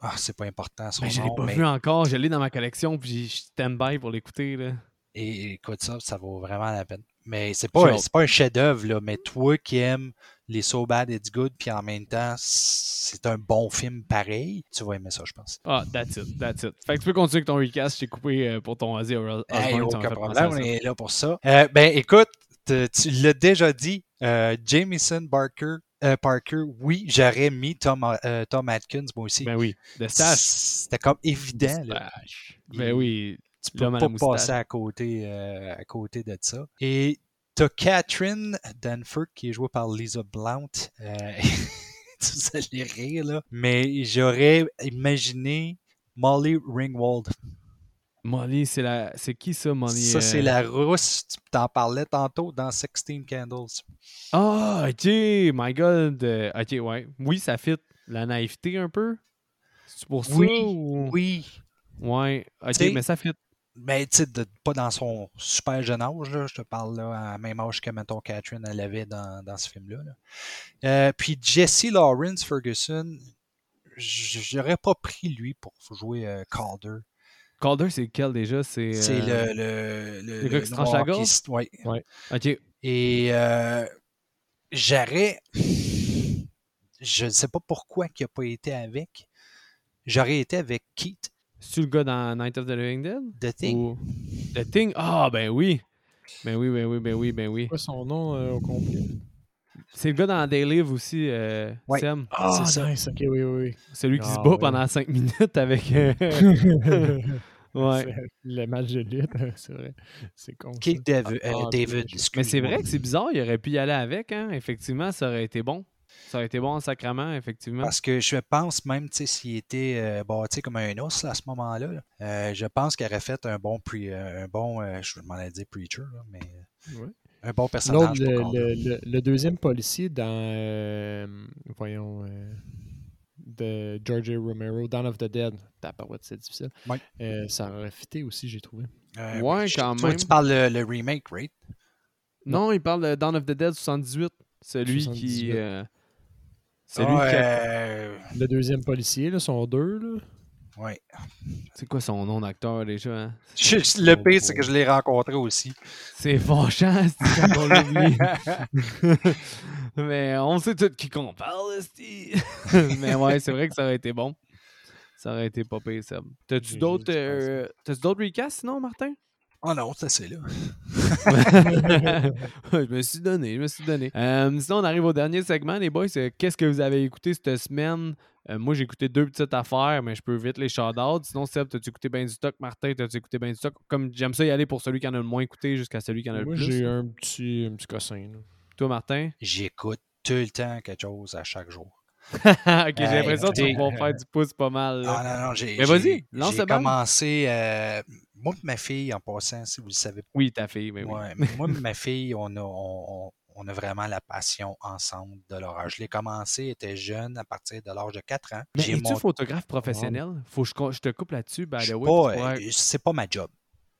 Ah, c'est pas important son Mais je l'ai pas mais- vu encore. Je l'ai dans ma collection, puis je stand-by pour l'écouter. là. Et écoute ça, ça vaut vraiment la peine. Mais c'est pas, c'est pas un chef-d'œuvre, là. Mais toi qui aimes les So Bad It's Good, puis en même temps, c'est un bon film pareil, tu vas aimer ça, je pense. Ah, that's it, that's it. Fait que tu peux continuer avec ton recast. Je t'ai coupé euh, pour ton Ozzy Osbourne. Hey, aucun problème, on est là pour ça. Euh, ben, écoute, te- tu l'as déjà dit, euh, Jamison Barker, euh, Parker, oui, j'aurais mis Tom, euh, Tom Atkins, moi aussi. Ben oui. C'était comme évident. Là. Ben oui. Tu peux pas passer à côté, à côté de ça. Et t'as Catherine Danford qui est jouée par Lisa Blount. Euh, vous allez rire, là. Mais j'aurais imaginé Molly Ringwald. Molly, c'est la... c'est qui ça, Molly? Ça, c'est euh? la rousse. Tu t'en parlais tantôt dans 16 Candles. Ah, ok, my god. euh, ok, ouais. Oui, ça fit la naïveté un peu. C'est pour ça Oui, ou... Oui, Ouais, ok, T'sais- mais ça fit. Mais tu sais, pas dans son super jeune âge, là. je te parle là, à la même âge que, mettons, Catherine, elle avait dans, dans ce film-là. là. Euh, puis Jesse Lawrence Ferguson, j'aurais pas pris lui pour jouer euh, Calder. Calder, c'est lequel déjà? C'est euh, le, le, le, le gars le qui se tranche noir la gorge? s- ouais. Ok, Et euh, j'aurais. Je ne sais pas pourquoi il n'a pas été avec. J'aurais été avec Keith, c'est-tu le gars dans Night of the Living Dead? The Thing. Ou... The Thing? Ah, ben oui. Ben oui, ben oui, ben oui, ben oui. C'est quoi son nom euh, au complet? C'est le gars dans Day Live aussi, euh, Ouais. Sam. Ah, c'est ça. nice, ok, oui, oui, Celui qui se Ah, bat pendant 5 minutes avec... euh, ouais. C'est Le match de lutte, c'est vrai. C'est con. David. euh, Ah, David ok. Mais c'est vrai que c'est bizarre, il aurait pu y aller avec, hein. Effectivement, ça aurait été bon. Ça aurait été bon en sacrament, effectivement. Parce que je pense même, tu sais, s'il était euh, bâti comme un os là, à ce moment-là, là, euh, je pense qu'il aurait fait un bon, pre- euh, un bon euh, je m'en ai dit preacher, là, mais Ouais. un bon personnage. le, pour le- le- le deuxième policier dans, euh, voyons, euh, de George A. Romero, Dawn of the Dead, tabarouette, c'est difficile. Ouais. Euh, ça aurait fité aussi, j'ai trouvé. Euh, Ouais, je- quand toi, même. Tu parles le, le remake, right? Non, il parle de Dawn of the Dead 78. Celui 78. qui... euh, Celui Ah, qui... a- Le deuxième policier, là, sont deux, là. ouais. C'est quoi son nom d'acteur, déjà? hein? Je- le pire, c'est que je l'ai rencontré aussi. C'est fâchant, c'est quand on l'oublie. Mais on sait tout qui qu'on parle. Mais ouais, c'est vrai que ça aurait été bon. Ça aurait été pas pire, Seb. T'as-tu d'autres euh, t'as-tu d'autres recasts, sinon, Martin? Oh non, ça c'est là. je me suis donné, je me suis donné. Euh, sinon, on arrive au dernier segment, les boys. Euh, Qu'est-ce que vous avez écouté cette semaine? Euh, moi, j'ai écouté deux petites affaires, mais je peux vite les shout-out. Sinon, Seb, t'as-tu écouté bien du stock? Martin, t'as-tu écouté bien du stock? Comme j'aime ça y aller pour celui qui en a le moins écouté jusqu'à celui qui en a le Moi, plus. j'ai un petit, un petit cossin, là. Toi, Martin? J'écoute tout le temps quelque chose à chaque jour. ok, j'ai l'impression que tu vas faire du pouce pas mal. là. Ah non, non, j'ai. Mais vas-y, lance J'ai commencé. Moi et ma fille, en passant, si vous le savez pas. Oui, ta fille, oui. ouais, moi et ma fille, on a, on, on- a vraiment la passion ensemble de l'horreur. Je l'ai commencé, était jeune, à partir de l'âge de 4 ans. Mais es-tu photographe professionnel? Faut que je, je te coupe là-dessus, by the way. euh, C'est pas ma job.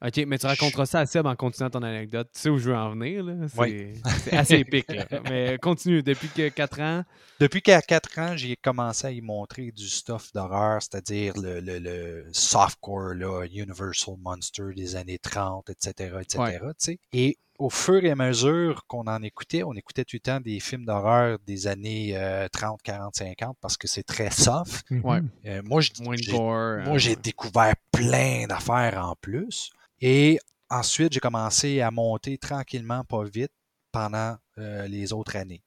Ok, mais tu raconteras ça à Seb en continuant ton anecdote. Tu sais où je veux en venir, là? C'est Oui. c'est assez épique, là. Mais continue. Depuis que 4 ans, Depuis qu'à 4 ans, j'ai commencé à y montrer du stuff d'horreur, c'est-à-dire le, le, le softcore, là, Universal Monster des années 30, etc., etc., Ouais. tu sais. Et au fur et à mesure qu'on en écoutait, on écoutait tout le temps des films d'horreur des années euh, 30, 40, 50 parce que c'est très soft. Ouais. Euh, moi, j'ai moi, euh, j'ai découvert plein d'affaires en plus. Et ensuite, j'ai commencé à monter tranquillement, pas vite, pendant euh, les autres années.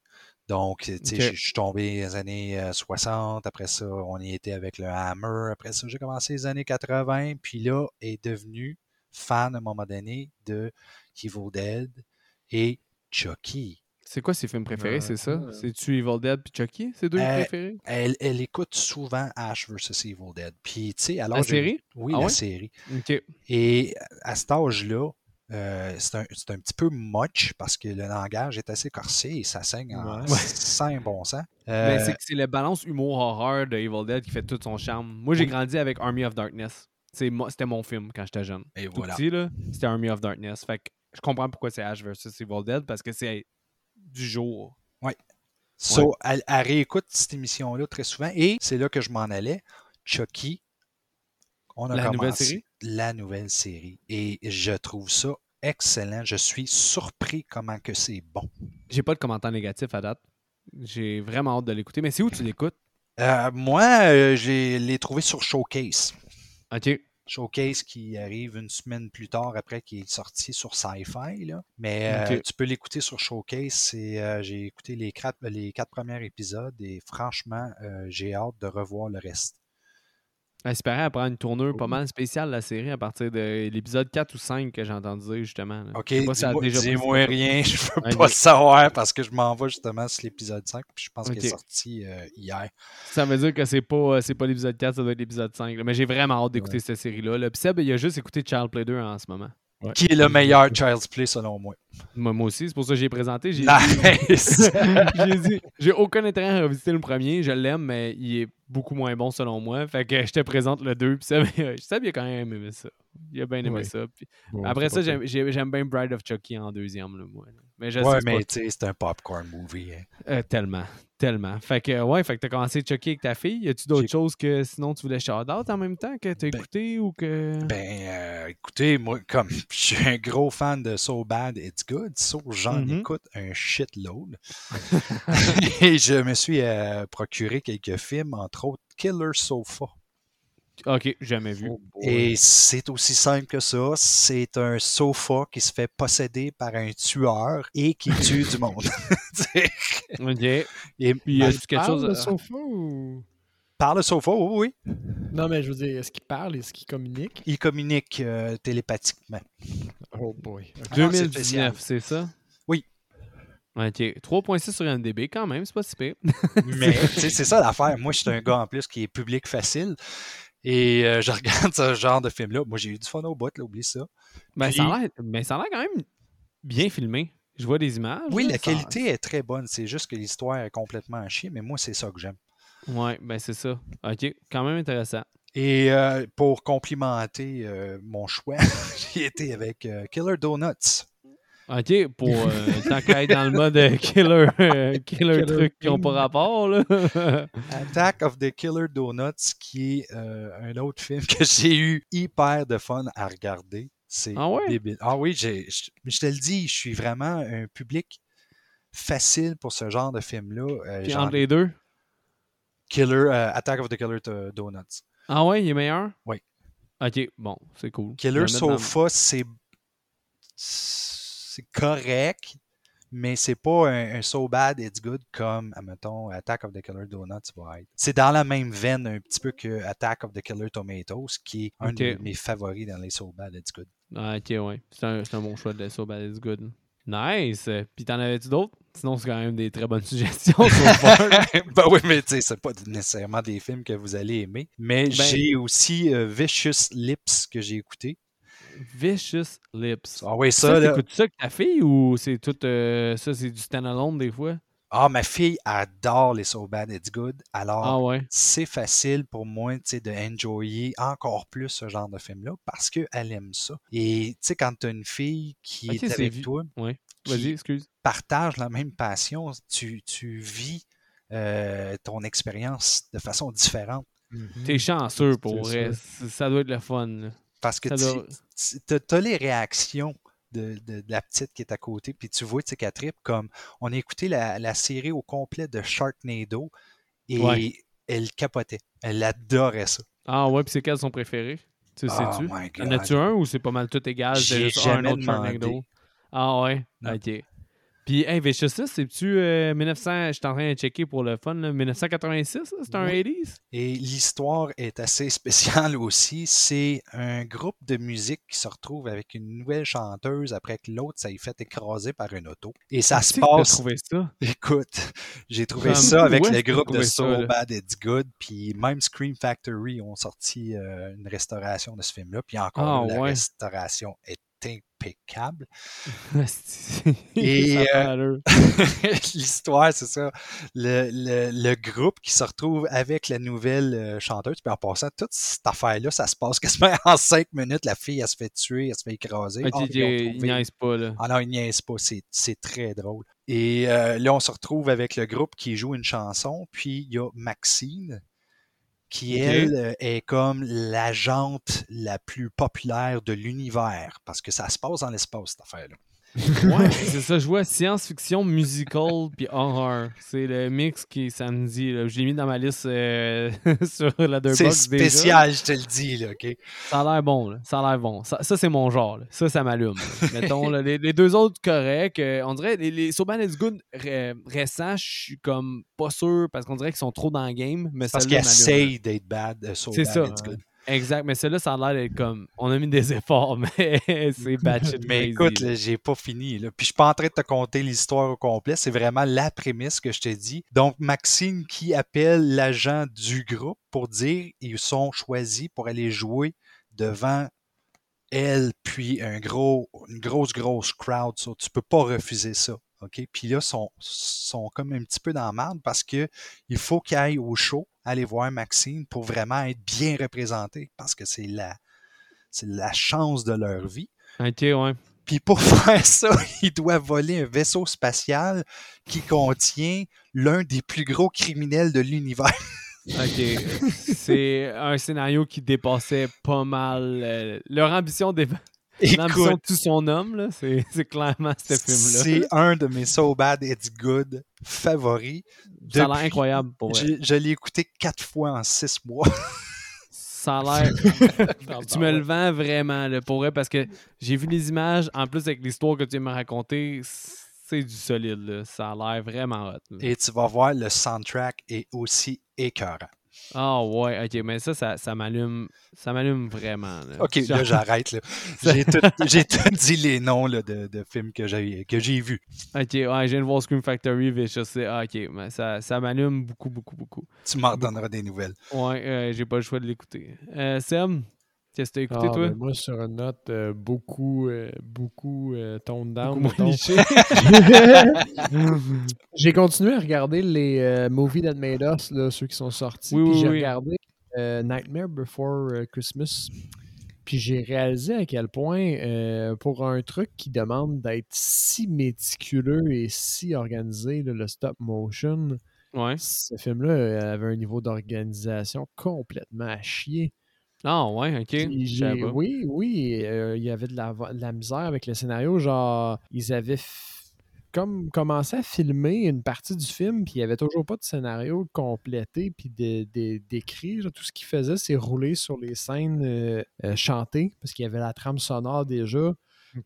Donc, tu sais, je suis tombé les années euh, 60, après ça, on y était avec le Hammer, après ça, j'ai commencé les années 80, puis là est devenu fan à un moment donné de Evil Dead et Chucky. C'est quoi ses films préférés, c'est ça? C'est-tu Evil Dead puis Chucky? C'est deux Euh, préférés? Elle, elle écoute souvent Ash vs Evil Dead. Puis, tu sais, alors. La série? Oui, Ah la ouais? série. Ok. Et à cet âge-là, euh, c'est un, c'est un petit peu much parce que le langage est assez corsé et ça saigne en Ouais. sans bon sens. Mais Euh, c'est c'est le balance humour-horreur de Evil Dead qui fait tout son charme. Moi, j'ai grandi avec Army of Darkness. C'était mon film quand j'étais jeune. et Tout voilà. petit, là, c'était Army of Darkness. Fait que je comprends pourquoi c'est Ash vs Evil Dead parce que c'est du jour. So, elle, elle réécoute cette émission-là très souvent et c'est là que je m'en allais. Chucky, on a La commencé nouvelle série? la nouvelle série et je trouve ça excellent. Je suis surpris comment que c'est bon. J'ai pas de commentaires négatifs à date. J'ai vraiment hâte de l'écouter. Mais c'est où tu l'écoutes? Euh, moi, euh, j'ai l'ai trouvé sur Showcase. Ok. Showcase qui arrive une semaine plus tard après qu'il est sorti sur Sci-Fi. là. Mais euh, tu peux l'écouter sur Showcase. Euh, j'ai écouté les quatre, les quatre premiers épisodes et franchement, euh, j'ai hâte de revoir le reste. Espérait prendre une tournure pas mal spéciale, la série, à partir de l'épisode 4 ou 5 que j'ai entendu dire, justement. là. OK, si dis-moi, cette- rien, je veux pas le dis- savoir parce que je m'en vais justement sur l'épisode 5 puis je pense qu'il est sorti euh, hier. Ça veut dire que c'est pas, euh, pas l'épisode 4, ça doit être l'épisode 5. là. Mais j'ai vraiment hâte d'écouter cette série-là. là. Puis Seb, il a juste écouté Child Play 2 en ce moment. Ouais. Qui est le meilleur Child's Play selon moi? Moi, moi aussi, c'est pour ça que j'ai présenté. J'ai Nice! j'ai dit, j'ai aucun intérêt à revisiter le premier. Je l'aime, mais il est beaucoup moins bon selon moi. Fait que je te présente le 2. Puis Seb, Seb, il a quand même aimé ça. Il a bien aimé ça. Puis Bon, après ça, j'aime, j'ai- j'aime bien Bride of Chucky en deuxième. Là, moi. Mais je ouais, mais tu sais, c'est un popcorn movie. hein. euh, tellement. Tellement. Fait que, ouais, fait que t'as commencé Chucky avec ta fille. Y a-tu d'autres choses que sinon tu voulais shout out en même temps que t'as Ben- écouté ou que. Ben, euh, écoutez, moi, comme je suis un gros fan de So Bad It's Good, so j'en Mhm. écoute un shitload. Et je me suis euh, procuré quelques films, entre autres Killer Sofa. Ok, jamais vu. Oh. Et c'est aussi simple que ça. C'est un sofa qui se fait posséder par un tueur et qui tue du monde. Ok. et Puis y a quelque Parle chose. à- sofa ou... par le sofa, oui, oui. Non, mais je veux dire, est-ce qu'il parle? Est-ce qu'il communique? Il communique euh, télépathiquement. Oh boy. Ok. Ah. 2019, c'est ça? Oui. Ok. 3.6 sur MDB quand même, c'est pas si pire. Mais tu sais, c'est ça l'affaire. Moi, je suis un gars en plus qui est public facile. Et euh, je regarde ce genre de film-là. Moi, j'ai eu du fun au bout, là, oublie ça. Ben, ça a l'air- ben, quand même bien filmé. Je vois des images. Oui, là, la ça- qualité est très bonne. C'est juste que l'histoire est complètement à chier, mais moi, c'est ça que j'aime. Ouais, ben c'est ça. Ok, quand même intéressant. Et euh, pour complimenter euh, mon choix, j'ai été avec euh, Killer Donuts. Ok, pour euh, tant qu'à être dans le mode euh, killer, euh, killer Killer truc qui n'ont pas rapport, là. Attack of the Killer Donuts, qui est euh, un autre film que j'ai eu hyper de fun à regarder. C'est Ah ouais? débile. Ah oui, j'ai- je, je te le dis, je suis vraiment un public facile pour ce genre de film-là. Puis genre entre les deux? Killer, Attack of the Killer Donuts. Ah ouais, il est meilleur? Oui. Ok, bon, c'est cool. Killer Sofa, c'est c'est correct, mais c'est pas un, un so bad it's good comme, admettons, Attack of the Killer Donuts va être. C'est dans la même veine un petit peu que Attack of the Killer Tomatoes, qui est un de mes favoris dans les so bad it's good. Ah, ok, ouais. C'est un, c'est un bon choix de So Bad It's Good. Nice! Puis t'en avais-tu d'autres? Sinon, c'est quand même des très bonnes suggestions. ben oui, mais tu sais, c'est pas nécessairement des films que vous allez aimer. Mais Ben- j'ai aussi euh, Vicious Lips que j'ai écouté. Vicious Lips. Ah oui, Ça, ça, t'écoutes ça avec ta fille ou c'est tout. euh, ça, c'est du stand-alone des fois? Ah, ma fille adore les So Bad It's Good. Alors, Ah ouais. c'est facile pour moi tu sais, de enjoyer encore plus ce genre de film-là parce qu'elle aime ça. Et tu sais, quand tu as une fille qui est avec toi, Ouais. qui Vas-y, excuse. partage la même passion, tu, tu vis euh, ton expérience de façon différente. T'es chanceux pour vrai. C- Ça doit être le fun. là. Parce que tu as les réactions de, de- de la petite qui est à côté, puis tu vois, tu sais, qu'elle tripe comme on a écouté la, la série au complet de Sharknado et Ouais. elle capotait. Elle adorait ça. Ah ouais, puis c'est quel son préféré? Tu Oh sais-tu? my En as-tu un ou c'est pas mal tout égal? J'ai juste un jamais autre Sharknado? Ah ouais? Non. Ok. Puis, hey, Vicious, c'est-tu 1900, je suis en train de checker pour le fun, là, 1986, c'est un Oui. 80s? Et l'histoire est assez spéciale aussi. C'est un groupe de musique qui se retrouve avec une nouvelle chanteuse après que l'autre s'est fait écraser par une auto. Et ça se passe. trouvé ça? Écoute, j'ai trouvé ça avec le groupe de ça, So? Bad It's Good, puis même Scream Factory ont sorti euh, une restauration de ce film-là, puis encore Ah, là, la ouais. restauration est impeccable. Et, euh, L'histoire, c'est ça. Le, le- le groupe qui se retrouve avec la nouvelle euh, chanteuse, puis en passant, toute cette affaire-là, ça se passe quasiment en cinq minutes. La fille, elle se fait tuer, elle se fait écraser. Ah, ont il niaise pas, là. ah non, il niaise pas, c'est, c'est très drôle. Et euh, là, on se retrouve avec le groupe qui joue une chanson, puis il y a Maxine, qui, elle, euh, est comme l'agente la plus populaire de l'univers, parce que ça se passe dans l'espace, cette affaire-là. Ouais, c'est ça, je vois science-fiction, musical, puis horreur. C'est le mix qui est samedi. là. Je l'ai mis dans ma liste euh, sur la C'est spécial, je te le dis, là, OK? Ça a l'air bon, là. Ça a l'air bon. Ça, ça, c'est mon genre. là. Ça, ça m'allume. Mettons, les, les deux autres corrects. euh, on dirait, les, les So Bad It's Good ré- récents, je suis comme pas sûr parce qu'on dirait qu'ils sont trop dans le game. Mais Parce celle-là qu'il m'allume, là. essaye d'être bad, euh, so C'est ça. it's good. Exact. Mais celle-là, ça a l'air d'être comme. On a mis des efforts, mais c'est batshit Mais crazy, écoute, j'ai pas fini. Là. Puis je suis pas en train de te conter l'histoire au complet. C'est vraiment la prémisse que je te dis. Donc, Maxine qui appelle l'agent du groupe pour dire ils sont choisis pour aller jouer devant elle, puis un gros, une grosse, grosse crowd. So, tu peux pas refuser ça. OK? Puis là, ils sont, sont comme un petit peu dans la merde parce que il faut qu'ils aillent au show, aller voir Maxine pour vraiment être bien représentés parce que c'est la, c'est la chance de leur vie. Ok, ouais. Puis pour faire ça, il doit voler un vaisseau spatial qui contient l'un des plus gros criminels de l'univers. Ok. c'est un scénario qui dépassait pas mal. euh, leur ambition Écoute, tout son homme, là, c'est c'est clairement ce film-là. c'est un de mes So Bad It's Good favoris. Ça a l'air incroyable pour. Je, je l'ai écouté quatre fois en six mois. Ça a l'air. tu me le vends vraiment, là, pour vrai, parce que j'ai vu les images, en plus avec l'histoire que tu m'as racontée, c'est du solide, là. Ça a l'air vraiment hot. là. Et tu vas voir, le soundtrack est aussi écœurant. Ah ouais, ok, mais ça, ça, ça m'allume. Ça m'allume vraiment. là. OK, là, j'arrête. J'ai tout, j'ai tout dit les noms là, de, de films que j'ai, que j'ai vus. Ok, ouais, viens de voir Scream Factory, c'est- ah, ok, mais ça, ça m'allume beaucoup, beaucoup, beaucoup. Tu m'en redonneras des nouvelles. Ouais, euh, j'ai pas le choix de l'écouter. Euh, Sam, qu'est-ce que t'as écouté, Ah, toi? ben, moi, sur une note euh, beaucoup, euh, beaucoup euh, toned down. Beaucoup. J'ai continué à regarder les euh, Movies That Made Us, là, ceux qui sont sortis. Oui, puis oui, j'ai oui. regardé euh, Nightmare Before Christmas. Puis j'ai réalisé à quel point, pour un truc qui demande d'être si méticuleux et si organisé, là, le stop motion, ouais. ce film-là avait un niveau d'organisation complètement à chier. Ah ouais, ok. Oui, oui, euh, il y avait de la, de la misère avec le scénario. Genre, ils avaient comme commencé à filmer une partie du film, puis il n'y avait toujours pas de scénario complété, puis de- de- d'écrit. Genre, Tout ce qu'ils faisaient, c'est rouler sur les scènes euh, euh, chantées, parce qu'il y avait la trame sonore déjà.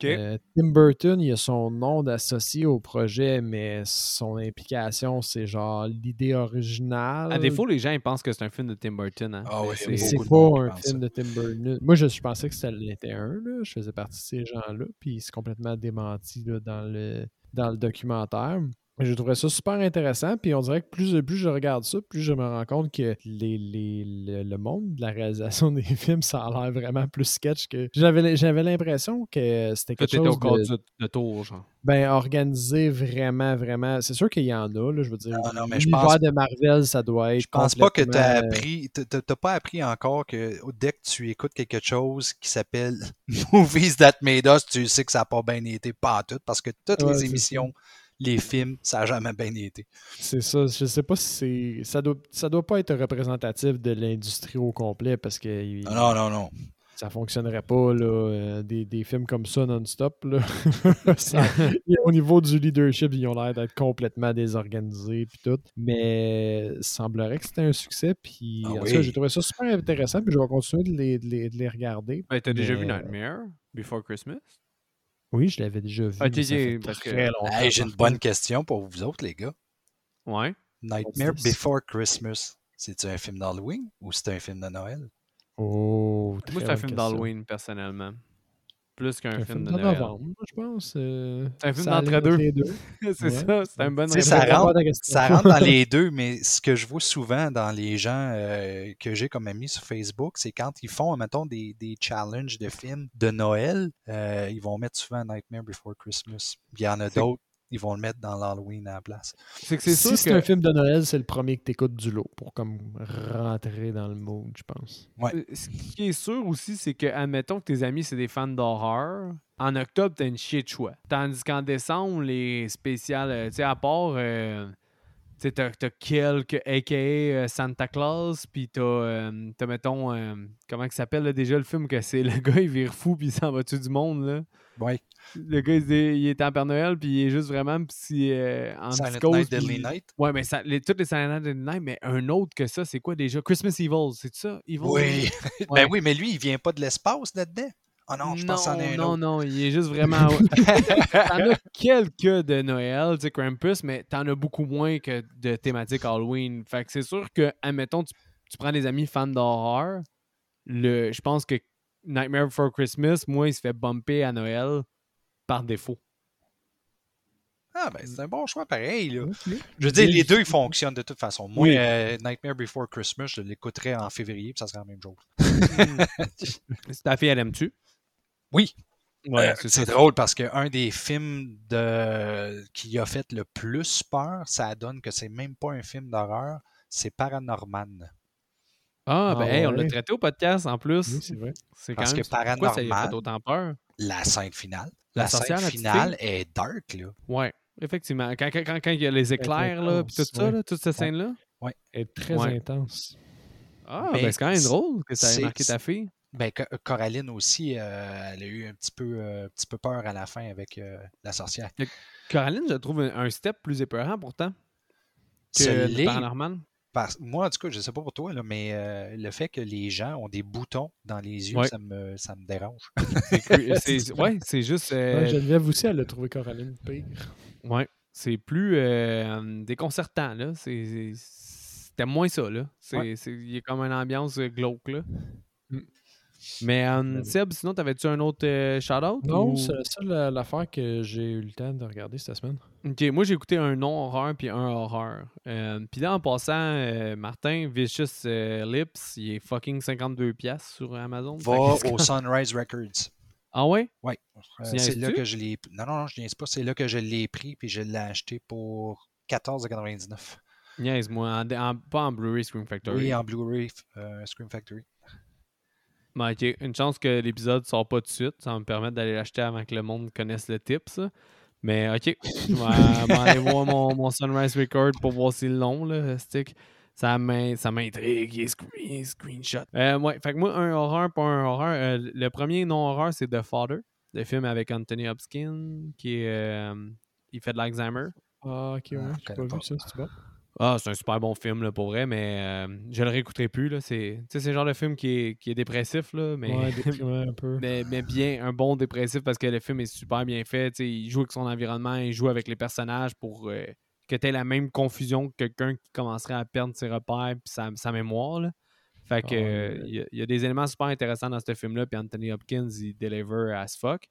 Euh, Tim Burton, il a son nom d'associé au projet, mais son implication, c'est genre l'idée originale. À défaut, les gens ils pensent que c'est un film de Tim Burton. Hein? Ah ouais, C'est- y pas un film de Tim Burton. Moi, je, je pensais que c'était un. Là. Je faisais partie de ces gens-là. Puis c'est complètement démenti là, dans, le, dans le documentaire. Je trouvais ça super intéressant. Puis on dirait que plus, plus je regarde ça, plus je me rends compte que les, les- le, le monde de la réalisation des films, ça a l'air vraiment plus sketch que. J'avais j'avais l'impression que c'était quelque t'étais chose au de, de tour, genre. ben, organisé vraiment, vraiment. C'est sûr qu'il y en a, là, je veux dire. Non, non, mais je L'univers pense- de Marvel, ça doit être. Je pense pas que tu as complètement- appris, t'as- pas appris encore que dès que tu écoutes quelque chose qui s'appelle Movies That Made Us, tu sais que ça n'a pas bien été, pas en tout, parce que toutes Ouais, les émissions, les films, ça n'a jamais bien été. C'est ça. Je sais pas si c'est. Ça doit, ça doit pas être représentatif de l'industrie au complet parce que il- Non, non, non. ça fonctionnerait pas, là. euh, des, des films comme ça non-stop, là. Ça- au niveau du leadership, ils ont l'air d'être complètement désorganisés puis tout. Mais il semblerait que c'était un succès. Puis Ah en tout oui. cas, j'ai trouvé ça super intéressant. Puis je vais continuer de les, de les- de les regarder. Ben, t'as déjà vu Mais- Nightmare Before Christmas? Oui, je l'avais déjà vu. Que-. Hey, J'ai une bonne question pour vous autres, les gars. Ouais. Nightmare? Before Christmas, c'est-tu un film d'Halloween ou c'est un film de Noël? Oh, Moi, c'est un film d'Halloween, personnellement. Plus qu'un Un film, film de de Noël. novembre, je pense. euh, C'est un film d'entre deux. les deux. c'est Ouais. ça, c'est un bon ça rentre-. Ça rentre dans les deux, mais ce que je vois souvent dans les gens euh, que j'ai comme amis sur Facebook, c'est quand ils font, mettons, des, des challenges de films de Noël, euh, ils vont mettre souvent Nightmare Before Christmas. Il y en a d'autres, ils vont le mettre dans l'Halloween à la place. C'est que c'est Si sûr c'est que un film de Noël, c'est le premier que t'écoutes du lot pour comme rentrer dans le mood, je pense. Euh, Ce qui est sûr aussi, c'est que, admettons que tes amis, c'est des fans d'horreur. En octobre, t'as une shit choix. Tandis qu'en décembre, les spéciales, euh, tu sais, à part, euh, tu sais, t'as, t'as quelques, a.k.a. Santa Claus, puis t'as, euh, t'as, mettons, euh, comment il s'appelle déjà le film que c'est le gars, il vire fou, puis il s'en va tuer du monde, là? Oui. Le gars, il, il est en Père Noël, puis il est juste vraiment petit, euh, en Silent psychose, Night, Deadly Night? Ouais, mais ça, les, toutes les Silent Night, Deadly Night, mais un autre que ça, c'est quoi déjà? Christmas Evil, c'est ça? Evil? Oui. Ouais. ben oui, mais lui, il vient pas de l'espace là-dedans. Ah non, je pense que c'en est un non, autre. non, il est juste vraiment. t'en as quelques de Noël, tu sais, Krampus, mais t'en as beaucoup moins que de thématiques Halloween. Fait que c'est sûr que, admettons, tu, tu prends des amis fans d'horreur, le, je pense que Nightmare Before Christmas, moi, il se fait bumper à Noël par défaut. Ah, ben c'est un bon choix pareil. Là. Je veux dire, les deux, ils fonctionnent de toute façon. Moi, Oui. euh, Nightmare Before Christmas, je l'écouterais en février, puis ça serait la même chose. C'est ta fille, elle aime-tu? Oui. Ouais, Euh, c'est drôle parce qu'un des films de... qui a fait le plus peur, ça donne que c'est même pas un film d'horreur, c'est Paranorman. Ah, ben, Ah hey, on l'a traité au podcast en plus. Oui, c'est vrai. c'est quand Parce même. que Pourquoi ça a fait Paranormal, autant peur? la scène finale, La scène finale est dark, là. Ouais, effectivement. Quand, quand, quand- quand il y a les éclairs, là, puis tout intense, ça, là, toute cette Ouais. scène-là? Elle est très Ouais. intense. Ah, Mais ben c'est quand même drôle que ça ait marqué ta fille. Ben, Co- Coraline aussi, euh, elle a eu un petit peu, euh, un petit peu peur à la fin avec euh, la sorcière. Coraline, je trouve un, un step plus épeurant pourtant que le paranormal. Parce- moi, en tout cas, je sais pas pour toi, là, mais euh, le fait que les gens ont des boutons dans les yeux, Ouais. ça, me, ça me dérange. C'est cru- c'est- ouais, c'est juste. euh, Ouais, Geneviève aussi, elle a trouvé Coraline pire. ouais, c'est plus euh, déconcertant, là. C'est- C'était moins ça, là. C'est, Ouais. c'est- il y a comme une ambiance euh, glauque, là. Mm. Mais euh, oui. Seb, sinon, t'avais-tu un autre euh, shout-out? Non, ou- c'est ça la- l'affaire que j'ai eu le temps de regarder cette semaine. Ok, moi j'ai écouté un non-horreur puis un horreur. Euh, puis là, en passant, euh, Martin, Vicious euh, Lips, il est fucking 52$ piastres sur Amazon. Va au Sunrise Records. Ah ouais? Oui. C'est là que je l'ai. Non, non, non, je niaise pas. C'est là que je l'ai pris puis je l'ai acheté pour 14,99. Niaise-moi, en, en- pas en Blu-ray Scream Factory. Oui, en Blu-ray euh, Scream Factory. Ben, ok, une chance que l'épisode sort pas tout de suite. Ça va me permettre d'aller l'acheter avant que le monde connaisse le tip, ça. Mais ok, je vais aller voir mon, mon Sunrise Record pour voir si le long, là, stick. Ça m'in- ça m'intrigue, il est screen- il est screenshot. Euh, ouais, fait que moi, un horreur, pas un horreur. euh, le premier non-horreur, c'est The Father, le film avec Anthony Hopkins, qui est. euh, il fait de l'Alzheimer. Ah, ok, ouais. Ah, je J'ai pas pas. vu ça, c'est bon. Ah, c'est un super bon film là, pour vrai, mais euh, je le réécouterai plus. là. C'est le genre de film qui est, qui est dépressif, là, mais, Ouais, un peu. mais, mais bien, un bon dépressif parce que le film est super bien fait. Il joue avec son environnement, il joue avec les personnages pour euh, que tu aies la même confusion que quelqu'un qui commencerait à perdre ses repères et sa, sa mémoire. là. Fait que Ah, ouais. il y, a- il y a des éléments super intéressants dans ce film-là, puis Anthony Hopkins, il deliver as fuck.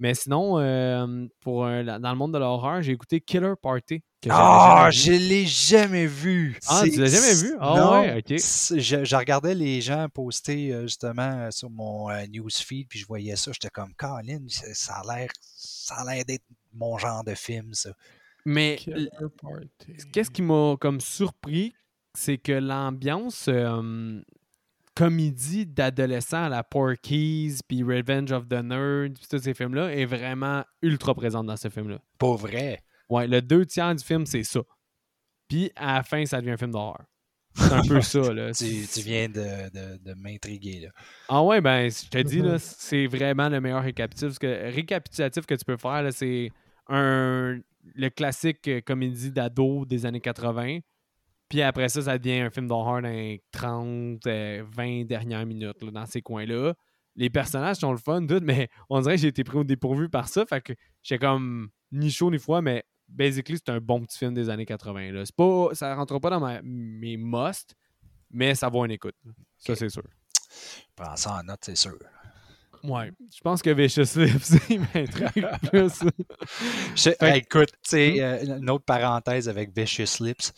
Mais sinon, euh, pour un- dans le monde de l'horreur, j'ai écouté Killer Party. Ah, vu. je l'ai jamais vu. Ah, tu l'as jamais vu? Ah non, ouais, ok. Je, je regardais les gens poster euh, justement euh, sur mon euh, newsfeed, puis je voyais ça, j'étais comme, Colin, ça a l'air, ça a l'air d'être mon genre de film, ça. Mais Killer Party. Qu'est-ce qui m'a comme surpris, c'est que l'ambiance euh, comédie d'adolescents à la Porky's, puis Revenge of the Nerd, puis tous ces films-là, est vraiment ultra présente dans ce film-là. Pas vrai? Ouais, le deux tiers du film, c'est ça. Puis à la fin, ça devient un film d'horreur. C'est un peu ça, là. Tu, tu viens de, de- de m'intriguer, là. Ah ouais, ben, je te dis, là, Mhm. c'est vraiment le meilleur récapitulatif que, récapitulatif que tu peux faire. là, C'est un le classique euh, comédie d'ado des années 80. Puis après ça, ça devient un film d'horreur dans les 30, euh, 20 dernières minutes, là, dans ces coins-là. les personnages sont le fun, tout, mais on dirait que j'ai été pris au dépourvu par ça. Fait que j'étais comme ni chaud ni froid, mais basically, c'est un bon petit film des années 80. Là. C'est Pas, ça rentre pas dans ma- mes must, mais ça vaut une écoute. Ça, c'est sûr. Prends ça en note, c'est sûr. Ouais. Je pense que Vicious Lips, il m'intrigue plus. Je- Fait hey, écoute, tu sais, euh, une autre parenthèse avec Vicious Lips.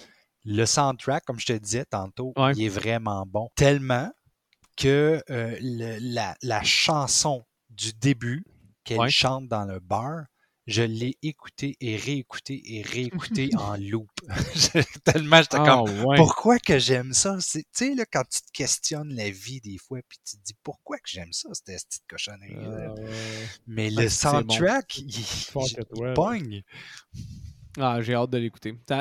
Le soundtrack, comme je te disais tantôt, Ouais. il est vraiment bon. Tellement que euh, le- la, la chanson du début qu'elle Ouais. chante dans le bar, je l'ai écoutée et réécoutée et réécoutée en loop. Tellement j'étais Ah, comme ouais. pourquoi que j'aime ça? Tu sais, là, quand tu te questionnes la vie des fois, puis tu te dis pourquoi que j'aime ça, cette petite cochonnerie Ah. Mais Ah, le bon. soundtrack, il, il là. pogne. Ah, j'ai hâte de l'écouter. Tu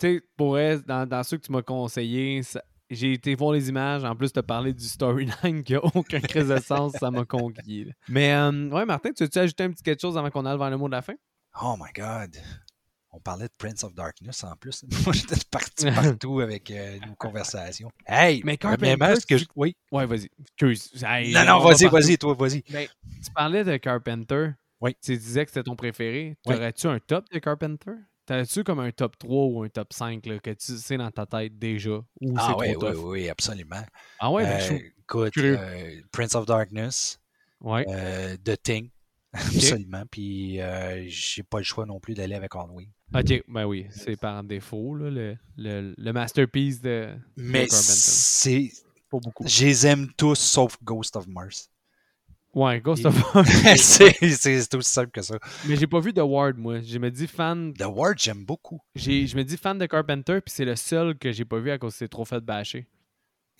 sais, pour dans, dans ceux que tu m'as conseillé, ça- j'ai été voir les images. En plus, de parler du storyline qui a aucun crise de sens, ça m'a conquis. là. Mais, euh, ouais, Martin, tu veux-tu ajouter un petit quelque chose avant qu'on aille vers le mot de la fin? Oh my God. On parlait de Prince of Darkness en plus. Moi, j'étais parti partout avec euh, nos conversations. Hey, Mais mais Carpenter, que je- Oui. Ouais, vas-y. Hey, Non, non, on va vas-y, vas-y, toi, vas-y. Tu parlais de Carpenter. Oui. Tu disais que c'était ton préféré. Oui. T'aurais-tu un top de Carpenter? T'aurais-tu comme un top 3 ou un top 5 là, que tu sais dans ta tête déjà? Ou Ah oui, trop oui, tough? oui, absolument. Ah ouais, ben, Euh, écoute, euh, Prince of Darkness, Ouais. euh, The Thing, absolument. Puis, euh, j'ai pas le choix non plus d'aller avec Halloween. Ok, ben oui, c'est par défaut, là, le, le, le masterpiece de, Mais c'est... Les aime tous sauf Ghost of Mars. Ouais, Ghost Et- of War. c'est aussi simple que ça. Mais j'ai pas vu The Ward, moi. Je me dis fan. The Ward, j'aime beaucoup. j'ai- Je me dis fan de Carpenter, puis c'est le seul que j'ai pas vu à cause c'est trop fait bâcher.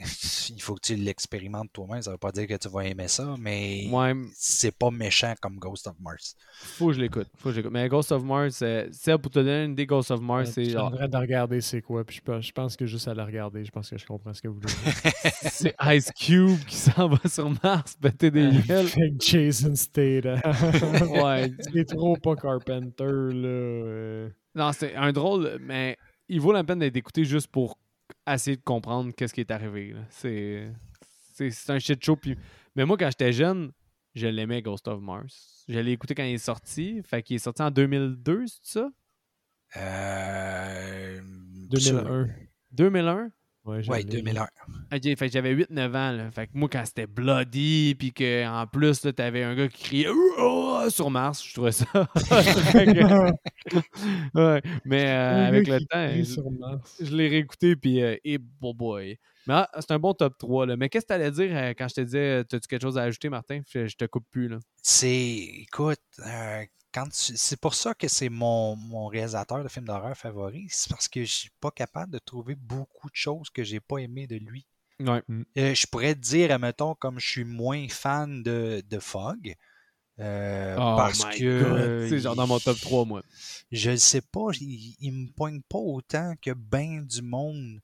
Il faut que tu l'expérimentes toi-même. Ça veut pas dire que tu vas aimer ça, mais Ouais, c'est pas méchant comme Ghost of Mars. faut que je l'écoute. Faut que je l'écoute. Mais Ghost of Mars, euh, c'est pour te donner une idée, Ghost of Mars, Je c'est suis en genre. train de regarder c'est quoi, puis je pense, je pense que juste à la regarder, je pense que je comprends ce que vous voulez dire. C'est Ice Cube qui s'en va sur Mars, péter des gueules. Avec Jason Statham. Ouais. C'est trop pas Carpenter, là. euh. Non, c'est un drôle, mais il vaut la peine d'être écouté juste pour essayer de comprendre qu'est-ce qui est arrivé. là. C'est c'est c'est un shit show. Puis... Mais moi, quand j'étais jeune, je l'aimais Ghost of Mars. Je l'ai écouté quand il est sorti. Fait qu'il est sorti en 2002, c'est ça? Euh, 2001. 2001? Ouais, l'ai. 2001. Ok, fait que j'avais 8-9 ans. Là. Fait que moi, quand c'était bloody, puis qu'en plus, t'avais un gars qui criait Oh! sur Mars, je trouvais ça. Ouais. Mais euh, avec le temps, je, l'ai réécouté, puis euh, et bon boy. Mais ah, c'est un bon top 3. Là. Mais qu'est-ce que t'allais dire euh, quand je te disais T'as-tu quelque chose à ajouter, Martin? Je, je te coupe plus. là. C'est, écoute, euh, quand tu- c'est pour ça que c'est mon, mon réalisateur de films d'horreur favori. C'est parce que je suis pas capable de trouver beaucoup de choses que j'ai pas aimé de lui. Ouais. Euh, je pourrais te dire, admettons, comme je suis moins fan de, de Fogg. euh, Oh parce que. C'est genre dans mon top 3, moi. je le sais pas, il, il me poigne pas autant que ben du monde.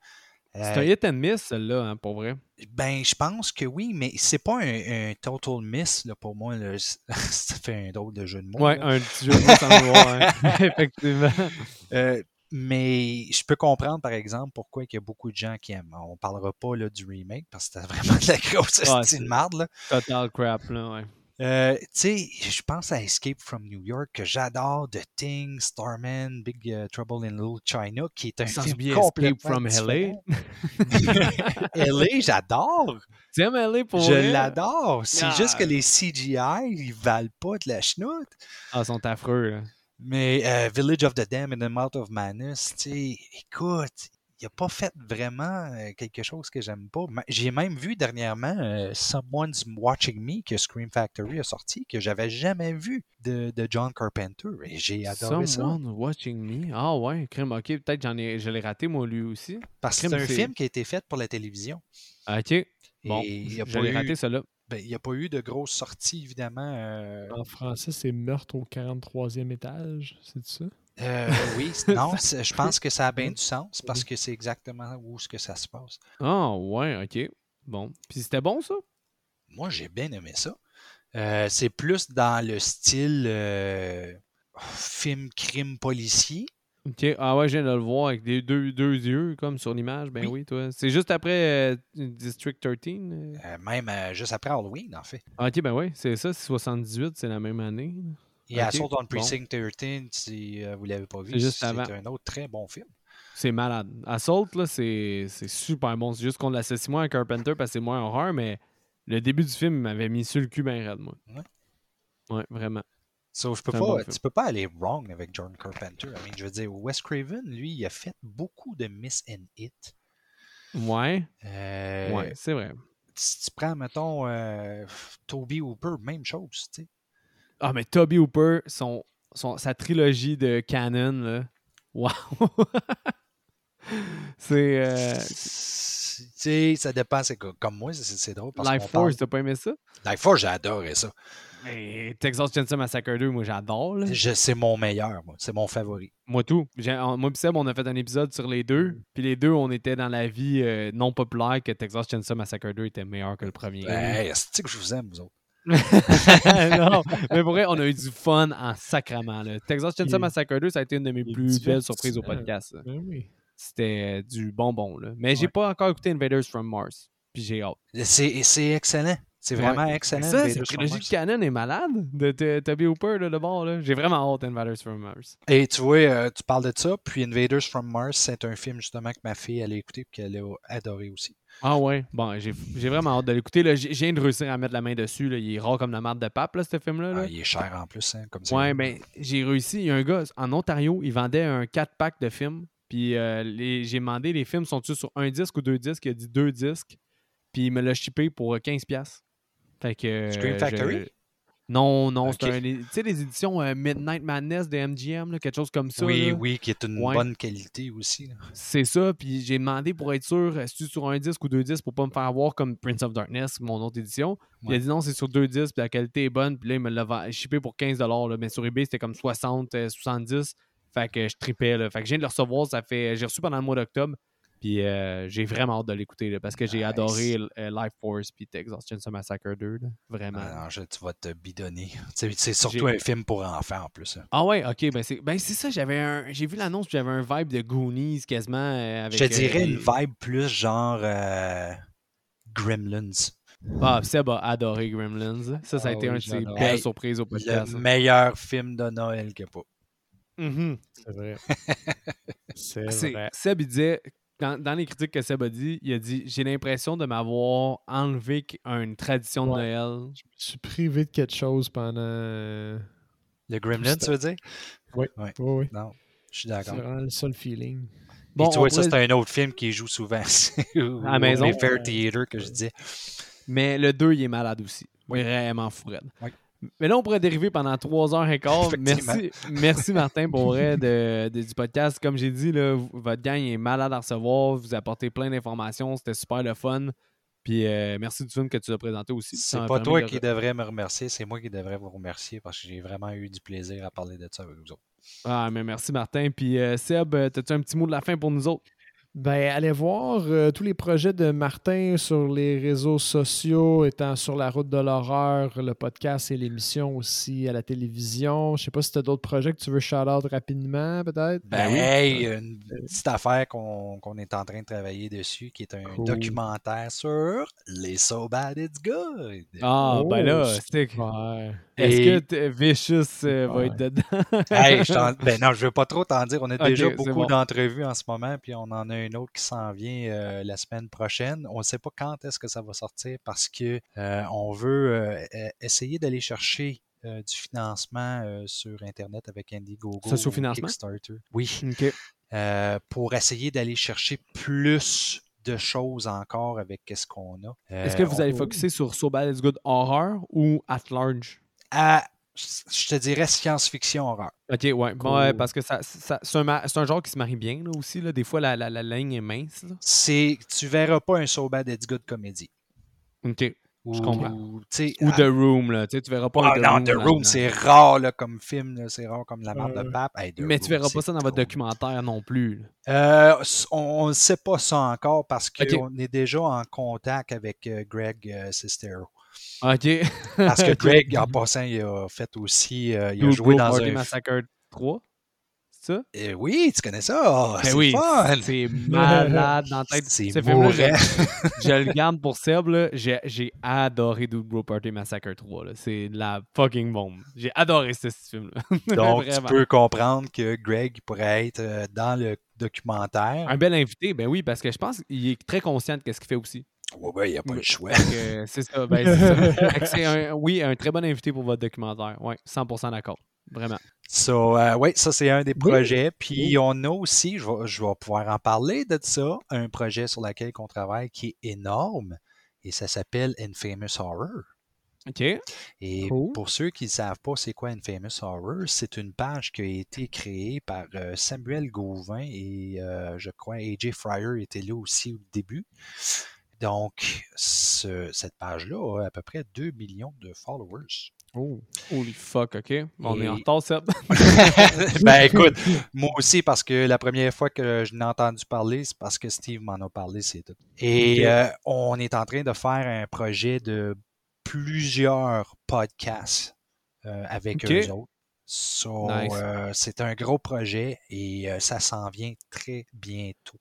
C'est Euh, un hit and miss, celle-là, hein, pour vrai. ben, je pense que oui, mais c'est pas un, un total miss là, pour moi. là. Ça fait un drôle de jeu de mots. Ouais, là. un petit jeu de mots sans voir, hein. Effectivement. Euh, mais je peux comprendre, par exemple, pourquoi il y a beaucoup de gens qui aiment. On parlera pas là, du remake parce que c'était vraiment de la grosse Ouais, de marde. là. Total crap, là, ouais. Euh, tu sais, je pense à Escape from New York que j'adore, The Thing, Starman, Big euh, Trouble in Little China, qui est un se film complètement Escape from LA. LA, j'adore. Tu aimes aller pour Je l'adore. C'est juste que les CGI, ils valent pas de la chenoute. Ah, ils sont affreux, là. Mais euh, Village of the Dam and the Mouth of Madness, tu sais, écoute, il a pas fait vraiment euh, quelque chose que j'aime pas. J'ai même vu dernièrement euh, Someone's Watching Me que Scream Factory a sorti, que j'avais jamais vu de, de John Carpenter. Et j'ai adoré ça. Someone watching me. Ah ouais, crime. Ok, peut-être j'en ai, je l'ai raté moi lui aussi. Parce que c'est un c'est- film qui a été fait pour la télévision. Ok. Bon, Et il n'y a, je l'ai raté celle-là. ben, il y a pas eu de grosse sortie, évidemment. euh, En français, c'est Meurtre au 43e étage, c'est ça? Euh, oui, non, je pense que ça a bien du sens parce que c'est exactement où ce que ça se passe. Ah ouais, ok. Bon. Puis c'était bon ça? Moi, j'ai bien aimé ça. Euh, c'est plus dans le style euh, film crime policier. Ok. Ah ouais, je viens de le voir avec des deux, deux yeux, comme sur l'image. Ben oui, toi. C'est juste après euh, District 13. euh? Euh, même euh, juste après Halloween, en fait. Ah, ok, ben oui, c'est ça. C'est 78, c'est la même année. Et Ok, Assault on bon. Precinct 13, si euh, vous ne l'avez pas vu, C'est un autre très bon film. C'est malade. Assault, là, c'est super bon. C'est juste qu'on l'associe moins à Carpenter parce que c'est moins horreur, mais le début du film m'avait mis sur le cul ben raide, moi. Ouais. Ouais, vraiment. So, je peux pas, bon tu film. peux pas aller wrong avec John Carpenter. I mean, je veux dire, Wes Craven, lui, il a fait beaucoup de miss and hit. Ouais, Euh, ouais, c'est vrai. Si tu prends, mettons, euh, Toby Hooper, même chose, tu sais. Ah, mais Toby Hooper, son, son, sa trilogie de canon, là. Wow! c'est. euh, Tu sais, ça dépend. C'est co- comme moi, c'est- c'est drôle. Parce Life Force, t'as pas aimé ça? Life Force, j'ai adoré ça. Mais Texas Chainsaw Massacre 2, moi j'adore. C'est mon meilleur, moi. C'est mon favori. Moi tout. Moi pis Seb, on a fait un épisode sur les deux. Puis les deux, on était dans la vie euh, non populaire que Texas Chainsaw Massacre 2 était meilleur que le premier. Hey, c'est que je vous aime, vous autres? non, mais pour vrai, on a eu du fun en sacrament. Là. Texas Chainsaw Massacre 2, ça a été une de mes il plus belles surprises au podcast. Ben oui. C'était du bonbon. Là. Mais j'ai Ouais. pas encore écouté Invaders from Mars. Puis j'ai hâte. C'est c'est excellent. C'est Ouais. vraiment excellent. Ça, Invaders cette trilogie de canon est malade de Toby Hooper là, de bord. là. J'ai vraiment hâte Invaders from Mars. Et tu vois, euh, tu parles de ça, puis Invaders from Mars, c'est un film justement que ma fille elle a écouté et qu'elle a adoré aussi. Ah ouais, bon, j'ai vraiment hâte de l'écouter. Je viens de réussir à mettre la main dessus. là. Il est rare comme la marde de pape, là, ce film-là. là. Ah, il est cher en plus, hein, comme ça. Ouais, ben, j'ai réussi. Il y a un gars en Ontario, il vendait un 4-pack de films. Puis euh, j'ai demandé les films sont-ils sur un disque ou deux disques? Il a dit deux disques. Puis il me l'a shippé pour euh, 15$. Fait que. euh, Scream Factory? Non, non, c'est un. les- Tu sais, les éditions euh, Midnight Madness de MGM, là, quelque chose comme ça. oui, là. oui, qui est une Ouais. bonne qualité aussi. C'est ça, puis j'ai demandé pour être sûr, est-ce que sur un disque ou deux disques pour pas me faire avoir comme Prince of Darkness, mon autre édition. Il a dit non, c'est sur deux disques, puis la qualité est bonne, puis là, il me l'a shippé pour 15$, là, mais sur eBay, c'était comme 60, euh, 70. Fait que je tripais, là. Fait que je viens de le recevoir, ça fait. J'ai reçu pendant le mois d'octobre, puis euh, j'ai vraiment hâte de l'écouter, là, parce que j'ai Nice. adoré euh, Life Force puis Texas Chainsaw Massacre 2, là. Vraiment. Ah non, je- tu vas te bidonner. C'est c'est surtout un film pour enfants en plus. Ah ouais, ok, ben c'est ben c'est ça, j'avais un. J'ai vu l'annonce, puis j'avais un vibe de Goonies quasiment. euh, avec, Je te euh, dirais une vibe plus genre euh, Gremlins. Ah, Seb a adoré Gremlins. Ça, ça a Ah été oui, un de ses belles Hey, surprises au Le podcast. hein. meilleur film de Noël a pas. Mhm. C'est vrai. C'est C'est- vrai. Seb, il disait, dans, dans les critiques que Seb a dit, il a dit J'ai l'impression de m'avoir enlevé une tradition de Ouais. Noël. Je suis privé de quelque chose pendant. Le Gremlin, tu veux dire? Oui, Ouais. oui, oui. Non, je suis C'est d'accord. vraiment le seul feeling. Bon, Et tu vois, ça, pourrait- c'est un autre film qui joue souvent À la maison. Les Fair Theater que je disais. Mais le 2, il est malade aussi. Vraiment fou, raide. Oui. Mais là, on pourrait dériver pendant 3h15. Effectivement. Merci, merci Martin pour vrai de, de- du podcast. Comme j'ai dit, là, votre gang est malade à recevoir. Vous apportez plein d'informations. C'était super le fun. Puis euh, merci du film que tu as présenté aussi. C'est pas toi de- qui devrais me remercier, c'est moi qui devrais vous remercier parce que j'ai vraiment eu du plaisir à parler de ça avec vous autres. Ah, mais merci Martin. Puis euh, Seb, as-tu un petit mot de la fin pour nous autres? Ben, allez voir euh, tous les projets de Martin sur les réseaux sociaux, étant sur la route de l'horreur, le podcast et l'émission aussi à la télévision. Je sais pas si tu as d'autres projets que tu veux shout-out rapidement, peut-être? Ben, Ben oui. hey, une petite affaire qu'on qu'on est en train de travailler dessus, qui est un Cool. documentaire sur les So Bad It's Good. Ah, ben là, Oh, c'est- Ouais. est-ce Et- que Vicious euh, va Ouais. être dedans? Hey, je t'en- ben non, je veux pas trop t'en dire. On a déjà beaucoup bon. d'entrevues en ce moment, puis on en a une autre qui s'en vient euh, la semaine prochaine. On ne sait pas quand est-ce que ça va sortir parce que euh, on veut euh, e- essayer d'aller chercher euh, du financement euh, sur Internet avec Indiegogo. Ça, sous ou financement? Kickstarter. Oui. Euh, pour essayer d'aller chercher plus de choses encore avec ce qu'on a. Est-ce que vous on- allez focuser sur So Bad It's Good Horror ou At Large? à, je te dirais science-fiction horreur. Ok, ouais. Ouais, parce que ça, ça- c'est un, genre qui se marie bien là, aussi. Là. Des fois, la, la, la ligne est mince. Là. C'est, tu verras pas un So Bad It's Good comédie. Ok. Ou, Je comprends. tu Ou ah, The Room. Là. Tu, tu verras pas ah, un The non, Room. The. Room, c'est rare là, comme film, c'est rare comme la marde de Euh, pape. Hey, The Mais tu Room, verras pas ça dans votre documentaire non plus. Euh, on ne sait pas ça encore parce qu'on est déjà en contact avec euh, Greg euh, Sestero. Ok. Parce que. Greg, en passant, il a fait aussi, euh, il a joué dans Party un Massacre 3. c'est ça? Eh oui, tu connais ça? Oh, Ben c'est oui, fun! c'est malade dans la tête. C'est Ce je, le garde pour Seb. J'ai adoré Dude Bro Party Massacre 3. là. C'est de la fucking bombe. J'ai adoré ce, ce film-là. Donc, tu peux comprendre que Greg pourrait être euh, dans le documentaire. Un bel invité, ben oui, parce que je pense qu'il est très conscient de ce qu'il fait aussi. Ouais, il n'y a pas le choix. C'est ça, ben c'est un- oui, un très bon invité pour votre documentaire. Oui, 100% d'accord. Vraiment. So, euh, oui, ça, c'est un des Oui. projets. Puis, on a aussi, je vais, je vais pouvoir en parler de ça, un projet sur lequel on travaille qui est énorme et ça s'appelle Infamous Horror. OK. Et Cool. pour ceux qui ne savent pas c'est quoi Infamous Horror, c'est une page qui a été créée par euh, Samuel Gauvin et euh, je crois AJ Fryer était là aussi au début. Donc, ce- cette page-là a à peu près 2 millions de followers. Oh. Holy fuck, OK. On est en Et- retard, Seb. ben écoute, moi aussi, parce que la première fois que je n'ai entendu parler, c'est parce que Steve m'en a parlé, c'est tout. Et euh, on est en train de faire un projet de plusieurs podcasts euh, avec eux autres. So, Nice. euh, c'est un gros projet et euh, ça s'en vient très bientôt.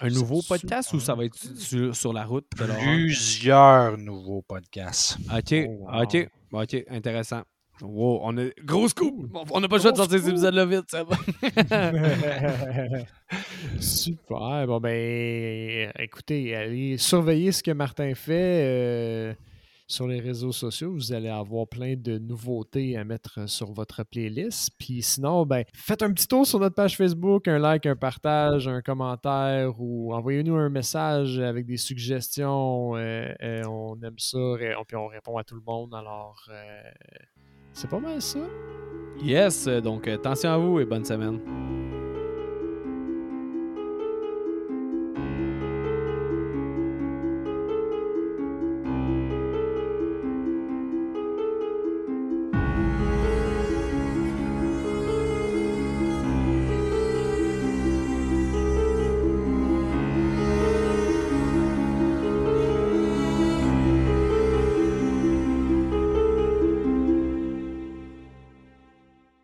Un nouveau podcast ou ça va être sur, sur la route de? Plusieurs nouveaux podcasts. OK. Oh, wow. OK. OK. Intéressant. Wow, on a gros scoop. On n'a pas le choix de sortir ces épisodes-là vite, ça va. Super. Bon, ben, écoutez, allez surveiller ce que Martin fait euh, sur les réseaux sociaux. Vous allez avoir plein de nouveautés à mettre sur votre playlist. Puis sinon, ben, faites un petit tour sur notre page Facebook, un like, un partage, un commentaire ou envoyez-nous un message avec des suggestions. Euh, euh, on aime ça. et on- puis on répond à tout le monde. Alors, euh, c'est pas mal ça. Yes. Donc, euh, attention à vous et bonne semaine.